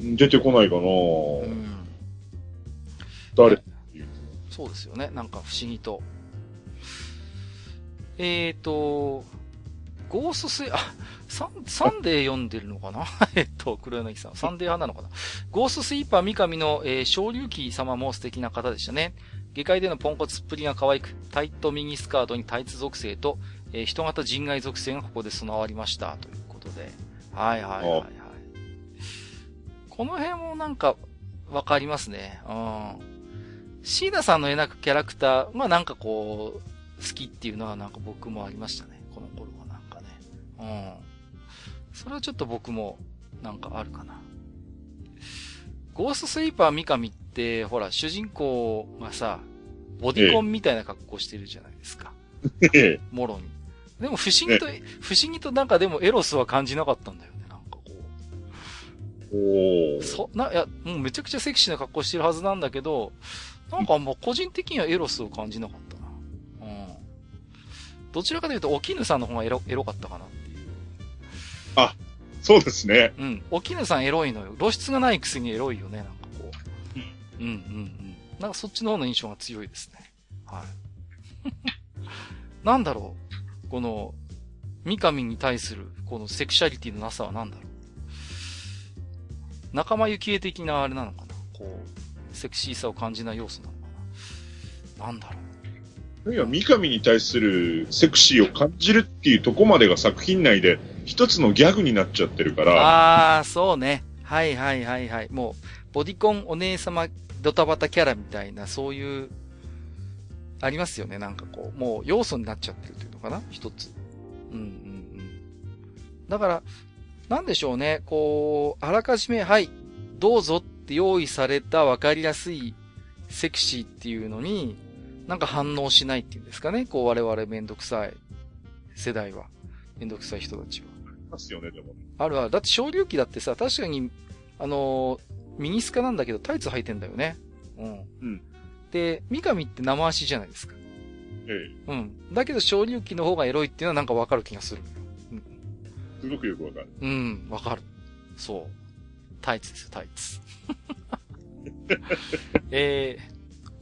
出てこないかな、うん、誰っていう。そうですよね。なんか不思議と。えっ、ー、と、ゴーストスイ、あ、サン、サンデー読んでるのかな？えっと、黒柳さん。サンデー派なのかな？ゴーストスイーパー美神の、えー、小竜姫様も素敵な方でしたね。下界でのポンコツっぷりが可愛く、タイトミニスカートにタイツ属性と、えー、人型人外属性がここで備わりました。ということで。はいはいはいはい。この辺もなんか、わかりますね。うん。シーナさんの描くキャラクター、まあなんかこう、好きっていうのはなんか僕もありましたね。この頃はなんかね。うん。それはちょっと僕も、なんかあるかな。ゴーストスイーパー三上って、ほら、主人公がさ、ボディコンみたいな格好してるじゃないですか。ええ、もろに。でも不思議と、不思議となんかでもエロスは感じなかったんだよね、なんかこう。おそ、な、いや、もうめちゃくちゃセクシーな格好してるはずなんだけど、なんかもう個人的にはエロスを感じなかっ。どちらかというと、お絹さんの方がエロ、エロかったかなっていう。あ、そうですね。うん。お絹さんエロいのよ。露出がないくせにエロいよね、なんかこう。うん、うん、うん。なんかそっちの方の印象が強いですね。はい。なんだろう。この、三上に対する、このセクシャリティのなさは何だろう。仲間由紀恵的なあれなのかなこう、セクシーさを感じない要素なのかななんだろう。いや、三上に対するセクシーを感じるっていうとこまでが作品内で一つのギャグになっちゃってるから。ああ、そうね。はいはいはいはい。もう、ボディコンお姉様ドタバタキャラみたいな、そういうありますよね。なんかこう、もう要素になっちゃってるというのかな？一つ。うんうんうん。だから、なんでしょうね。こう、あらかじめ、はい、どうぞって用意された分かりやすいセクシーっていうのに、なんか反応しないっていうんですかね。こう、我々めんどくさい世代は。めんどくさい人たちは。ありますよね、でも。あるある。だって昇竜期だってさ、確かに、あのー、ミニスカなんだけどタイツ履いてんだよね。うん。うん。で、三上って生足じゃないですか。ええ。うん。だけど、昇竜記の方がエロいっていうのはなんかわかる気がする。うん。すごくよくわかる。うん、わかる。そう。タイツですよ、タイツ。えー、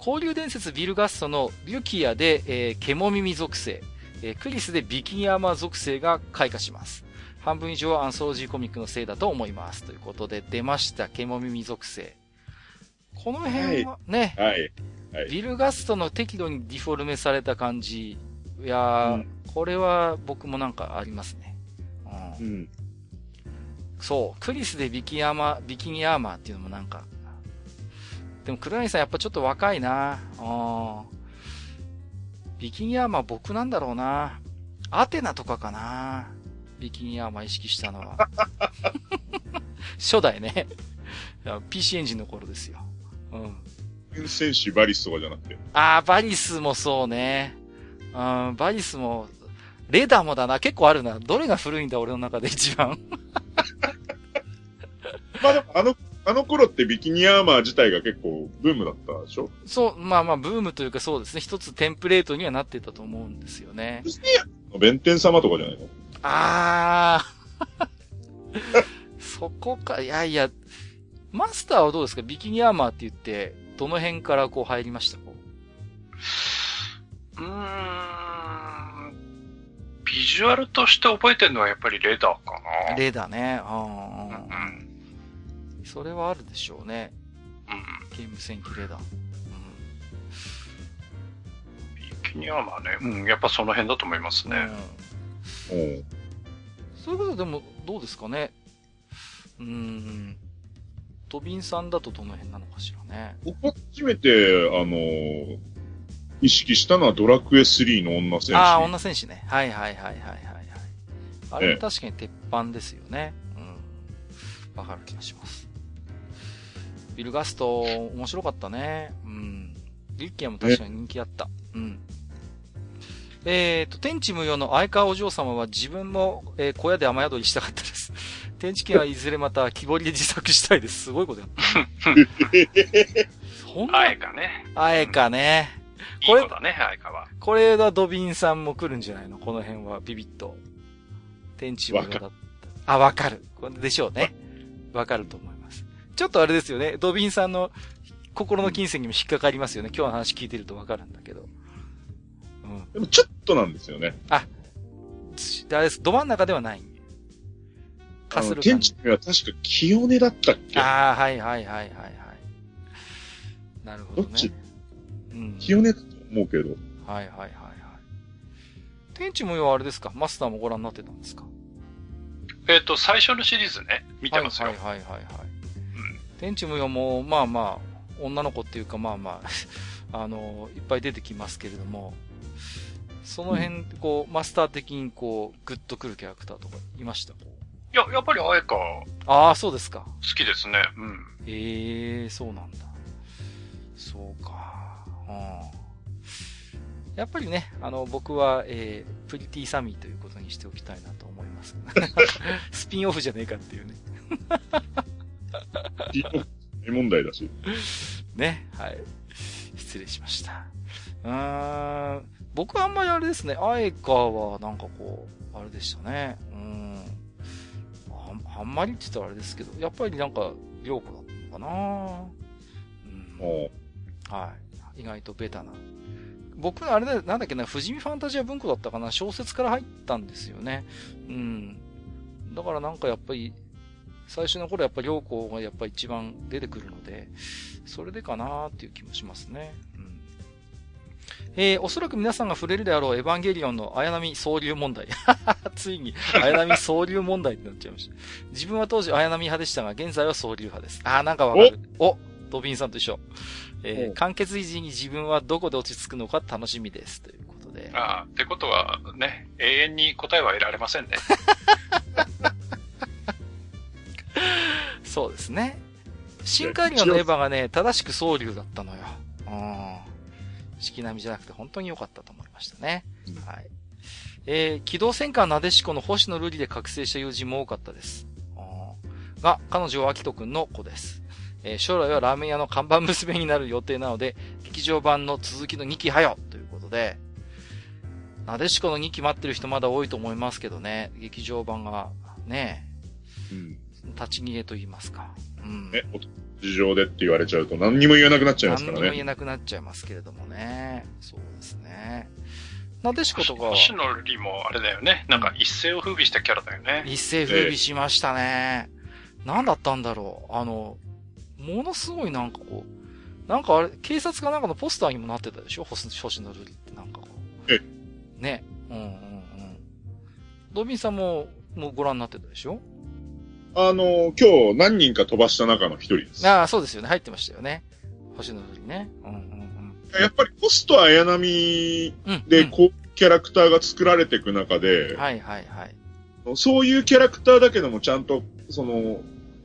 交流伝説ビルガッソのリュキアで、えー、ケモミミ属性、えー、クリスでビキニアーマー属性が開花します。半分以上はアンソロジーコミックのせいだと思います。ということで出ました、ケモミミ属性。この辺はね、はい。はい、ヴィルガストの適度にディフォルメされた感じ。いやー、うん、これは僕もなんかありますね。うん。うん、そう、クリスでビキアーマー、ビキニアーマーっていうのもなんか、でも黒柳さんやっぱちょっと若いなうん。ビキニアーマー僕なんだろうなアテナとかかなビキニアーマー意識したのは。初代ね。PC エンジンの頃ですよ。うん。戦士バリスとかじゃなくて。ああ、バリスもそうね。うん、バリスも、レーダーもだな。結構あるな。どれが古いんだ、俺の中で一番。まあでも、あの、あの頃ってビキニアーマー自体が結構ブームだったでしょ？そう、まあまあ、ブームというかそうですね。一つテンプレートにはなってたと思うんですよね。弁天様とかじゃないの？ああ。そこか、いやいや、マスターはどうですか？ビキニアーマーって言って、どの辺からこう入りましたか？うーん。ビジュアルとして覚えてるのはやっぱりレーダーかな。レーダーね。うん。うん。それはあるでしょうね。うん。ゲーム戦記レーダー。うん。ビキニアーマーね。うん。やっぱその辺だと思いますね。うん。そういうことでも、どうですかね。うん。トビンさんだとどの辺なのかしらね。僕初めて、あのー、意識したのはドラクエ3の女戦士。ああ、女戦士ね。はいはいはいはいはい。あれも確かに鉄板ですよね。うん。わかる気がします。ビルガスト、面白かったね。うん。リッキアも確かに人気あった。うん。えっ、と、天地無用の相川お嬢様は自分も、えー小屋で雨宿りしたかったです。天地家はいずれまた木彫りで自作したいです。すごいことやった んなあえかね。あえかね。いいこれ子だね、あえかは。これはドビンさんも来るんじゃないの？この辺はビビッと。天地無用だった。あ、わかる。でしょうね。わかると思います。ちょっとあれですよね。ドビンさんの心の金銭にも引っかかりますよね。今日の話聞いてるとわかるんだけど。うん。でもちょっとなんですよね。つあれです。ど真ん中ではない。かする天地。は確か清根だったっけ？ああ、はいはいはいはいはい。なるほどね。どっち？うん。清根だと思うけど。はいはいはいはい。天地無用はあれですか？マスターもご覧になってたんですか？えっ、と、最初のシリーズね、見てますよ。はいはいはいはい、はい。うん天地無用も、まあまあ、女の子っていうかまあまあ、あの、いっぱい出てきますけれども、その辺、こう、マスター的にこう、グッとくるキャラクターとかいました？いや、やっぱりあえかああ、そうですか。好きですね。うん。ええそうなんだ。そうか。うん。やっぱりね、あの、僕は、えー、プリティサミーということにしておきたいなと思います。スピンオフじゃねえかっていうね。大 問題だし。ね。はい。失礼しました。うーん。僕はあんまりあれですね、アエカはなんかこう、あれでしたね。うん。ああんまりって言ったらあれですけど、やっぱりなんか、良子だったのかなうん。もはい。意外とベタな。僕のあれだ、なんだっけな、富士見ファンタジア文庫だったかな、小説から入ったんですよね。うん。だからなんかやっぱり、最初の頃やっぱり良子がやっぱ一番出てくるので、それでかなっていう気もしますね。うん。えー、おそらく皆さんが触れるであろうエヴァンゲリオンの綾波総流問題。ついに、綾波総流問題ってなっちゃいました。自分は当時綾波派でしたが、現在は総流派です。あー、なんかわかる。おドビンさんと一緒。えーお完結維持に自分はどこで落ち着くのか楽しみです。ということで。ああ、ってことはね、永遠に答えは得られませんね。そうですね。新海流のエヴァがね、正しく総流だったのよ。うん。式並みじゃなくて本当に良かったと思いましたね。うんはい。えー、機動戦艦なでしこの星野瑠璃で覚醒した友人も多かったです。うんが、彼女は秋人くんの子です。えー将来はラーメン屋の看板娘になる予定なので、劇場版の続きの2期はよということで、なでしこの2期待ってる人まだ多いと思いますけどね、劇場版がね、う、うん。立ち逃げと言いますか。うん。ね、お事情でって言われちゃうと何にも言えなくなっちゃいますからね。何にも言えなくなっちゃいますけれどもね。そうですね。なでしことかは、星野瑠璃もあれだよね。なんか一世を風靡したキャラだよね。一世風靡しましたね。何だったんだろう。あの、ものすごいなんかこう、なんかあれ、警察かなんかのポスターにもなってたでしょ？星星野瑠璃ってなんかこう。えね。うんうんうん。ドビンさんも、もうご覧になってたでしょ？あの、今日何人か飛ばした中の一人です。ああ、そうですよね。入ってましたよね。星野瑠璃ね。うんうんやっぱりポスト綾波うん。うん。で、うんこう、キャラクターが作られていく中で、はいはいはい。そういうキャラクターだけどもちゃんと、その、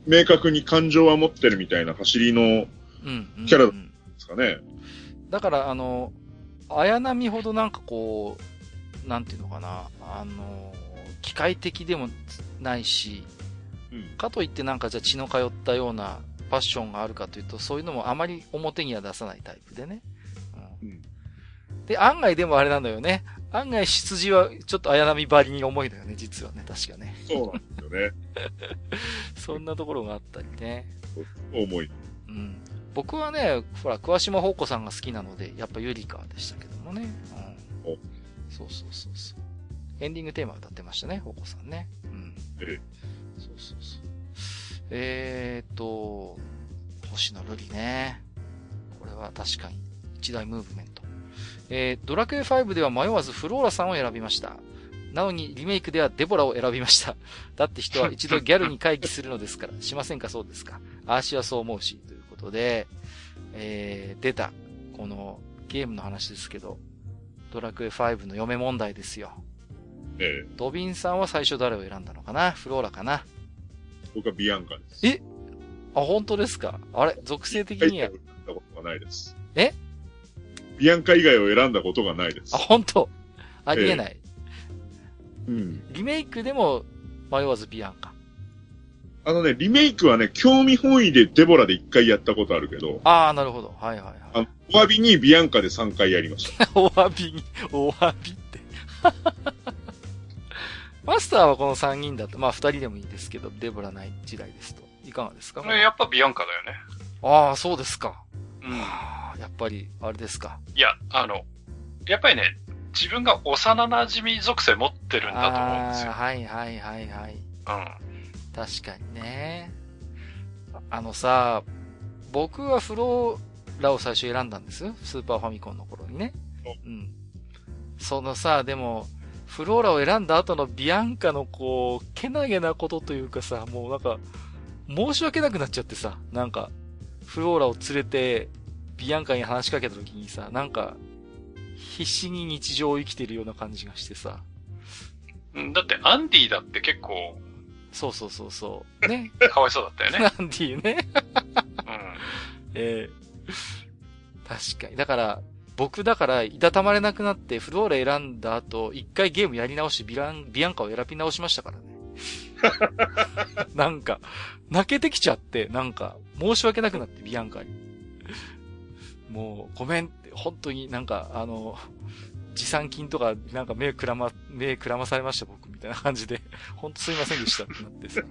明確に感情は持ってるみたいな走りの、でうんうん。キャラうんすかね。だから、あの、綾波ほどなんかこう、なんていうのかな、あの、機械的でもないし、うん。かといってなんかじゃあ血の通ったようなパッションがあるかというと、そういうのもあまり表には出さないタイプでね。うんうんで、案外でもあれなんだよね。案外出自はちょっと綾波ばりに重いのよね、実はね、確かね。そうなんですよね。そんなところがあったりね。重い。うん。僕はね、ほら、桑島宝子さんが好きなので、やっぱゆりかでしたけどもね。うんお。そうそうそうそう。エンディングテーマ歌ってましたね、宝子さんね。うん。ええそうそうそう。えーっと、星野瑠璃ね。これは確かに一大ムーブメント。えー、ドラクエ5では迷わずフローラさんを選びました。なのにリメイクではデボラを選びました。だって人は一度ギャルに回帰するのですから。しませんかそうですか。あーしはそう思うし。ということで、えー、出た。このゲームの話ですけど、ドラクエ5の嫁問題ですよ。ええドビンさんは最初誰を選んだのかな？フローラかな？僕はビアンカです。え？あ、本当ですか？あれ？属性的には？選んだことがないです。え？ビアンカ以外を選んだことがないですあ、。本当？ありえない。うん。リメイクでも迷わずビアンカ。あのね、リメイクはね、興味本位でデボラで1回やったことあるけど、ああ、なるほど。はいはいはい。あの、お詫びにビアンカで3回やりました。お詫びに、お詫びって。マスターはこの3人だと、まあ2人でもいいですけど、デブラない時代ですと。いかがですか？やっぱビアンカだよね。ああ、そうですか。うん。はあやっぱり、あれですか。いや、あの、やっぱりね、自分が幼馴染属性持ってるんだと思うんですよはいはいはいはい。うん。確かにね。あのさ、僕はフローラを最初選んだんです。スーパーファミコンの頃にね。うん。そのさ、でも、フローラを選んだ後のビアンカのこう、けなげなことというかさ、もうなんか、申し訳なくなっちゃってさ、なんか、フローラを連れて、ビアンカに話しかけた時にさ、なんか、必死に日常を生きてるような感じがしてさ、うんだって、アンディだって結構、そうそうそうそう。ね。かわいそうだったよね。なんていうね。うん。ええ確かに。だから、僕だから、いたたまれなくなって、フローラ選んだ後、一回ゲームやり直してビラン、ビアンカを選び直しましたからね。なんか、泣けてきちゃって、なんか、申し訳なくなって、ビアンカに。もう、ごめんって、本当になんか、あの、持参金とか、なんか目くらま、目くらまされました、僕、みたいな感じで、本当すいませんでしたってなってさ。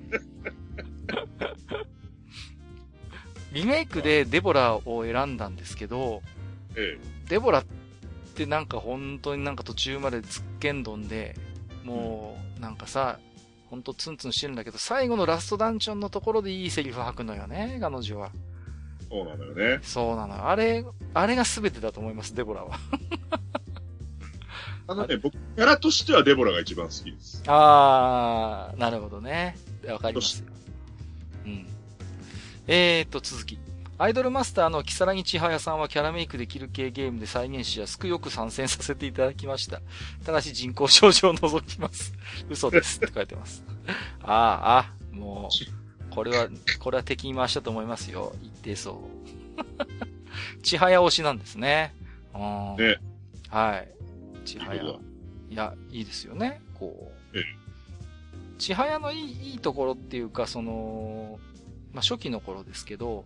リメイクでデボラを選んだんですけど、えデボラってなんか本当になんか途中までつっけんどんで、もうなんかさ、ほんとツンツンしてるんだけど、最後のラストダンジョンのところでいいセリフ吐くのよね、彼女は。えそうなのよね。そうなの。あれ、あれが全てだと思います、デボラは。あのね、僕、キャラとしてはデボラが一番好きです。あー、なるほどね。わかりますよ。うん。えーと、続き。アイドルマスターの木更木千早さんはキャラメイクできる系ゲームで再現しやすくよく参戦させていただきました。ただし人口症状を除きます。嘘ですって書いてます。ああ、あ、もう、これは、これは敵に回したと思いますよ。一定層。千早推しなんですね。うん。ね。はい。千早。いや、いいですよね。こう。ええ千早のいいいいところっていうか、その、まあ、初期の頃ですけど、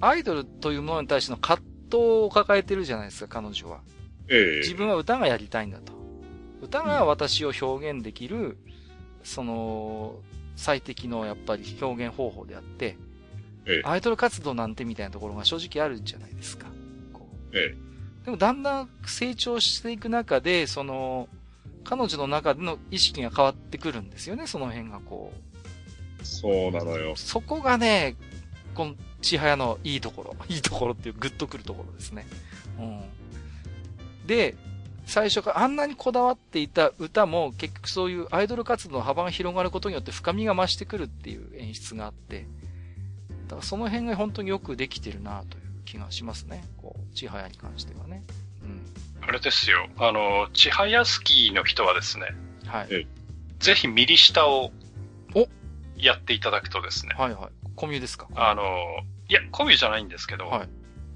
アイドルというものに対しての葛藤を抱えてるじゃないですか、彼女は。ええ自分は歌がやりたいんだと。歌が私を表現できる、その、最適のやっぱり表現方法であって、ええアイドル活動なんてみたいなところが正直あるんじゃないですか。こうえでもだんだん成長していく中で、その、彼女の中での意識が変わってくるんですよね、その辺がこえそうなのよう。。そこがね、この、千早のいいところ、いいところっていうグッとくるところですね。うん。で、最初からあんなにこだわっていた歌も結局そういうアイドル活動の幅が広がることによって深みが増してくるっていう演出があって、だからその辺が本当によくできてるなという気がしますね。こう、千早に関してはね。うん。あれですよ。あの、千早スキーの人はですね、はい。えぜひ右下をおやっていただくとですね、はいはい。コミュですか？あの、いや、コミュじゃないんですけど、はい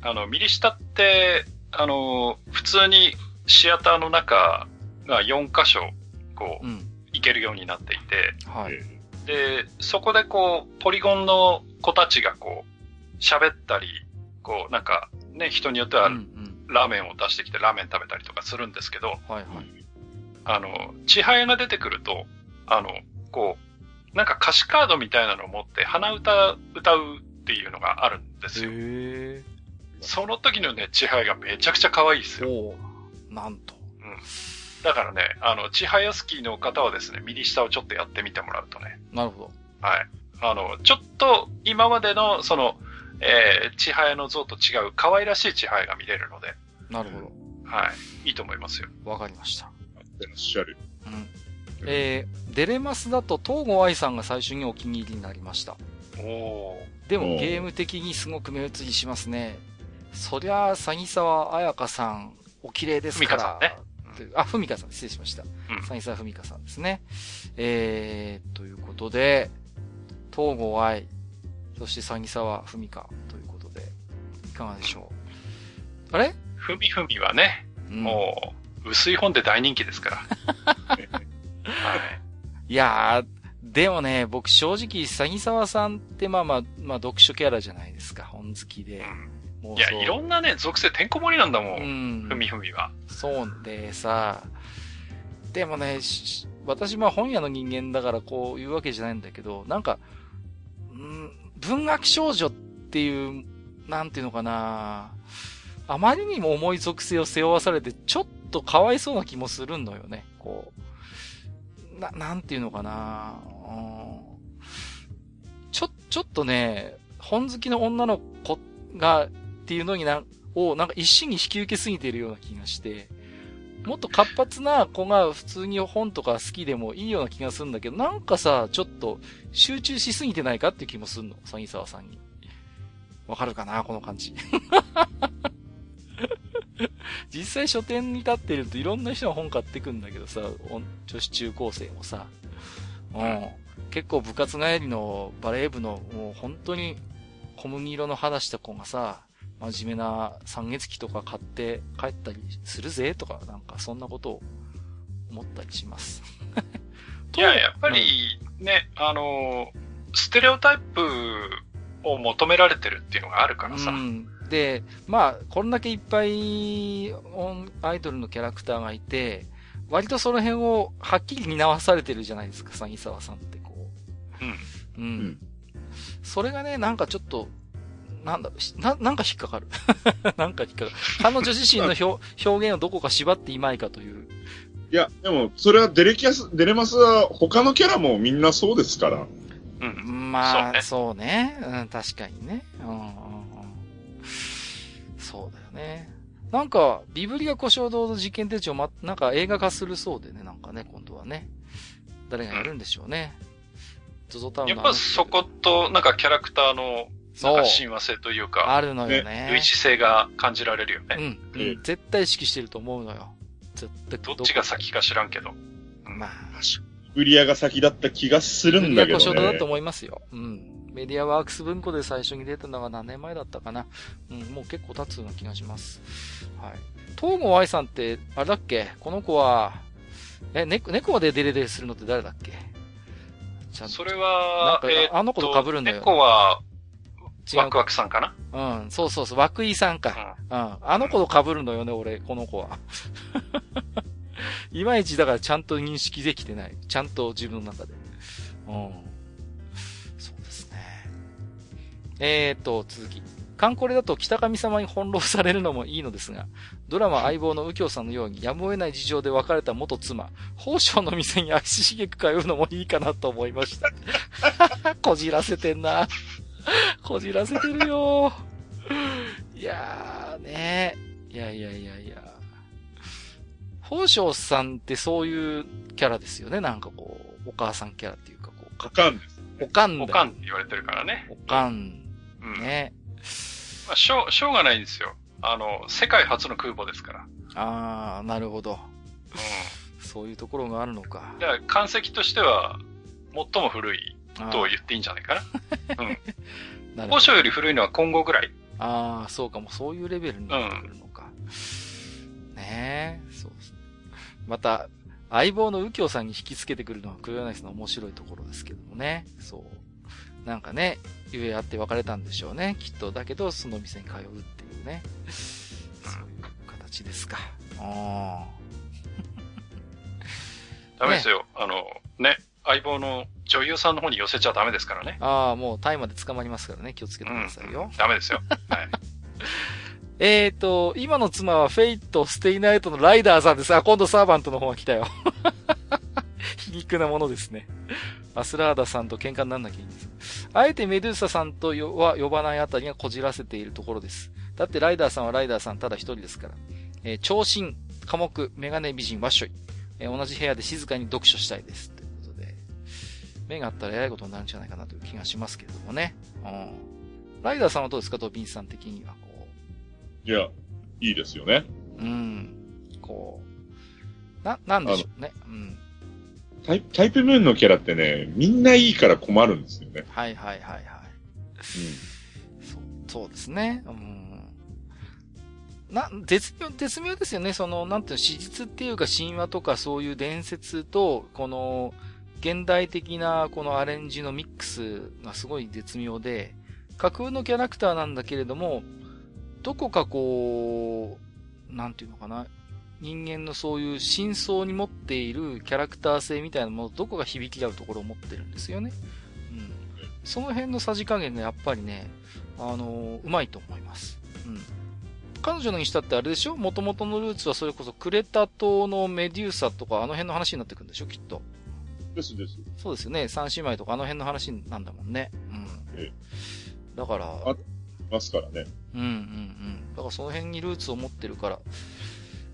あの、右下って、あの、普通にシアターの中が4箇所、こう、うん。行けるようになっていて、はい。で、そこでこう、ポリゴンの子たちがこう、喋ったり、こう、なんか、ね、人によっては。ラーメンを出してきてラーメン食べたりとかするんですけど、はいはい。あの、千早が出てくると、あの、こう、なんか歌詞カードみたいなのを持って鼻歌歌うっていうのがあるんですよ。へその時のね、千早がめちゃくちゃ可愛いですえ。よ。おおなんと。だからね、あの、千早スキーの方はですね、右下をちょっとやってみてもらうとね、なるほはい。あの、ちょっと今までの、その、えー、千早の像と違う可愛らしい千早が見れるので、ど。なるほはい。いいと思いますよ。ど。わかりました。てらっしゃる。うん。えー、デレマスだと東郷愛さんが最初にお気に入りになりました。おおでもゲーム的にすごく目移りしますね。そりゃあ、詐欺沢彩香さん、お綺麗ですから。ふみかさんねあ、ふみかさん、失礼しました。うん詐欺沢ふみかさんですね。えー、ということで、東郷愛、そして、詐欺沢文香ということで、いかがでしょう。あれ？ふみふみはね、うんもう、薄い本で大人気ですから。はい。いやー、でもね、僕正直、詐欺沢さんってまあまあ、まあ読書キャラじゃないですか、本好きで。もうんいや、いろんんなね、属性てんこ盛りなんだも。うんん。ふみふみは。そうでさ、でもね、し私まあ本屋の人間だからこう言うわけじゃないんだけど、なんか、うん、文学少女っていう、なんていうのかな、あまりにも重い属性を背負わされて、ちょっとかわいそうな気もするのよね、こう。な、なんていうのかな、うんちょ、ちょっとね、本好きの女の子が、っていうのにな、をなんか一心に引き受けすぎてるような気がして、もっと活発な子が普通に本とか好きでもいいような気がするんだけど、なんかさ、ちょっと集中しすぎてないかっていう気もするの、詐欺沢さんに。わかるかなこの感じ。実際書店に立ってるといろんな人が本買ってくんだけどさ、お女子中高生もさ、うん。結構部活帰りのバレー部のもう本当に小麦色の肌した子がさ、真面目な三月期とか買って帰ったりするぜとか、なんかそんなことを思ったりします。いや、やっぱりね、あの、ステレオタイプを求められてるっていうのがあるからさ。うん。で、まあ、こんだけいっぱいオンアイドルのキャラクターがいて、割とその辺をはっきり担わされてるじゃないですか、さ、伊沢さんってこうん。う。うん。うんそれがね、なんかちょっと、なんだろな、なんか引っかかる。なんか引っかかる。彼女自身の表 表現をどこか縛っていまいかという。いや、でも、それはデレキャス、デレマスは他のキャラもみんなそうですから。うん。まあ、そそうね。うん、確かにね。うん。そうだよね。なんか、ビブリア古書堂の事件手帖、ま、なんか映画化するそうでね、なんかね、今度はね。誰がやるんでしょうね。ゾゾタウンのやっぱそこと、なんかキャラクターの、なんそうか。親和性というか、あるのよね。類似性が感じられるよね。うん、うええん。絶対意識してると思うのよ。絶対。どっちが先か知らんけど。まあ、売り上が先だった気がするんだけど古書堂だとね。思いますよ。うん。メディアワークス文庫で最初に出たのが何年前だったかな。うん、もう結構経つような気がします。はい。東郷愛さんって、あれだっけ？この子は、え、猫、猫でデレデレするのって誰だっけ？ちゃんとそれなんは、かあの子と被るんだよ猫は、ワクワクさんかな？うん、そうそうそう、涌井さんか。うん。あの子と被るのよね、俺、この子は。いまいちだからちゃんと認識できてない。ちゃんと自分の中で。うん。えーと、続き。カンコレだと北上様に翻弄されるのもいいのですが、ドラマ相棒の右京さんのようにやむを得ない事情で別れた元妻、宝生の店に足しげく通うのもいいかなと思いました。こじらせてんな。こじらせてるよ。いやーね。いやいやいやいや。宝生さんってそういうキャラですよね。なんかこう、お母さんキャラっていうか、こう、かかんです。おかんだよ。おかんって言われてるからね。おかん。うん。ね。まあ、しょう、しょうがないんですよ。あの、世界初の空母ですから。あー、なるほど。うそういうところがあるのかん。。だから、艦籍としては、最も古いと言っていいんじゃないかな。なるほど宝生より古いのは今後ぐらい。ああ、そうかも。そういうレベルになってくるのか。ねえ、そうですね。また、相棒の右京さんに引きつけてくるのは黒柳さんの面白いところですけどもね。そう。なんかね、ゆえあって別れたんでしょうね。きっと。だけど、その店に通うっていうね。そういう形ですか。あダメですよ。あの、ね、相棒の女優さんの方に寄せちゃダメですからね。あ。ああ、もうタイまで捕まりますからね。気をつけてくださいよ。ダメですよ。はい。えーと、今の妻は Fate/stay night のライダーさんです。あ、今度サーバントの方が来たよ。皮肉なものですね。アスラーダさんと喧嘩になんなきゃいいんです。あえてメドゥーサさんとよは呼ばないあたりがこじらせているところです。だってライダーさんはライダーさんただ一人ですから。えー長身、寡黙、メガネ美人、ワッショイ。えー同じ部屋で静かに読書したいです。ということで。目があったら偉いことになるんじゃないかなという気がしますけれどもね。うん。ライダーさんはどうですかドビンさん的には。こういや、いいですよね。うん。こう、な、なんでしょうね。うん。タイタイプムーンのキャラってね、みんないいから困るんですよね。はいはいはいはい。そう、そうですね。うん。な、絶妙、絶妙ですよね。その、なんていうの、史実っていうか神話とかそういう伝説と、この、現代的なこのアレンジのミックスがすごい絶妙で、架空のキャラクターなんだけれども、どこかこう、なんていうのかな、人間のそういう真相に持っているキャラクター性みたいなもの、どこが響き合うところを持ってるんですよね。うん。その辺のさじ加減がやっぱりね、あのー、うまいと思います。うん。彼女のにしたってあれでしょ？元々のルーツはそれこそクレタ島のメデューサとかあの辺の話になってくるんでしょ？きっと。ですです。そうですよね。三姉妹とかあの辺の話なんだもんね。うん。ええ、だから。あ、ますからね。うんうんうん。だからその辺にルーツを持ってるから、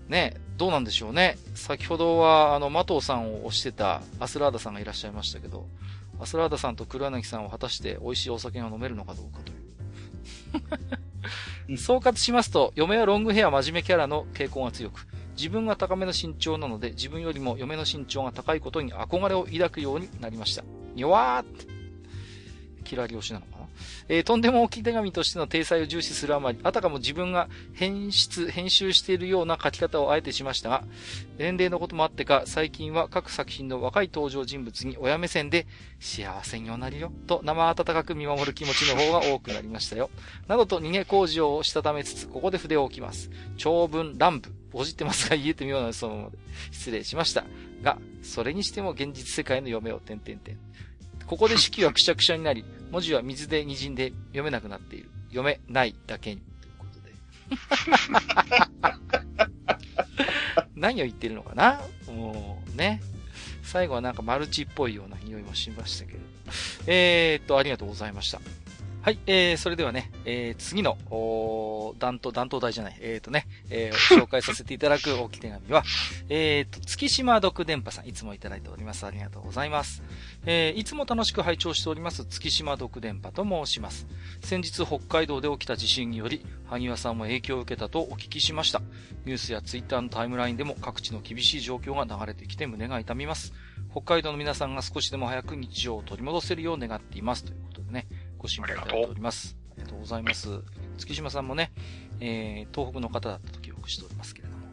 ね、どうなんでしょうね。先ほどは、あの、マトさんを推してたアスラーダさんがいらっしゃいましたけど、アスラーダさんと黒柳さんは果たして美味しいお酒が飲めるのかどうかという。総括しますと、嫁はロングヘア真面目キャラの傾向が強く、自分が高めの身長なので、自分よりも嫁の身長が高いことに憧れを抱くようになりました。にわーって。キラリ推しなのかえー、とんでも大きい手紙としての体裁を重視するあまり、あたかも自分が編出、編集しているような書き方をあえてしましたが、年齢のこともあってか、最近は各作品の若い登場人物に親目線で、幸せにおなりよ、と生温かく見守る気持ちの方が多くなりましたよ。などと逃げ工事をしたためつつ、ここで筆を置きます。長文乱舞。ぼじってますが言えてみようなそのままで。失礼しました。が、それにしても現実世界の嫁を点々点。ここで式はくしゃくしゃになり、文字は水で滲んで読めなくなっている。読めないだけに。ということで。何を言ってるのかな？もう、ね。最後はなんかマルチっぽいような匂いもしましたけど。えー、っと、ありがとうございました。はい、えー、それではね、えー、次の、お弾頭、弾頭台じゃない、えーとね、えー、紹介させていただく大き手紙は、えーと、月島独電波さん、いつもいただいております。ありがとうございます。えー、いつも楽しく拝聴しております、月島独電波と申します。先日、北海道で起きた地震により、萩和さんも影響を受けたとお聞きしました。ニュースやツイッターのタイムラインでも各地の厳しい状況が流れてきて胸が痛みます。北海道の皆さんが少しでも早く日常を取り戻せるよう願っています。ということでね、ご心配いただいております。ありがとうございます。月島さんもね、えー、東北の方だったと記憶しておりますけれども。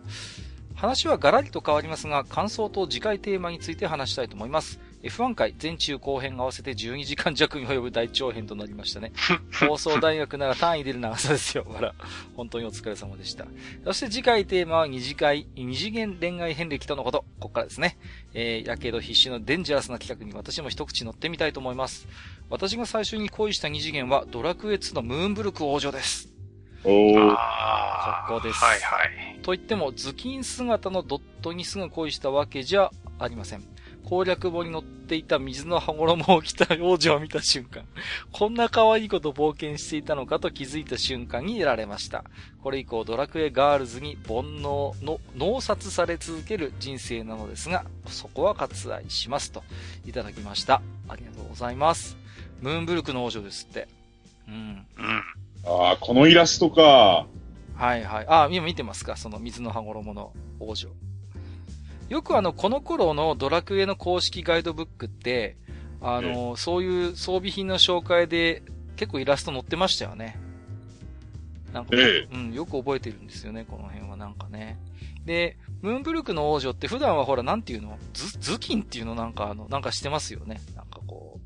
話はガラリと変わりますが、感想と次回テーマについて話したいと思います。F1 回全中後編合わせて12時間弱に及ぶ大長編となりましたね。放送大学なら単位出る長さですよ。わら。本当にお疲れ様でした。そして次回テーマは二次会、二次元恋愛遍歴とのこと。ここからですね。えー、やけど必死のデンジャラスな企画に私も一口乗ってみたいと思います。私が最初に恋した二次元はドラクエ2のムーンブルク王女です。おー。ここです。はいはい。と言っても、頭巾姿のドットにすぐ恋したわけじゃありません。攻略本に載っていた水の羽衣を着た王女を見た瞬間、こんな可愛いこと冒険していたのかと気づいた瞬間に得られました。これ以降ドラクエガールズに煩悩の脳殺され続ける人生なのですが、そこは割愛しますといただきました。ありがとうございます。ムーンブルクの王女ですって。うん。うん。ああ、このイラストか。はいはい。ああ、今見てますか？その水の羽衣の王女。よくあの、この頃のドラクエの公式ガイドブックって、あの、そういう装備品の紹介で結構イラスト載ってましたよね。なんか、えうん、よく覚えてるんですよね、この辺はなんかね。で、ムーンブルクの王女って普段はほら、なんていうの？ズ、ズキンっていうのなんかあの、なんかしてますよね。なんかこ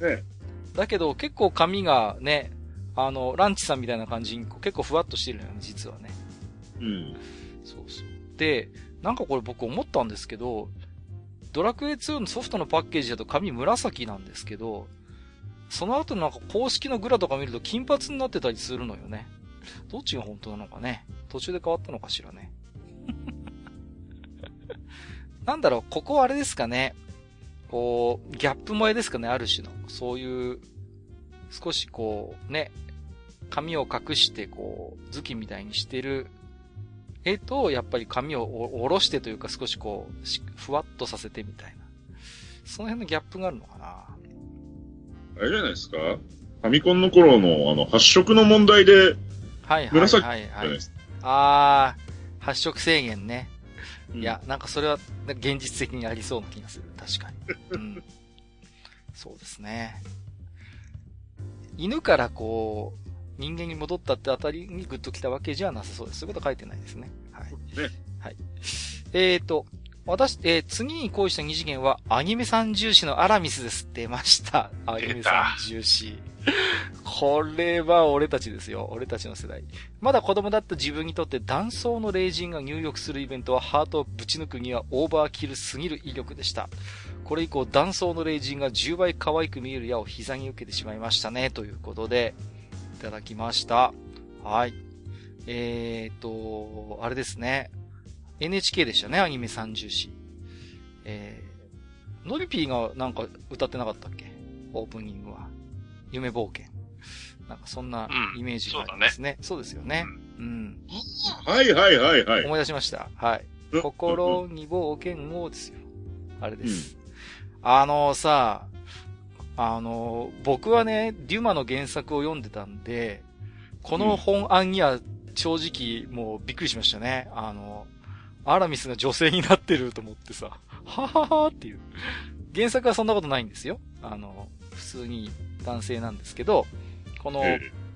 う。ええ。だけど結構髪がね、あの、ランチさんみたいな感じに結構ふわっとしてるよね、実はね。うん。そうそう。で、なんかこれ僕思ったんですけど、ドラクエ2のソフトのパッケージだと髪紫なんですけど、その後のなんか公式のグラとか見ると金髪になってたりするのよね。どっちが本当なのかね。途中で変わったのかしらね。なんだろう、ここはあれですかね。こう、ギャップ萌えですかね、ある種の。そういう、少しこう、ね、髪を隠して、こう、頭巾みたいにしてる絵と、やっぱり髪を下ろしてというか少しこう、ふわっとさせてみたいな。その辺のギャップがあるのかなあれじゃないですか？ファミコンの頃の、あの、発色の問題で、はいはいはいはい。あー、発色制限ね。いや、なんかそれは現実的にありそうな気がする。確かに。うん。そうですね。犬からこう、人間に戻ったってあたりにグッと来たわけじゃなさそうです。そういうこと書いてないですね。はい。ね。はい。えっ、ー、と、私、えー、次に恋した二次元は、アニメ三重視のアラミスです。出ました。アニメ三重視。これは俺たちですよ。俺たちの世代。まだ子供だった自分にとって断層の霊人が入浴するイベントはハートをぶち抜くにはオーバーキルすぎる威力でした。これ以降断層の霊人が10倍可愛く見える矢を膝に受けてしまいましたね。ということで、いただきました。はい。えーと、あれですね。NHK でしたね、アニメ30詞。えー、ノリピーがなんか歌ってなかったっけ？オープニングは。夢冒険。なんかそんなイメージがありますね。うん、そうねそうですよね。うん。はいはいはいはい。思い出しました。はい。心に冒険をですよ。あれです。うん、あのさ、あの、僕はね、デュマの原作を読んでたんで、この本案には正直もうびっくりしましたね。あの、アラミスが女性になってると思ってさ、はははっていう。原作はそんなことないんですよ。あの、普通に男性なんですけど、この、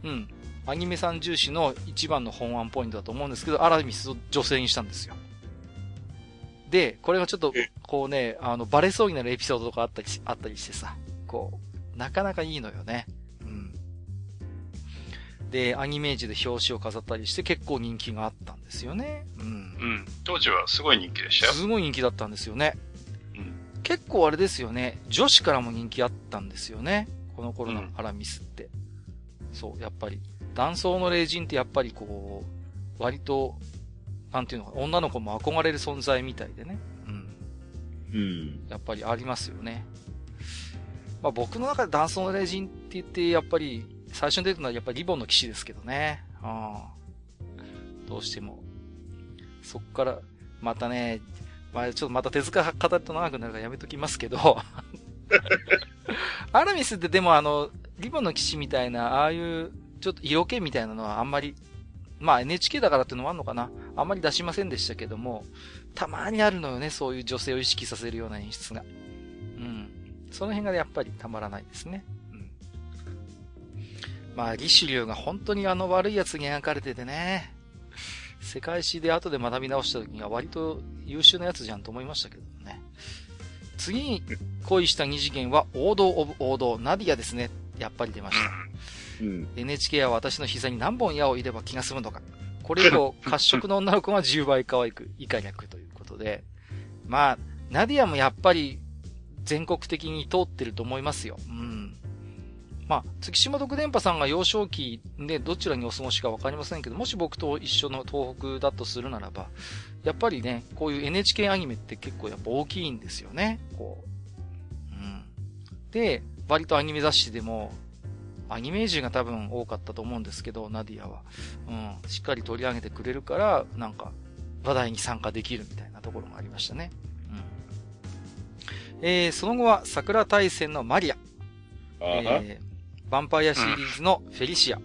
うん、アニメさん重視の一番の本案ポイントだと思うんですけど、アラミスを女性にしたんですよ。で、これがちょっと、こうね、あの、バレそうになるエピソードとかあったりあったりしてさ、こう、なかなかいいのよね。うん。で、アニメージで表紙を飾ったりして結構人気があったんですよね。うん。うん。当時はすごい人気でしたよ。すごい人気だったんですよね。うん。結構あれですよね。女子からも人気あったんですよね。この頃のアラミスって。うん、そう、やっぱり。男装の霊人ってやっぱりこう、割と、なんていうのか、女の子も憧れる存在みたいでね。うん。うん。やっぱりありますよね。まあ僕の中で男装の霊人って言って、やっぱり、最初に出てるのはやっぱりリボンの騎士ですけどね。うん。どうしても。そっから、またね、まあちょっとまた手塚語ると長くなるからやめときますけど、アラミスってでもあの、リボンの騎士みたいな、ああいう、ちょっと色気みたいなのはあんまり、まあ NHK だからっていうのもあるのかな。あんまり出しませんでしたけども、たまにあるのよね、そういう女性を意識させるような演出が。うん。その辺がやっぱりたまらないですね。うん。まあ、リシュリューが本当にあの悪い奴に描かれててね、世界史で後で学び直した時には割と優秀なやつじゃんと思いましたけどね。次に恋した二次元は王道オブ王道、ナディアですね。やっぱり出ました。うん、NHK は私の膝に何本矢を入れば気が済むのか。これ以降、褐色の女の子が10倍可愛く、以下略ということで。まあ、ナディアもやっぱり全国的に通ってると思いますよ。うん。まあ、月島独電波さんが幼少期でどちらにお過ごしかわかりませんけど、もし僕と一緒の東北だとするならば、やっぱりね、こういう NHK アニメって結構やっぱ大きいんですよね。こう。うん。で、割とアニメ雑誌でも、アニメージが多分多かったと思うんですけど、ナディアは。うん。しっかり取り上げてくれるから、なんか、話題に参加できるみたいなところがありましたね。うん。えー、その後は桜大戦のマリア。えー、ヴァンパイアシリーズのフェリシア。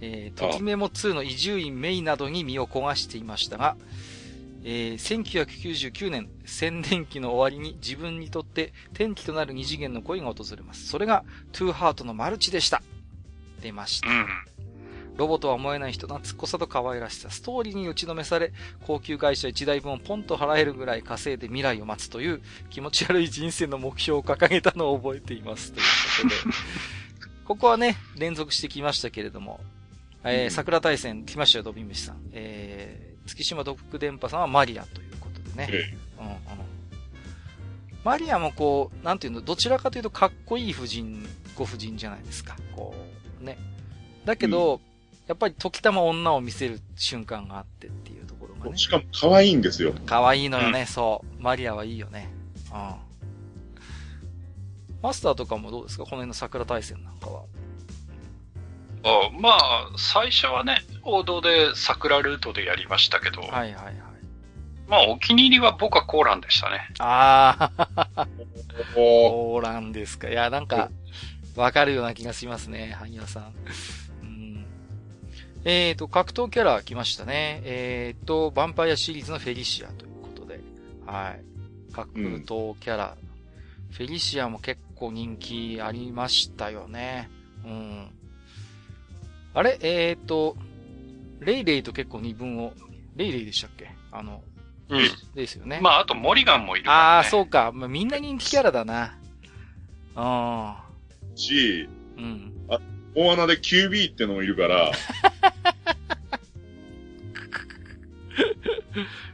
えー、ときメモ2の伊集院メイなどに身を焦がしていましたが、えー、1999年、宣伝期の終わりに自分にとって転機となる二次元の恋が訪れます。それが、トゥーハートのマルチでした。出ました。ロボとは思えない人懐っこさと可愛らしさ、ストーリーに打ちのめされ、高級会社1台分をポンと払えるぐらい稼いで未来を待つという気持ち悪い人生の目標を掲げたのを覚えています。ということで。ここはね、連続してきましたけれども、えー、桜大戦来ましたよ、ドビムシさん。えー月島独電波さんはマリアということでね。うんうん、マリアもこう、なんていうの、どちらかというとかっこいい夫人、ご婦人じゃないですか。こう、ね。だけど、うん、やっぱり時たま女を見せる瞬間があってっていうところがね。しかも可愛いんですよ。可愛いのよね、うん、そう。マリアはいいよね。うん。マスターとかもどうですか？この辺の桜大戦なんかは。あまあ、最初はね、王道で桜ルートでやりましたけど、はいはいはい。まあ、お気に入りは僕はコーランでしたね。ああ、コーランですか。いや、なんか、わかるような気がしますね、萩谷さん。うん、えっ、ー、と、格闘キャラ来ましたね。えっ、ー、と、ヴァンパイアシリーズのフェリシアということで。はい。格闘キャラ、うん、フェリシアも結構人気ありましたよね。うん。あれ？えー、っと、レイレイと結構二分を、レイレイでしたっけ？あの、うん。ですよね。まあ、あとモリガンもいるね。ああ、そうか。まあ、みんな人気キャラだな。あし、あ。うん。大穴で QB ってのもいるから、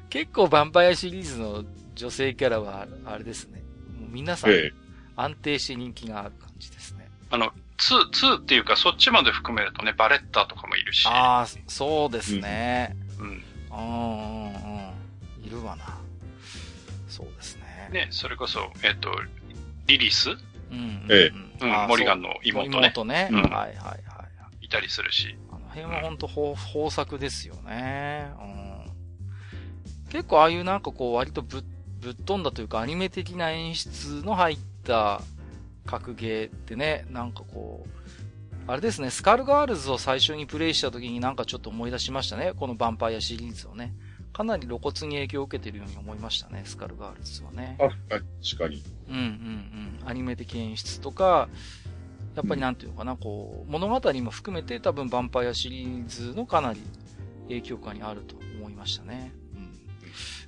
結構ヴァンパイアシリーズの女性キャラは、あれですね。もう皆さん、ええ、安定して人気がある感じですね。あの、2、2っていうか、そっちまで含めるとね、バレッタとかもいるし。ああ、そうですね。うん。うん、うん、うん。いるわな。そうですね。ね、それこそ、えっ、と、リリス？うん、うん。ええうんモリガンの妹ね妹ね。うんはいはいはい。いたりするし。あの辺は本当豊豊作ですよね。うん。結構ああいうなんかこう割とぶぶっ飛んだというかアニメ的な演出の入った格ゲーってね、なんかこう、あれですね、スカルガールズを最初にプレイした時になんかちょっと思い出しましたね。このヴァンパイアシリーズをね。かなり露骨に影響を受けてるように思いましたね、スカルガールズはね。確かに、確かに。うんうんうん。アニメ的演出とか、やっぱりなんていうのかな、こう、物語も含めて多分ヴァンパイアシリーズのかなり影響下にあると思いましたね。うん。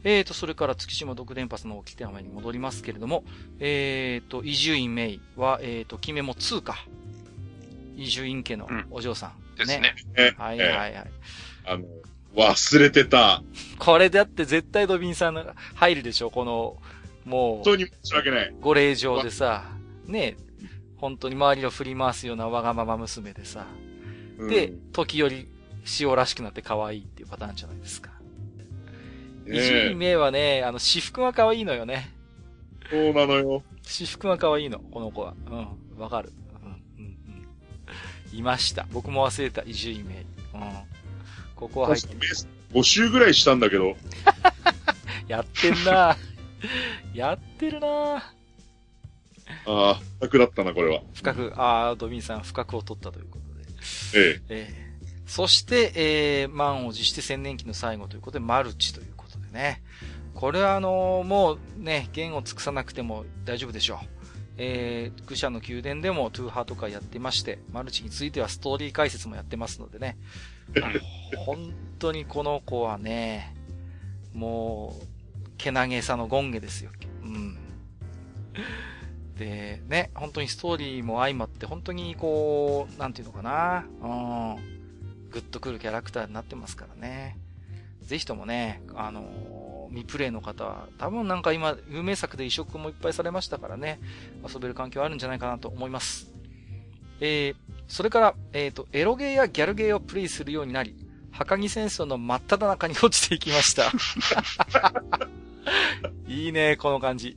えーと、それから月島独電波の起きて雨に戻りますけれども、えーと、伊集院メイは、えーと、決めも2か。伊集院家のお嬢さん。ですね。えはいえはいはい。あの、忘れてた。これだって絶対ドビンさんが入るでしょ、この、もう。本当に申し訳ない。ご令嬢でさ、ね、本当に周りを振り回すようなわがまま娘でさ、うんで、時折塩らしくなって可愛いっていうパターンじゃないですか。ね伊集院明はね、あの、私服が可愛いのよね。そうなのよ。私服が可愛いの、この子は。うん、わかる。うん、うん、うん。いました。僕も忘れた、伊集院明。うん。ここは入って、5週ぐらいしたんだけど、やってんな やってるなああ、楽だったな、これは。深く、あー、ドビンさん深くを取ったということで。ええ。えーそして、えー、満を持して千年期の最後ということで、マルチということでね。これはあのーもうね、弦を尽くさなくても大丈夫でしょう。えー、愚者の宮殿でもトゥーハーとかやってまして、マルチについてはストーリー解説もやってますのでね。本当にこの子はね、もう、けなげさのゴンゲですよ。うん。で、ね、本当にストーリーも相まって、本当にこう、なんていうのかな、うん。グッとくるキャラクターになってますからね。ぜひともね、あのー未プレイの方は、多分なんか今、有名作で移植もいっぱいされましたからね、遊べる環境あるんじゃないかなと思います。えー、それから、えっ、と、エロゲーやギャルゲーをプレイするようになり、墓木戦争の真っ只中に落ちていきました。いいね、この感じ。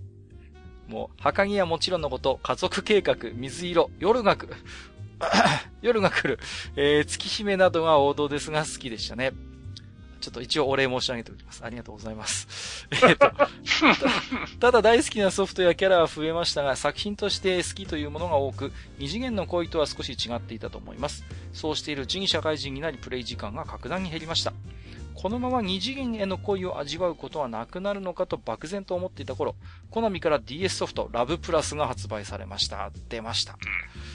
もう、墓木はもちろんのこと、家族計画、水色、夜が来る。夜が来る。えー、月姫などが王道ですが好きでしたね。ちょっと一応お礼申し上げておきます。ありがとうございます。えっと、た ただ大好きなソフトやキャラは増えましたが、作品として好きというものが多く、二次元の恋とは少し違っていたと思います。そうしているうちに社会人になりプレイ時間が格段に減りました。このまま二次元への恋を味わうことはなくなるのかと漠然と思っていた頃、コナミから DS ソフトラブプラスが発売されました。出ました。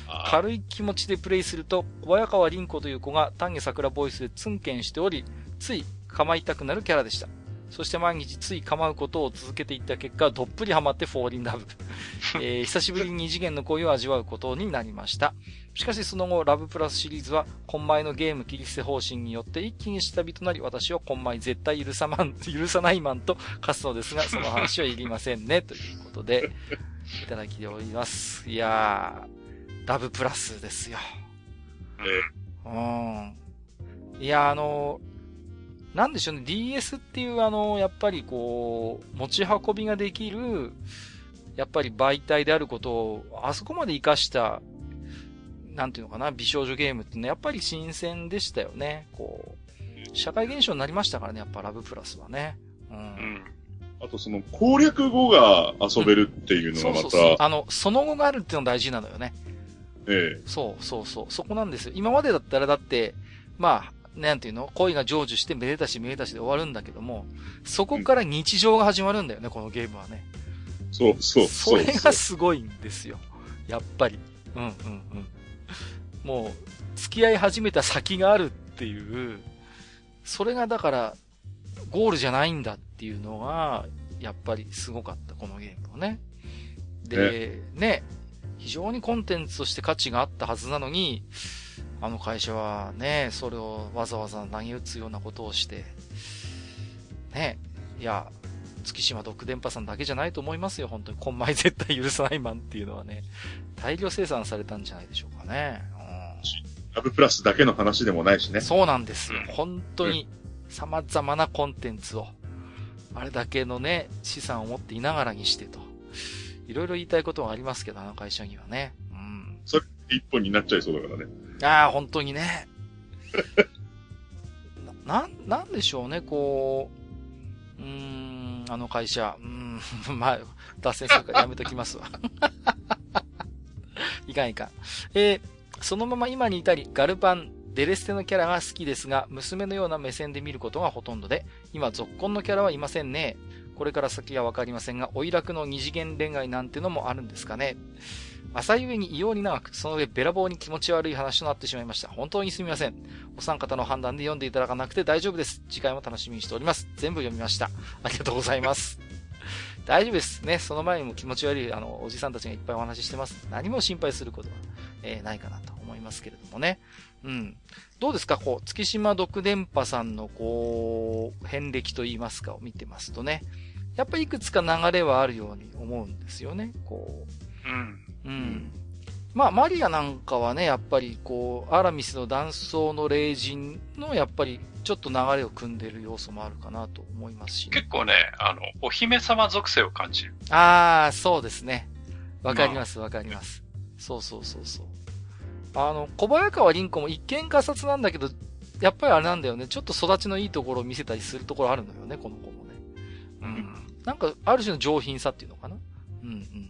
あ軽い気持ちでプレイすると、小早川凛子という子が丹下桜ボイスでツンケンしており、つい構いたくなるキャラでした。そして毎日つい構うことを続けていった結果、どっぷりハマってフォーリンラブ。えー久しぶりに二次元の恋を味わうことになりました。しかしその後、ラブプラスシリーズは、今前のゲーム切り捨て方針によって一気に下火となり、私を今前絶対許さまん、許さないマンと化すのですが、その話はいりませんね、ということで、いただきております。いやー、ラブプラスですよ。うん。いや、あの、なんでしょうね、DS っていうあの、やっぱりこう、持ち運びができる、やっぱり媒体であることを、あそこまで活かした、なんていうのかな、美少女ゲームってね、やっぱり新鮮でしたよね。こう、社会現象になりましたからね、やっぱラブプラスはね。う。うんん。あとその攻略後が遊べるっていうのがまた、そうそうそう。あの、その後があるっていうの大事なのよね。ええそうそうそう。そこなんですよ。今までだったらだって、まあ、なんていうの？恋が成就してめでたしめでたしで終わるんだけども、そこから日常が始まるんだよね、このゲームはね。そうそうそれ。がすごいんですよ。やっぱり。うんうんうん。もう、付き合い始めた先があるっていう、それがだから、ゴールじゃないんだっていうのが、やっぱりすごかった、このゲームをね。で、ね、非常にコンテンツとして価値があったはずなのに、あの会社はね、それをわざわざ投げ打つようなことをして、ね、いや、月島独電波さんだけじゃないと思いますよ、本当に。コンマイ絶対許さないマンっていうのはね、大量生産されたんじゃないでしょうかね。うん、ラブプラスだけの話でもないしね。そうなんですよ。本当に様々なコンテンツを、あれだけのね、資産を持っていながらにしてと。いろいろ言いたいことはありますけど、あの会社にはね。うん。それ一本になっちゃいそうだからね。ああ、本当にね。な、なんでしょうね、こう、うーん、あの会社、うん、まあ、脱線するからやめときますわ。いかんいかん。えー、そのまま今に至り、ガルパン、デレステのキャラが好きですが、娘のような目線で見ることがほとんどで、今、続婚のキャラはいませんね。これから先はわかりませんが、おいらくの二次元恋愛なんてのもあるんですかね。朝ゆえに異様に長く、その上べらぼうに気持ち悪い話となってしまいました。本当にすみません。お三方の判断で読んでいただかなくて大丈夫です。次回も楽しみにしております。全部読みました。ありがとうございます。大丈夫です。ね、その前にも気持ち悪い、あの、おじさんたちがいっぱいお話ししてます。何も心配することは、えー、ないかなと思いますけれどもね。うん。どうですか？こう、月島独電波さんの、こう、遍歴と言いますかを見てますとね。やっぱりいくつか流れはあるように思うんですよね。こう。うん。うん。まあ、マリアなんかはね、やっぱりこう、アラミスの断層の霊人の、やっぱり、ちょっと流れを組んでる要素もあるかなと思いますし、ね、結構ね、あの、お姫様属性を感じる。ああ、そうですね。わかります、わ、かります。そうそうそうそう。あの、小早川凛子も一見ガサツなんだけど、やっぱりあれなんだよね。ちょっと育ちのいいところを見せたりするところあるのよね、この子もね。うん。なんか、ある種の上品さっていうのかな。うんうん。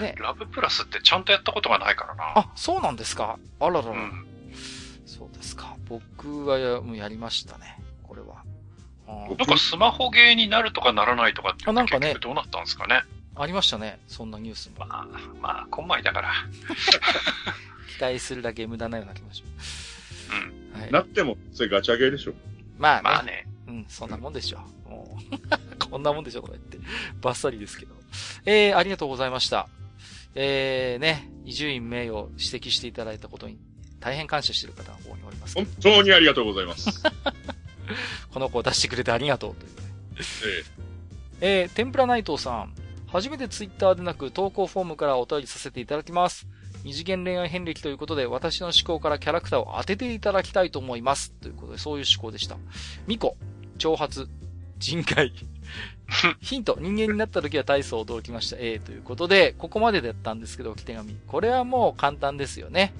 ね。ラブプラスってちゃんとやったことがないからな。あ、そうなんですか？あららら。うん、そうですか。僕はやもうやりましたね。これは。なんかスマホゲーになるとかならないとかってあなんかね、どうなったんですかね？ありましたね。そんなニュースも。まあ、まあ、こんまいだから。期待するだけ無駄なような気もします。うん。はい、なっても、それガチャゲーでしょ。まあね。まあね。うん、そんなもんでしょ。もう こんなもんでしょとか言って。バッサリですけど。えー、ありがとうございました。えー、ね、伊集院名誉指摘していただいたことに大変感謝している方が方におります。本当にありがとうございます。この子を出してくれてありがとうという、ね。えー、えー、天ぷら内藤さん。初めてツイッターでなく投稿フォームからお便りさせていただきます。二次元恋愛遍歴ということで、私の思考からキャラクターを当てていただきたいと思います。ということで、そういう思考でした。ミコ、挑発、人海。ヒント、人間になった時は大層驚きました。A ということで、ここまでだったんですけど、置き手紙。これはもう簡単ですよね。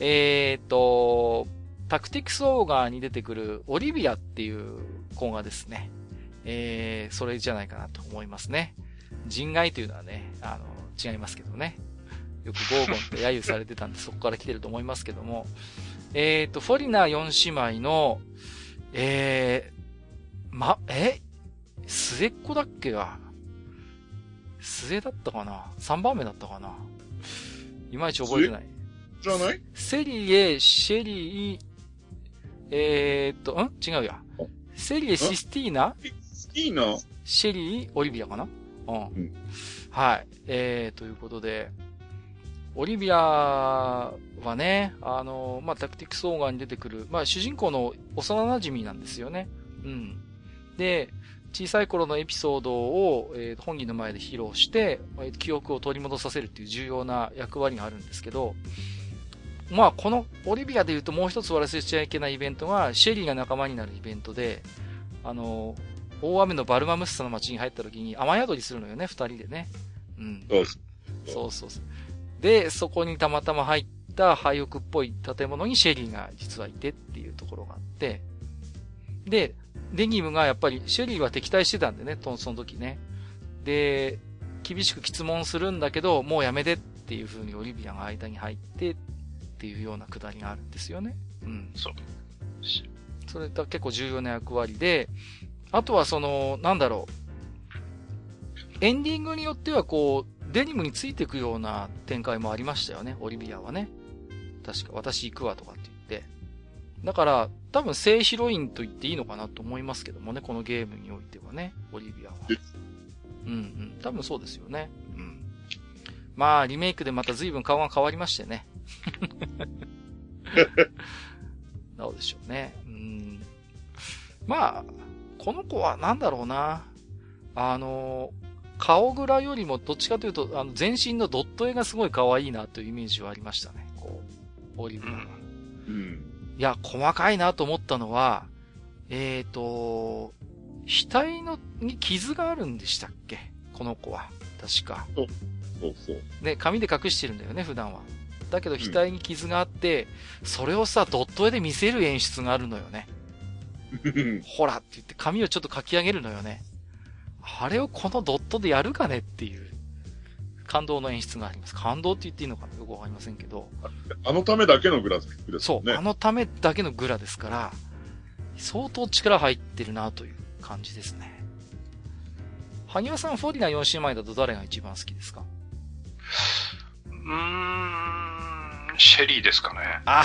えー、っと、タクティクスオーガーに出てくるオリビアっていう子がですね、えー、それじゃないかなと思いますね。人外というのはね、あの、違いますけどね。よくゴーゴンって揶揄されてたんで、そこから来てると思いますけども。えっ、ー、と、フォリナー4姉妹の、えー、ま、え？末っ子だっけが末だったかな ?3 番目だったかな？いまいち覚えてない。じゃない？セリエ、シェリー、えー、っと、ん？違うや。セリエ、システィーナ？スティーナ？シェリー、オリビアかな？うん。うん、はい。えー、ということで、オリビアはね、あの、まあ、タクティクスオーガーに出てくる、まあ、主人公の幼馴染なんですよね。うん。で、小さい頃のエピソードを、えー、本人の前で披露して、え記憶を取り戻させるっていう重要な役割があるんですけど、まあ、このオリビアで言うともう一つ忘れちゃいけないイベントが、シェリーが仲間になるイベントで、あの、大雨のバルマムッサの街に入った時に雨宿りするのよね、二人でね。うん。そうそうそう。で、そこにたまたま入った廃屋っぽい建物にシェリーが実はいてっていうところがあって、で、デニムがやっぱり、シェリーは敵対してたんでね、その時ね。で、厳しく質問するんだけど、もうやめてっていう風にオリビアが間に入ってっていうようなくだりがあるんですよね。うん。そう。それが結構重要な役割で、あとはその、なんだろう。エンディングによってはこう、デニムについていくような展開もありましたよね、オリビアはね。確か。私行くわとかって。だから、多分正ヒロインと言っていいのかなと思いますけどもね、このゲームにおいてはね、オリビアは。うんうん。多分そうですよね。うん。まあ、リメイクでまた随分顔が変わりましてね。どうでしょうね。うん。まあ、この子はなんだろうな。あの、顔ぐらよりもどっちかというと、あの、全身のドット絵がすごい可愛いなというイメージはありましたね。こう、オリビアは。うん。いや、細かいなと思ったのは、えーと、額の、に傷があるんでしたっけ？この子は。確か。そうそう。ね、紙で隠してるんだよね、普段は。だけど、額に傷があって、それをさ、ドット絵で見せる演出があるのよね。ほらって言って紙をちょっと書き上げるのよね。あれをこのドットでやるかねっていう感動の演出があります。感動って言っていいのかなよくわかりませんけど。あのためだけのグラフィックですそう。あのためだけのグラですから、相当力入ってるなという感じですね。萩和さん、フォリナ4姉妹だと誰が一番好きですか？うーん、シェリーですかね。あ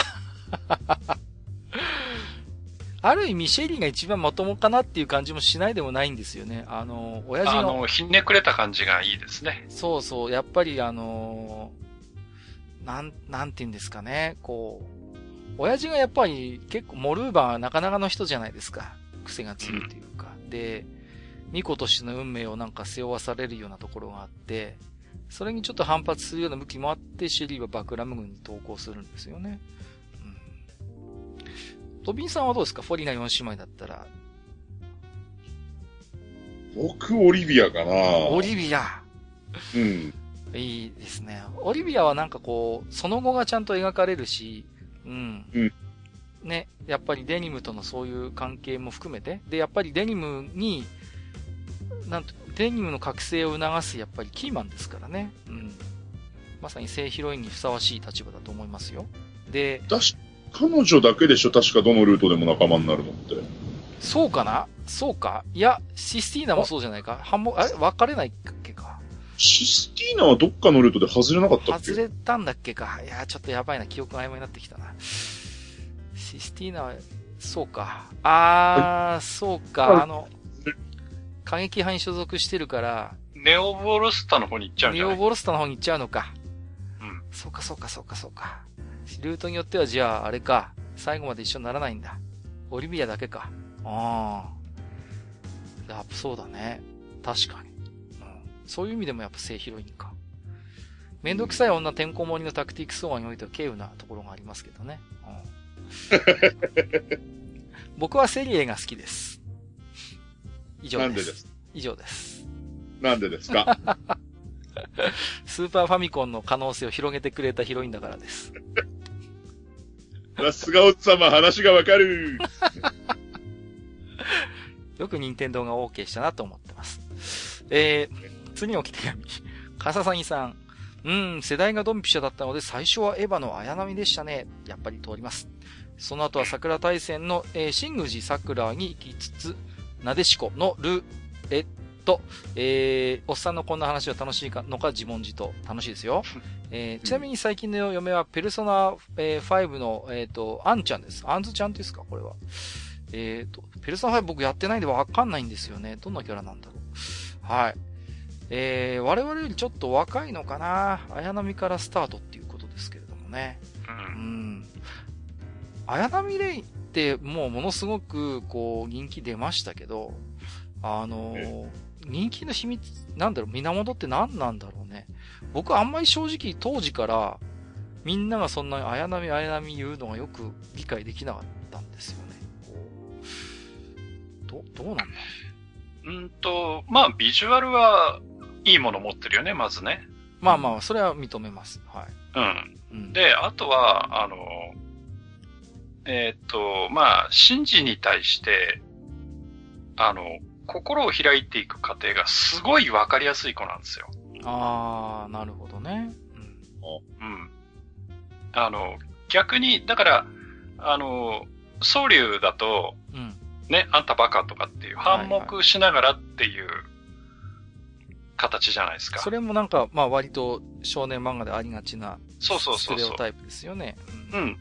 ある意味、シェリーが一番まともかなっていう感じもしないでもないんですよね。あの、親父の、あの、ひねくれた感じがいいですね。そうそう、やっぱりあのなん、なんて言うんですかね、こう、親父がやっぱり結構モルーバーはなかなかの人じゃないですか。癖が強いというか。で、巫女としての運命をなんか背負わされるようなところがあって、それにちょっと反発するような向きもあって、シェリーはバクラム軍に投降するんですよね。うん。トビンさんはどうですか？フォリナ4姉妹だったら。僕、オリビアかな。オリビアうん。いいですね。オリビアはなんかこう、その後がちゃんと描かれるし、うん。うんね、やっぱりデニムとのそういう関係も含めて、で、やっぱりデニムに、なんと、デニムの覚醒を促すやっぱりキーマンですからね。うん。まさに正ヒロインにふさわしい立場だと思いますよ。で、だし、彼女だけでしょ確かどのルートでも仲間になるのって。そうかな？そうか？いや、システィーナもそうじゃないか？反目、あれ？分かれないっけか？システィーナはどっかのルートで外れなかったっけ？外れたんだっけか？いや、ちょっとやばいな。記憶が曖昧になってきたな。システィーナは、そうか。あー、そうか。あの、過激派に所属してるから、ネオボルスタの方に行っちゃうんじネオゃない？ボルスタの方に行っちゃうのか。うん。そうか、そうか、そうか、そうか。ルートによっては、じゃあ、あれか。最後まで一緒にならないんだ。オリビアだけか。ああ。やっぱそうだね。確かに。うん。そういう意味でもやっぱ正ヒロインか。めんどくさい女てんこ盛りのタクティクスオーにおいては稀有なところがありますけどね。うん、僕はセリエが好きです。以上です。なんでです以上です。なんでですか？スーパーファミコンの可能性を広げてくれたヒロインだからです。さすがおっさま話がわかる。よく任天堂が OK したなと思ってます。えー、次の置き手紙。かささぎさん。うん、世代がドンピシャだったので、最初はエヴァの綾波でしたね。やっぱり通ります。その後は桜大戦の、えー、新宮寺桜に行きつつ、なでしこのル、えっと、えー、おっさんのこんな話は楽しいかのか自問自答。楽しいですよ。えー、ちなみに最近の嫁は、ペルソナ、えー、5の、えっ、と、アンちゃんです。アンズちゃんですか？これは。えっ、と、ペルソナ5僕やってないんでわかんないんですよね。どんなキャラなんだろう。はい。えー、我々よりちょっと若いのかな？綾波からスタートっていうことですけれどもね。う。うんん。綾波レイってもうものすごくこう人気出ましたけど、あのー人気の秘密、なんだろう、源って何なんだろうね。僕あんまり正直当時からみんながそんなに綾波綾波言うのがよく理解できなかったんですよね。ど、どうなんだうんと、まあ、ビジュアルはいいもの持ってるよね、まずね。まあまあ、それは認めます。はい。うん。うん、で、あとは、あの、えーっと、まあ、神事に対して、あの、心を開いていく過程がすごいわかりやすい子なんですよ。あー、なるほどね。うん。うん。あの、逆に、だから、あの、総流だと、うん。ね、あんたバカとかっていう、反目しながらっていう形じゃないですか。それもなんか、まあ割と少年漫画でありがちなそうそうスそうそう。テレオタイプですよね。うんうん。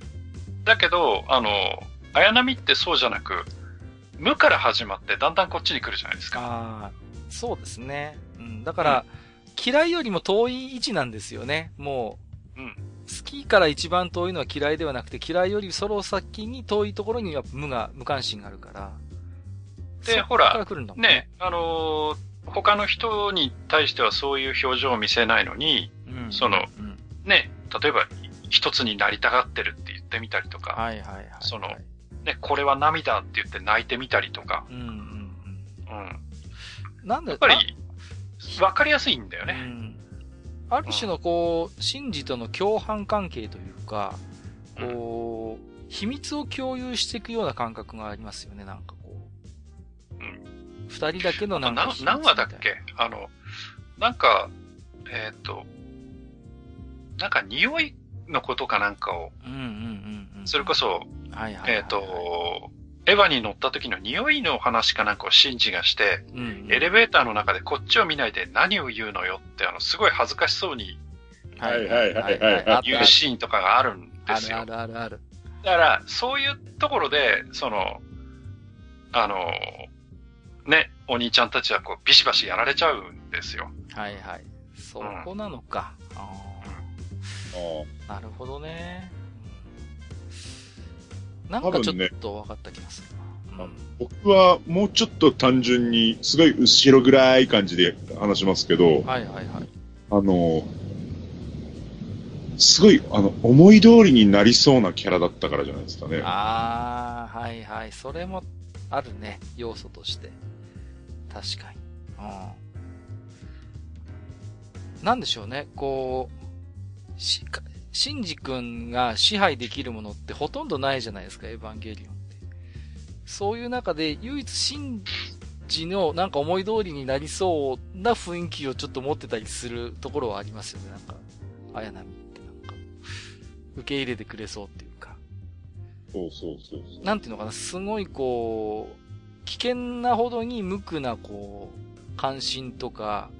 だけど、あの、綾波ってそうじゃなく、無から始まってだんだんこっちに来るじゃないですか。ああ、そうですね。うん。だから、嫌いよりも遠い位置なんですよね。もう、うん好きから一番遠いのは嫌いではなくて、嫌いよりその先に遠いところには無が、無関心があるから。でほらね。ね、あのー他の人に対してはそういう表情を見せないのに、うんそのうん。ね、例えば一つになりたがってるって言ってみたりとか、はいはいはいはい。そのね、これは涙って言って泣いてみたりとか、うんうんうん。うん。なんで、やっぱり、わかりやすいんだよね。あうん。ある種のこう、シンジとの共犯関係というか、こう、秘密を共有していくような感覚がありますよね、なんかこう。うん二人だけのなんか。何話だっけ？あの、なんか、えっ、と、なんか匂いのことかなんかを、うんうんうんうん。それこそ。えっ、と、エヴァに乗った時の匂いの話かなんかをシンジがして、うんうん、エレベーターの中でこっちを見ないで何を言うのよって、あの、すごい恥ずかしそうにはいはいはいはい言うシーンとかがあるんですよ。あるあるある。だから、そういうところで、その、あの、ね、お兄ちゃんたちはこう、ビシバシやられちゃうんですよ。はいはい。そこなのか。あああ、なるほどね。うんなんかちょっと分かった気がするな。うん僕はもうちょっと単純に、すごい後ろぐらい感じで話しますけど、はいはいはい。あの、すごい、あの、思い通りになりそうなキャラだったからじゃないですかね。ああ、はいはい。それもあるね。要素として。確かに。うん。なんでしょうね。こう、し、かシンジ君が支配できるものってほとんどないじゃないですか、エヴァンゲリオンって。そういう中で唯一シンジのなんか思い通りになりそうな雰囲気をちょっと持ってたりするところはありますよね。なんか、綾波ってなんか、受け入れてくれそうっていうか。そうそうそうそう。なんていうのかな、すごいこう、危険なほどに無垢なこう、関心とか、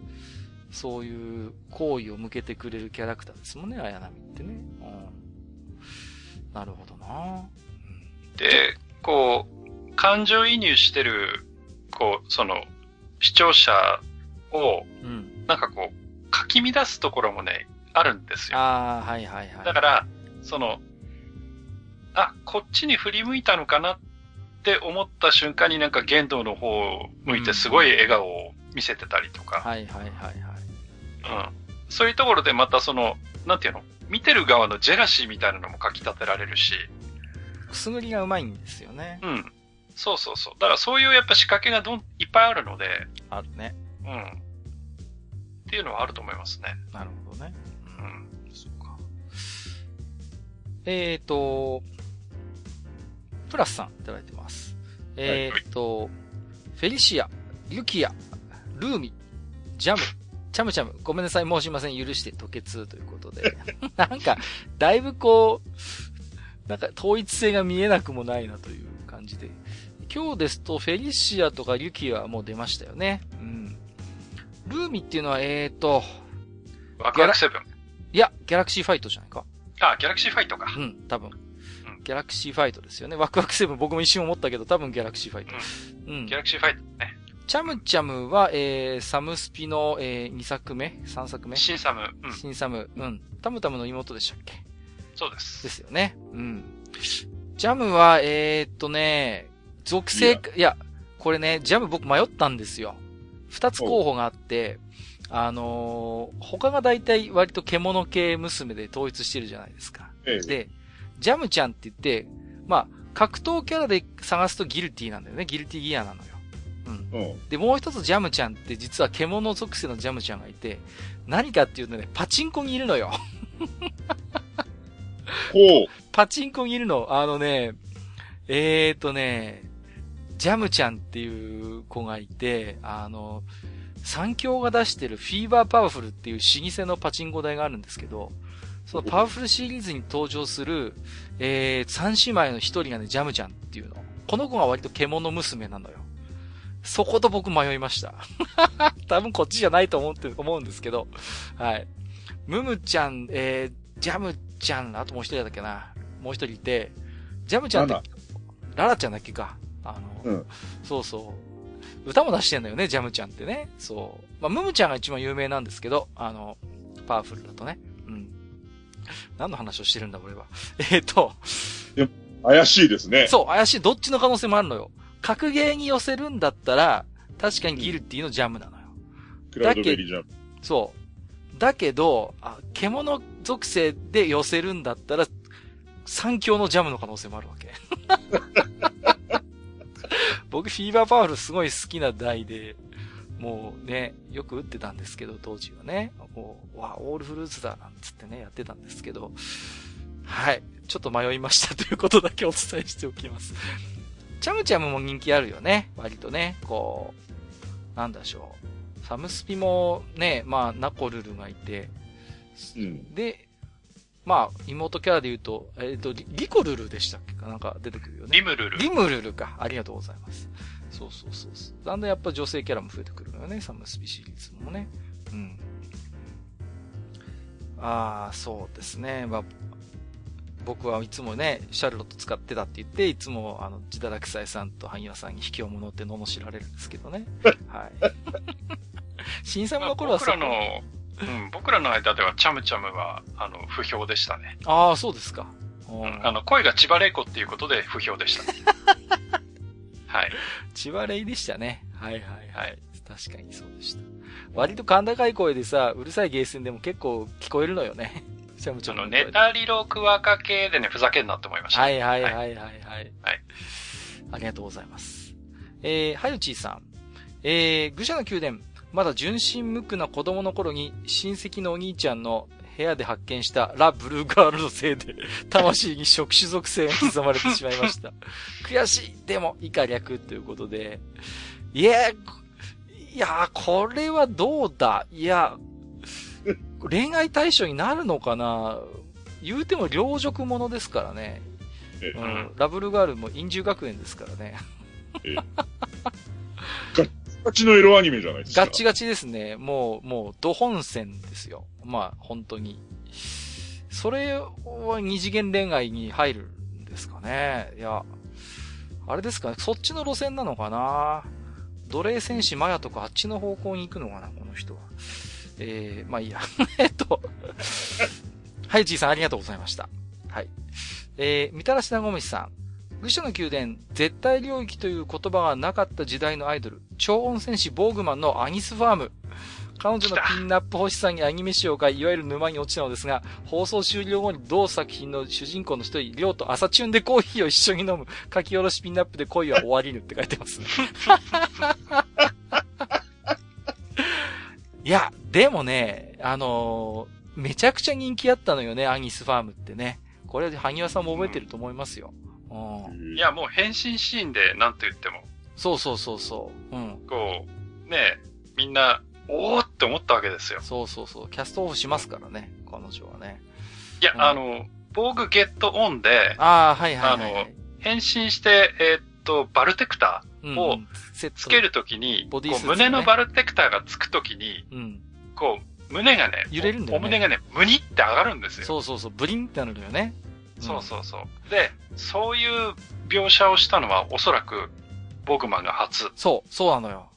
そういう行為を向けてくれるキャラクターですもんね、綾波ってね。うん。なるほどなで、こう、感情移入してる、こう、その、視聴者を、うん。なんかこう、かき乱すところもね、あるんですよ。ああ、はいはいはい。だから、その、あ、こっちに振り向いたのかなって思った瞬間になんか玄道の方を向いてすごい笑顔を見せてたりとか、はいはいはいはい。うん。そういうところでまたその、なんていうの？見てる側のジェラシーみたいなのも書き立てられるし、くすぐりがうまいんですよね。うん。そうそうそう。だからそういうやっぱ仕掛けがどんいっぱいあるので、あるね。うん。っていうのはあると思いますね。なるほどね。う。うんそうか。えーと、プラスさんいただいてます。えーと、フェリシア、ユキア、ルーミ、ジャム、チャムチャム、ごめんなさい、申しません、許して、吐血ということで。なんか、だいぶこう、なんか統一性が見えなくもないなという感じで。今日ですと、フェリシアとかユキアはもう出ましたよね。うん。ルーミっていうのは、えーと、ワクワクセブン。いや、ギャラクシーファイトじゃないか。あ、ギャラクシーファイトか。うん、多分。んギャラクシーファイトですよね。ワクワクセブン僕も一瞬思ったけど、多分ギャラクシーファイト。うんギャ。ラクシーファイトね。チャムチャムは、えー、サムスピの、えー、2作目 ?3 作目？シンサム。うん。新サム。うん。タムタムの妹でしたっけ？そうです。ですよね。うん。ジャムは、えー、っとね、属性か、いや、これね、ジャム僕迷ったんですよ。二つ候補があって、あのー他が大体割と獣系娘で統一してるじゃないですか。ええで、ジャムちゃんって言って、まあ、格闘キャラで探すとギルティなんだよね。ギルティギアなのよ。うん。うん。で、もう一つジャムちゃんって実は獣属性のジャムちゃんがいて、何かっていうとね、パチンコにいるのよ。ほう。パチンコにいるの。あのね、えーとね、ジャムちゃんっていう子がいて、あの、三強が出してるフィーバーパワフルっていう老舗のパチンコ台があるんですけど、そのパワフルシリーズに登場する、えー、三姉妹の一人がね、ジャムちゃんっていうの。この子が割と獣娘なのよ。そこと僕迷いました。多分こっちじゃないと思って、思うんですけど。はい。ムムちゃん、えー、ジャムちゃん、あともう一人だっけな。もう一人いて、ジャムちゃんって、ララちゃんだっけか。あの、うんそうそう。歌も出してんだよね、ジャムちゃんってね。そう。まあ、ムムちゃんが一番有名なんですけど、あの、パワフルだとね。うん。何の話をしてるんだ、俺は。えっ、と、怪しいですね。そう、怪しい。どっちの可能性もあるのよ。格ゲーに寄せるんだったら、確かにギルティのジャムなのよ。クラウドベリージャンプ。そう。だけど、あ、獣属性で寄せるんだったら、三強のジャムの可能性もあるわけ。僕、フィーバーパワフルすごい好きな台で、もうね、よく打ってたんですけど、当時はね。もう、わ、オールフルーツだ、なんつってね、やってたんですけど、はい。ちょっと迷いましたということだけお伝えしておきます。チャムチャムも人気あるよね。割とね。こう、なんだしょう。サムスピもね、まあ、ナコルルがいて、うん。で、まあ、妹キャラで言うと、えっ、とリ、リコルルでしたっけか？なんか出てくるよね。リムルル。リムルルか。ありがとうございます。そうそうそうそう。だんだんやっぱ女性キャラも増えてくるのよね。サムスピシリーズもね。うん。ああ、そうですね。まあ、僕はいつもね、シャルロット使ってたって言って、いつも、あの、ジダラクサイさんと萩谷さんに引きを物って罵られるんですけどね。はい。新作まあの頃は僕らの、うん、僕らの間ではチャムチャムは、あの、不評でしたね。ああ、そうですか。ううんん、あの、声が千葉玲子っていうことで不評でした。はい。千葉レイでしたね。はいはいははいい。確かにそうでした。割と甲高い声でさ、うるさいゲーセンでも結構聞こえるのよね。シャムちゃあの、ネタリロクワカ系でね、ふざけんなって思いました。はいはいはいははいはい。はいありがとうございます。えー、はゆちーさん。えー、愚者の宮殿。まだ純真無垢な子供の頃に親戚のお兄ちゃんの部屋で発見したラ・ブルーガールのせいで、魂に触手属性が刻まれてしまいました。悔しいでも、以下略ということで。いや、いや、これはどうだ？いや、恋愛対象になるのかな？言うても両辱者ですからね。えうん、ラブルガールも陰獣学園ですからね。ガチのエロアニメじゃないですか。ガチガチですね。もう、もう、ド本線ですよ。まあ、本当に。それは二次元恋愛に入るんですかね。いや、あれですかね。そっちの路線なのかな？奴隷戦士マヤとかあっちの方向に行くのかなこの人は。えー、まあいいや。えっと。はい、じいさんありがとうございました。はい。えー、みたらしなごめしさん。愚者の宮殿、絶対領域という言葉がなかった時代のアイドル、超音戦士ボーグマンのアニスファーム。彼女のピンナップ欲しさにアニメ仕様がいわゆる沼に落ちたのですが、放送終了後に同作品の主人公の一人、りょうと朝チュンでコーヒーを一緒に飲む、書き下ろしピンナップで恋は終わりぬって書いてますね。いや、でもね、あのーめちゃくちゃ人気あったのよね、アニスファームってね。これ、萩和さんも覚えてると思いますよ。うん。いや、もう変身シーンで何と言っても、そうそうそうそう。うん。こう、ねみんな、おーって思ったわけですよ。そうそうそう。キャストオフしますからね、彼女はね。いや、うんあの、防具ゲットオンで、ああ、はいはいはい、はい。変身して、えーっと、バルテクタうんをつけるときに、こう胸のバルテクターがつくときに、うん。こう、胸がね、揺れるんだよねお胸がね、ムニって上がるんですよ。そうそうそう。ブリンってなるのよね。んそうそうそう。で、そういう描写をしたのはおそらく、ボグマンが初。そう、そうなのよ。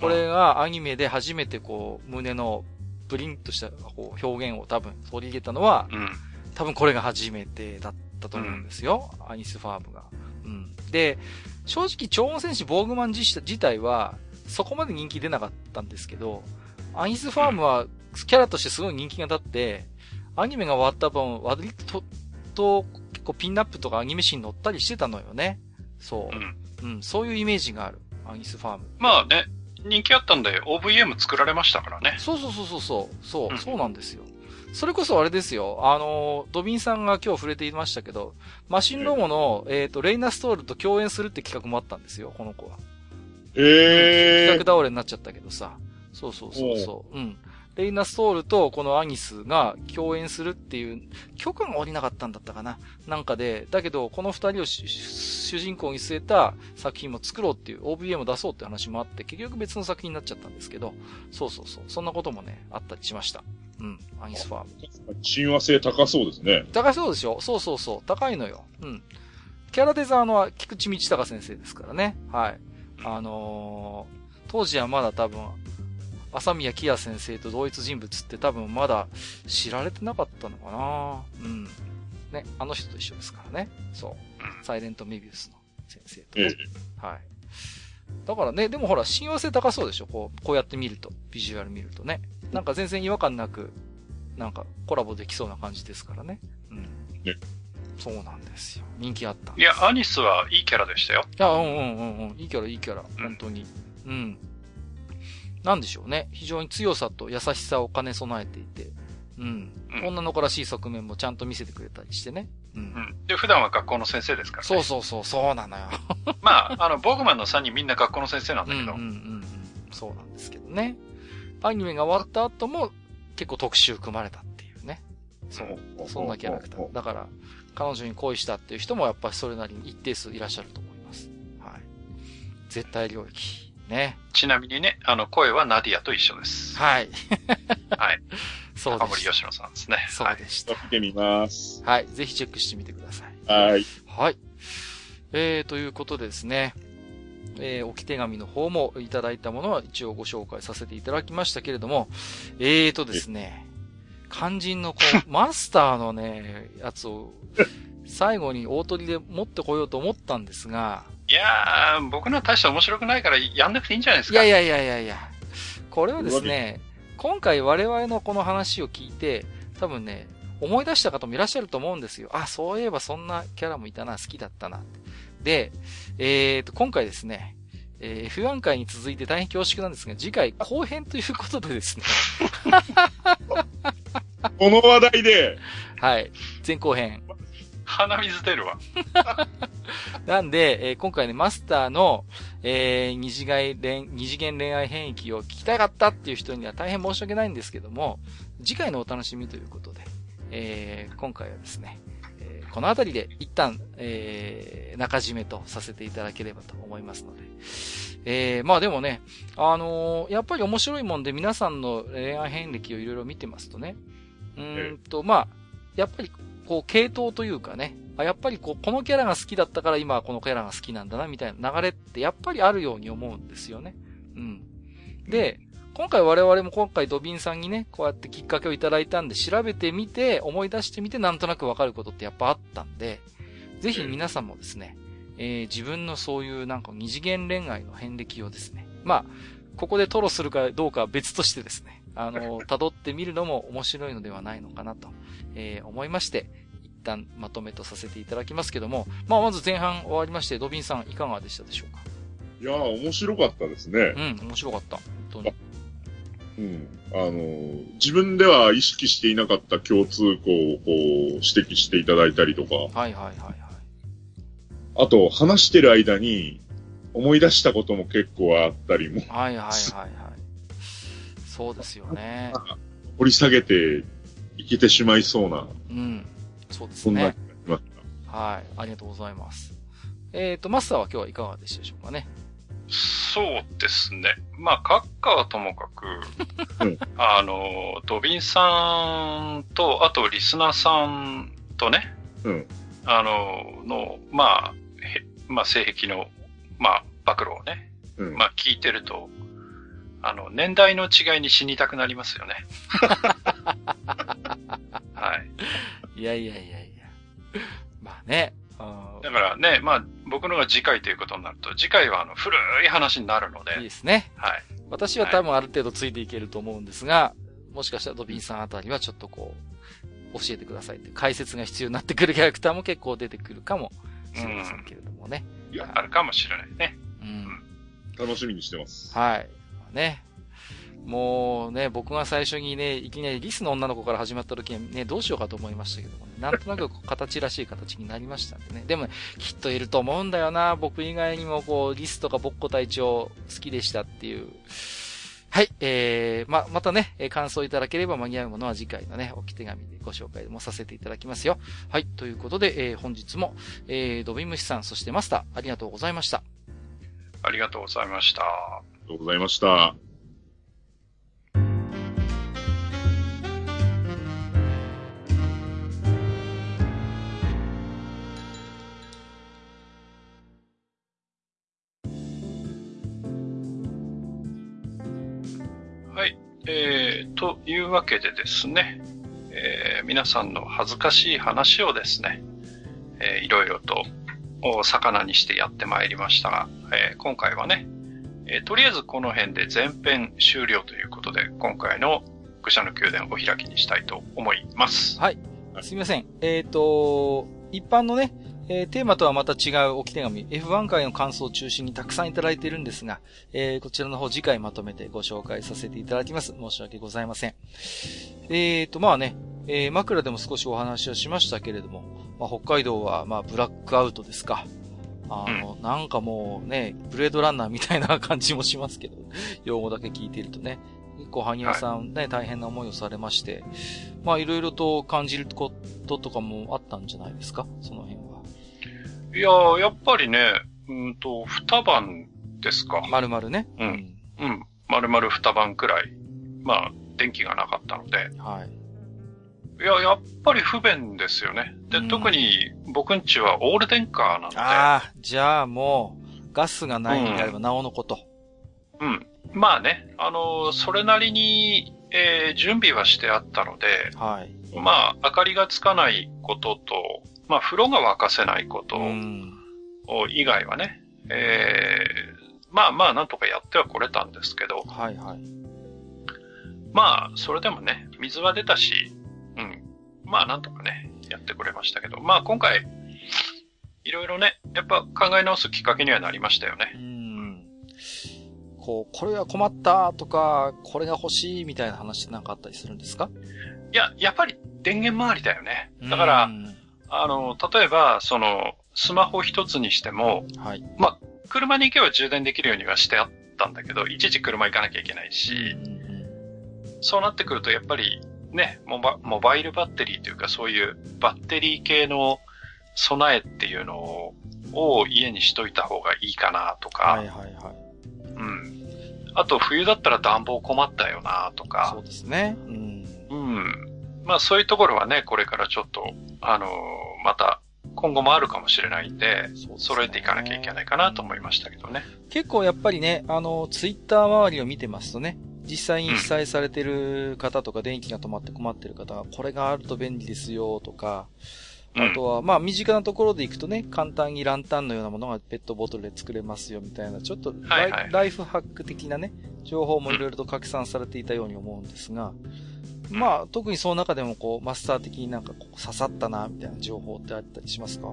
これがアニメで初めてこう、胸のブリンとしたこう表現を多分取り入れたのは、うん。多分これが初めてだったと思うんですよ。アニスファームが。うん。で、正直超音戦士ボーグマン自自体は、そこまで人気出なかったんですけど、アニスファームはキャラとしてすごい人気が立って、アニメが終わった分、割と、と、結構ピンナップとかアニメ誌に載ったりしてたのよね。そうう。ん。うん、そういうイメージがある。アニスファーム。まあね、人気あったんで OVM 作られましたからね。そうそうそうそうそう。そうう、んそうなんですよ。それこそあれですよ。あの、ドビンさんが今日触れていましたけど、マシンロボの、えっ、と、レイナストールと共演するって企画もあったんですよ、この子は。え企画倒れになっちゃったけどさ。そうそうそうそう。うん。レイナストールとこのアニスが共演するっていう、許可が下りなかったんだったかな。なんかで、だけど、この二人を主主人公に据えた作品も作ろうっていう、OVA も出そうって話もあって、結局別の作品になっちゃったんですけど、そうそうそう。そんなこともね、あったりしました。うん。アニスファーム。親和性高そうですね。高そうでしょ？そうそうそう。高いのよ。うん。キャラデザーのは菊池道隆先生ですからね。はい。あのー、当時はまだ多分、朝宮木也先生と同一人物って多分まだ知られてなかったのかなうん。ね、あの人と一緒ですからね。そう。うんサイレントメビウスの先生と、えね。はい。だからね、でもほら、親和性高そうでしょ？こう、こうやって見ると。ビジュアル見るとね。なんか全然違和感なく、なんかコラボできそうな感じですからね。うん。ねそうなんですよ。人気あったいや、アニスはいいキャラでしたよ。いや、うんうんうんうん。いいキャラ、いいキャラ。うん本当に。うん。なんでしょうね。非常に強さと優しさを兼ね備えていて。うん。うん女の子らしい側面もちゃんと見せてくれたりしてね。うん。うん。で、普段は学校の先生ですからね。そうそうそう、そうなのよ。まあ、あの、ボグマンの3人みんな学校の先生なんだけど、うんうんうんうん。そうなんですけどね。アニメが終わった後も結構特集組まれたっていうね。そう。そんなキャラクター。だから、彼女に恋したっていう人もやっぱりそれなりに一定数いらっしゃると思います。はい。絶対領域。ね。ちなみにね、あの、声はナディアと一緒です。はい。はい。そうでした。高森吉野さんですね。そうでした。見てみます。はい。ぜひチェックしてみてください。はい。はい。えー、ということでですね、えー、置き手紙の方もいただいたものは一応ご紹介させていただきましたけれども、えーとですね、肝心のこう、マスターのね、やつを、最後に大鳥で持ってこようと思ったんですが、いやー、僕のは大して面白くないからやんなくていいんじゃないですか。いやいやいやいやいや、これはですね、今回我々のこの話を聞いて、多分ね、思い出した方もいらっしゃると思うんですよ。あ、そういえばそんなキャラもいたな、好きだったな。で、えーと、今回ですね、えー F1 回に続いて大変恐縮なんですが、次回後編ということでですね、この話題で、はい、前後編。鼻水出るわ。なんで、えー今回ね、マスターの、えー二次元恋、二次元恋愛変域を聞きたかったっていう人には大変申し訳ないんですけども、次回のお楽しみということで、えー今回はですね、えーこのあたりで一旦、えー中締めとさせていただければと思いますので、えーまあでもね、あのーやっぱり面白いもんで皆さんの恋愛遍歴をいろいろ見てますとね、うーんと、まあ、やっぱりこう、系統というかね、あやっぱりこう、このキャラが好きだったから今はこのキャラが好きなんだな、みたいな流れってやっぱりあるように思うんですよね。うん。で、今回我々も今回ドビンさんにね、こうやってきっかけをいただいたんで調べてみて、思い出してみてなんとなくわかることってやっぱあったんで、ぜひ皆さんもですね、えー自分のそういうなんか二次元恋愛の遍歴をですね、まあ、ここで吐露するかどうかは別としてですね、あの、辿ってみるのも面白いのではないのかなと、えー思いまして、一旦まとめとさせていただきますけども、まあ、まず前半終わりまして、ドビンさんいかがでしたでしょうか？いやー、面白かったですね。うん、面白かった。本当に。うん。あのー、自分では意識していなかった共通項をこう指摘していただいたりとか、はいはいはいはい。あと話してる間に思い出したことも結構あったりも、はいはいはいはい。そうですよね。掘り下げていけてしまいそうな、うん。そうですそんなね気。がしました。はい。ありがとうございます。えっ、と、マスターは今日はいかがでしたでしょうかね？そうですね。まあ、閣下はともかく、うんあの、ドビンさんと、あとリスナーさんとね、うん。あの、の、まあ、へまあ、性癖の、まあ、暴露をね、うん。まあ、聞いてると、あの、年代の違いに死にたくなりますよね。はい。いやいやいやいや。まあね。あだからね、まあ、僕のが次回ということになると、次回はあの、古い話になるので、ーいいですね。はい。私は多分ある程度ついていけると思うんですが、もしかしたらドビンさんあたりはちょっとこう、教えてくださいって、解説が必要になってくるキャラクターも結構出てくるかもしれませんけれどもね。いや、あるかもしれないね。うん。楽しみにしてます。はい。ね。もうね、僕が最初にね、いきなりリスの女の子から始まった時にね、どうしようかと思いましたけどもね、なんとなく形らしい形になりましたんでね。でもね、きっといると思うんだよな。僕以外にもこう、リスとかボッコ隊長好きでしたっていう。はい、えー、ま、またね、感想いただければ間に合うものは次回のね、置き手紙でご紹介もさせていただきますよ。はい、ということで、えー本日も、えー、ドビムシさん、そしてマスター、ありがとうございました。ありがとうございました。りがとうございました。はい、えー、というわけでですね、えー、皆さんの恥ずかしい話をですね、えー、いろいろとお魚にしてやってまいりましたが、えー、今回はね、えー、とりあえずこの辺で前編終了ということで、今回の愚者の宮殿をお開きにしたいと思います。はい。すみません。えっ、ー、と、一般のね、えー、テーマとはまた違う置き手紙、F1 回の感想を中心にたくさんいただいているんですが、えー、こちらの方次回まとめてご紹介させていただきます。申し訳ございません。えーと、まあね、えー、枕でも少しお話はしましたけれども、まあ、北海道は、まあ、ブラックアウトですか。あの、うん、なんかもうね、ブレードランナーみたいな感じもしますけど、用語だけ聞いているとね。結構、羽生さんね、はい、大変な思いをされまして、まあ、いろいろと感じることとかもあったんじゃないですか？その辺は。いややっぱりね、うんと、二晩ですか。丸々ね。うん。うん。丸々二晩くらい。まあ、電気がなかったので。はい。いや、やっぱり不便ですよね。で、うん、特に僕んちはオール電化なので。ああ、じゃあもう、ガスがないんであればなおのこと。うん。うん、まあね、あの、それなりに、えー、準備はしてあったので、はい。まあ、明かりがつかないことと、まあ、風呂が沸かせないこと以外はね、えー、まあまあ、なんとかやってはこれたんですけど、はいはい。まあ、それでもね、水は出たし、うん。まあ、なんとかね、やってくれましたけど、まあ、今回、いろいろね、やっぱ考え直すきっかけにはなりましたよね。うん。こう、これは困ったとか、これが欲しいみたいな話なんかあったりするんですか？いや、やっぱり電源周りだよね。だから、あの、例えば、その、スマホ一つにしても、はい。まあ、車に行けば充電できるようにはしてあったんだけど、いちいち車行かなきゃいけないし、そうなってくると、やっぱり、ねモバ、モバイルバッテリーというか、そういうバッテリー系の備えっていうのを家にしといた方がいいかなとか、はいはいはい。うん。あと、冬だったら暖房困ったよなとか。そうですね。うん。うん。まあそういうところはね、これからちょっと、あのー、また今後もあるかもしれないんで、揃えていかなきゃいけないかなと思いましたけどね。結構やっぱりね、あの、ツイッター周りを見てますとね、実際に被災されてる方とか、電気が止まって困ってる方が、これがあると便利ですよとか、あとは、まあ、身近なところで行くとね、簡単にランタンのようなものがペットボトルで作れますよみたいな、ちょっとライフハック的なね、情報もいろいろと拡散されていたように思うんですが、まあ、特にその中でもこう、マスター的になんかこう刺さったな、みたいな情報ってあったりしますか？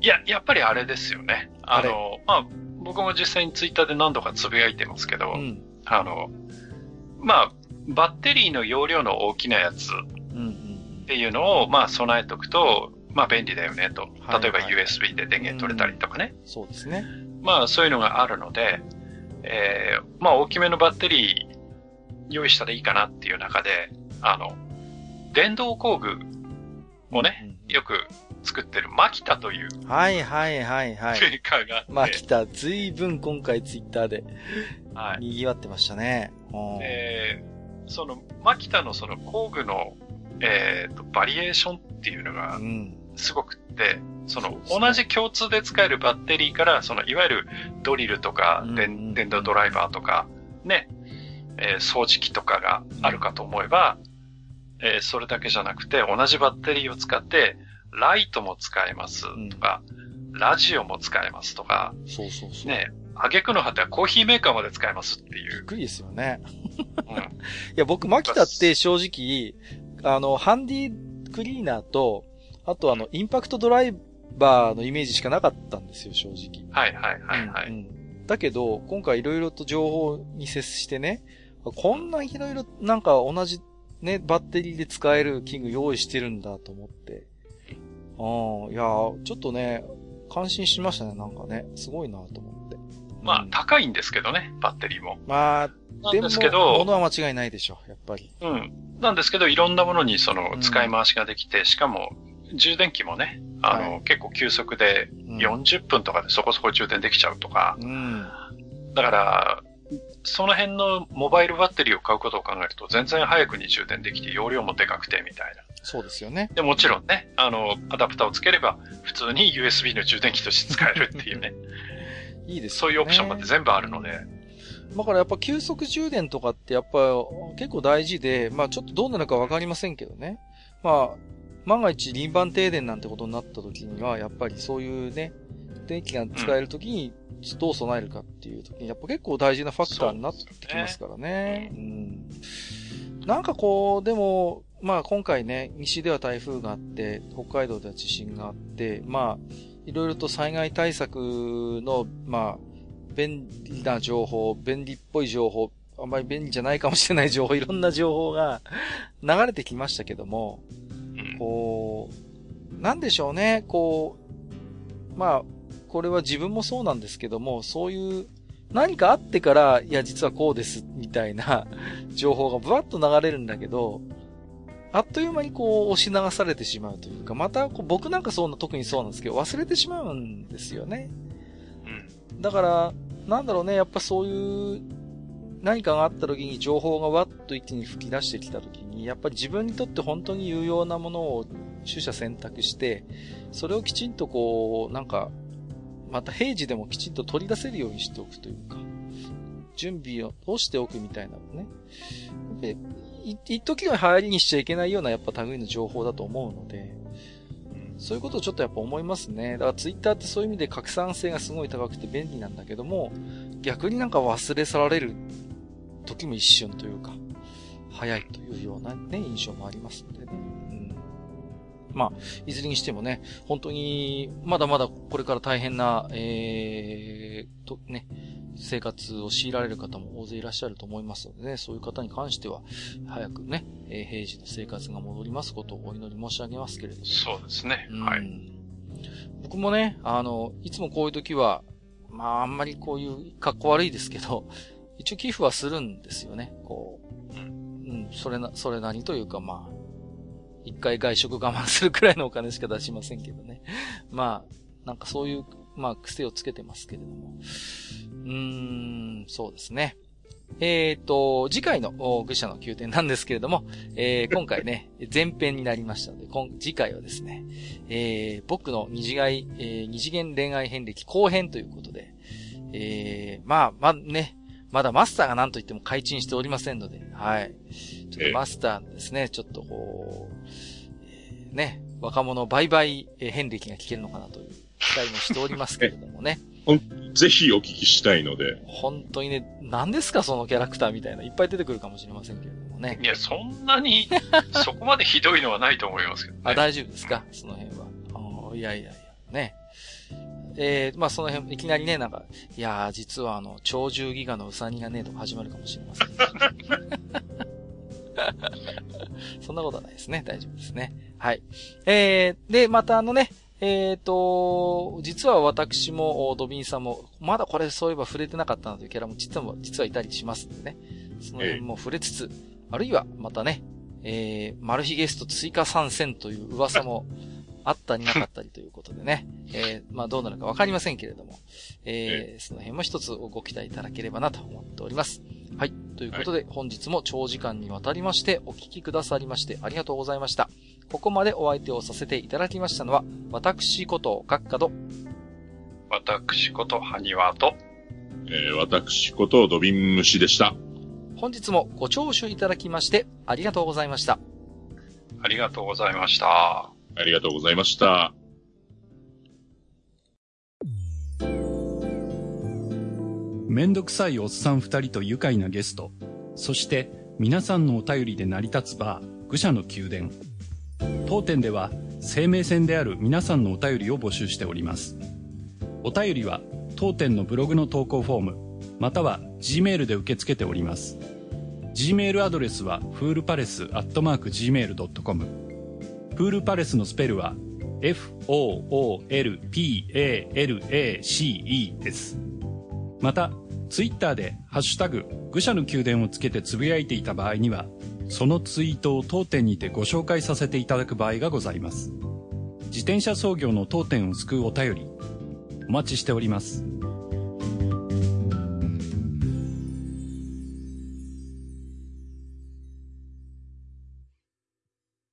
いや、やっぱりあれですよね。あの、まあ、僕も実際にツイッターで何度かつぶやいてますけど、うん、あの、まあ、バッテリーの容量の大きなやつっていうのを、まあ、備えとくと、まあ、便利だよねと。例えば USB で電源取れたりとかね、うん。そうですね。まあ、そういうのがあるので、えー、まあ、大きめのバッテリー用意したらいいかなっていう中で、あの、電動工具をね、よく作ってるマキタという。はいはいはいはい。メーカーがあって。マキタ、ずいぶん今回ツイッターで、はい。賑わってましたね。で、その、マキタのその工具の、えっ、ー、と、バリエーションっていうのが、すごくって、うん、その、同じ共通で使えるバッテリーから、その、いわゆるドリルとか、電動ドライバーとか、ね、えー、掃除機とかがあるかと思えば、えー、それだけじゃなくて、同じバッテリーを使って、ライトも使えますとか、うん、ラジオも使えますとか、そうそうそう。ね、あげくの果てはコーヒーメーカーまで使えますっていう。びっくりですよね。うん、いや、僕、マキタって正直、あの、ハンディクリーナーと、あとあの、インパクトドライバーのイメージしかなかったんですよ、正直。はいはいはいはい。うんうん、だけど、今回いろいろと情報に接してね、こんないろいろなんか同じね、バッテリーで使える器具用意してるんだと思って。ああ、いやちょっとね、感心しましたね、なんかね。すごいなと思って。まあ、高いんですけどね、バッテリーも。まあ、なんですけど、物は間違いないでしょ、やっぱり。うん。なんですけど、いろんなものにその、使い回しができて、うん、しかも、充電器もね、あの、はい、結構急速で、40分とかでそこそこ充電できちゃうとか。うん。だから、その辺のモバイルバッテリーを買うことを考えると、全然早くに充電できて、容量もでかくて、みたいな。そうですよね。で、もちろんね、あの、アダプターをつければ、普通に USB の充電器として使えるっていうね。いいですね。そういうオプションまで全部あるので。だからやっぱ急速充電とかってやっぱ結構大事で、まあちょっとどうなるかわかりませんけどね。まあ、万が一輪番停電なんてことになった時には、やっぱりそういうね、電気が使える時にどう備えるかっていう時に、やっぱ結構大事なファクターになってきますからね。うねうん。なんかこう、でも、まあ今回ね、西では台風があって、北海道では地震があって、まあ、いろいろと災害対策の、まあ、便利な情報、便利っぽい情報、あんまり便利じゃないかもしれない情報、いろんな情報が流れてきましたけども、こう、なんでしょうね、こう、まあ、これは自分もそうなんですけども、そういう何かあってから、いや、実はこうです、みたいな情報がブワッと流れるんだけど、あっという間にこう押し流されてしまうというか、またこう僕なんかそうな、特にそうなんですけど、忘れてしまうんですよね。うん。だから、なんだろうね、やっぱそういう何かがあった時に情報がわっと一気に吹き出してきた時に、やっぱり自分にとって本当に有用なものを取捨選択して、それをきちんとこう、なんか、また平時でもきちんと取り出せるようにしておくというか、準備をしておくみたいなのね。一時の流行りにしちゃいけないようなやっぱ類の情報だと思うので、そういうことをちょっとやっぱ思いますね。だからツイッターってそういう意味で拡散性がすごい高くて便利なんだけども、逆になんか忘れ去られる時も一瞬というか、早いというようなね、印象もありますんでね。うん。まあ、いずれにしてもね、本当に、まだまだこれから大変な、えー、と、ね、生活を強いられる方も大勢いらっしゃると思いますのでね、そういう方に関しては、早くね、えー、平時の生活が戻りますことをお祈り申し上げますけれども。そうですね。はい。僕もね、あの、いつもこういう時は、まあ、あんまりこういう格好悪いですけど、一応寄付はするんですよね。こう、うん、それな、それなりというか、まあ、一回外食我慢するくらいのお金しか出しませんけどね。まあ、なんかそういう、まあ、癖をつけてますけれども。うーん、そうですね。えっ、ー、と、次回の愚者の宮殿なんですけれども、えー、今回ね、前編になりましたので、今次回はですね、えー、僕の二次元、えー、二次元恋愛遍歴後編ということで、えー、まあ、まあね、まだマスターが何と言っても開陳しておりませんので、はい。ちょっとマスターですね、ちょっとこう、えー、ね、若者売買遍歴が聞けるのかなという期待もしておりますけれどもね。ぜひお聞きしたいので。本当にね、何ですかそのキャラクターみたいな、いっぱい出てくるかもしれませんけれどもね。いや、そんなに、そこまでひどいのはないと思いますけど、ね、あ、大丈夫ですか？その辺は。いやいやいや、ね。えー、まあその辺、いきなりね、なんか、いやー、実はあの、超獣ギガのウサギがね、とか始まるかもしれません。そんなことはないですね。大丈夫ですね。はい。えー、で、またあのね、えっ、ー、と、実は私も、ドビンさんも、まだこれそういえば触れてなかったなというキャラも実は、実はいたりしますんでね。その辺も触れつつ、あるいはまたね、えー、マル秘ゲスト追加参戦という噂もあったりなかったりということでね、えー、まあどうなるかわかりませんけれども、えー、その辺も一つご期待いただければなと思っております。はい。ということで、本日も長時間にわたりましてお聞きくださりましてありがとうございました。ここまでお相手をさせていただきましたのは、私こと、学科と、私こと、ハニワと、えー、私こと、ドビンムシでした。本日もご聴取いただきましてありがとうございました。ありがとうございました。ありがとうございました。めんどくさいおっさん二人と愉快なゲスト、そして皆さんのお便りで成り立つバー、愚者の宮殿。当店では生命線である皆さんのお便りを募集しております。お便りは当店のブログの投稿フォーム、または Gmail で受け付けております。Gmail アドレスはフールパレスアットマーク Gmail.com プールパレスのスペルは FOOLPALACE です。また、ツイッターでハッシュタグ、愚者の宮殿をつけてつぶやいていた場合には、そのツイートを当店にてご紹介させていただく場合がございます。自転車操業の当店を救うお便り、お待ちしております。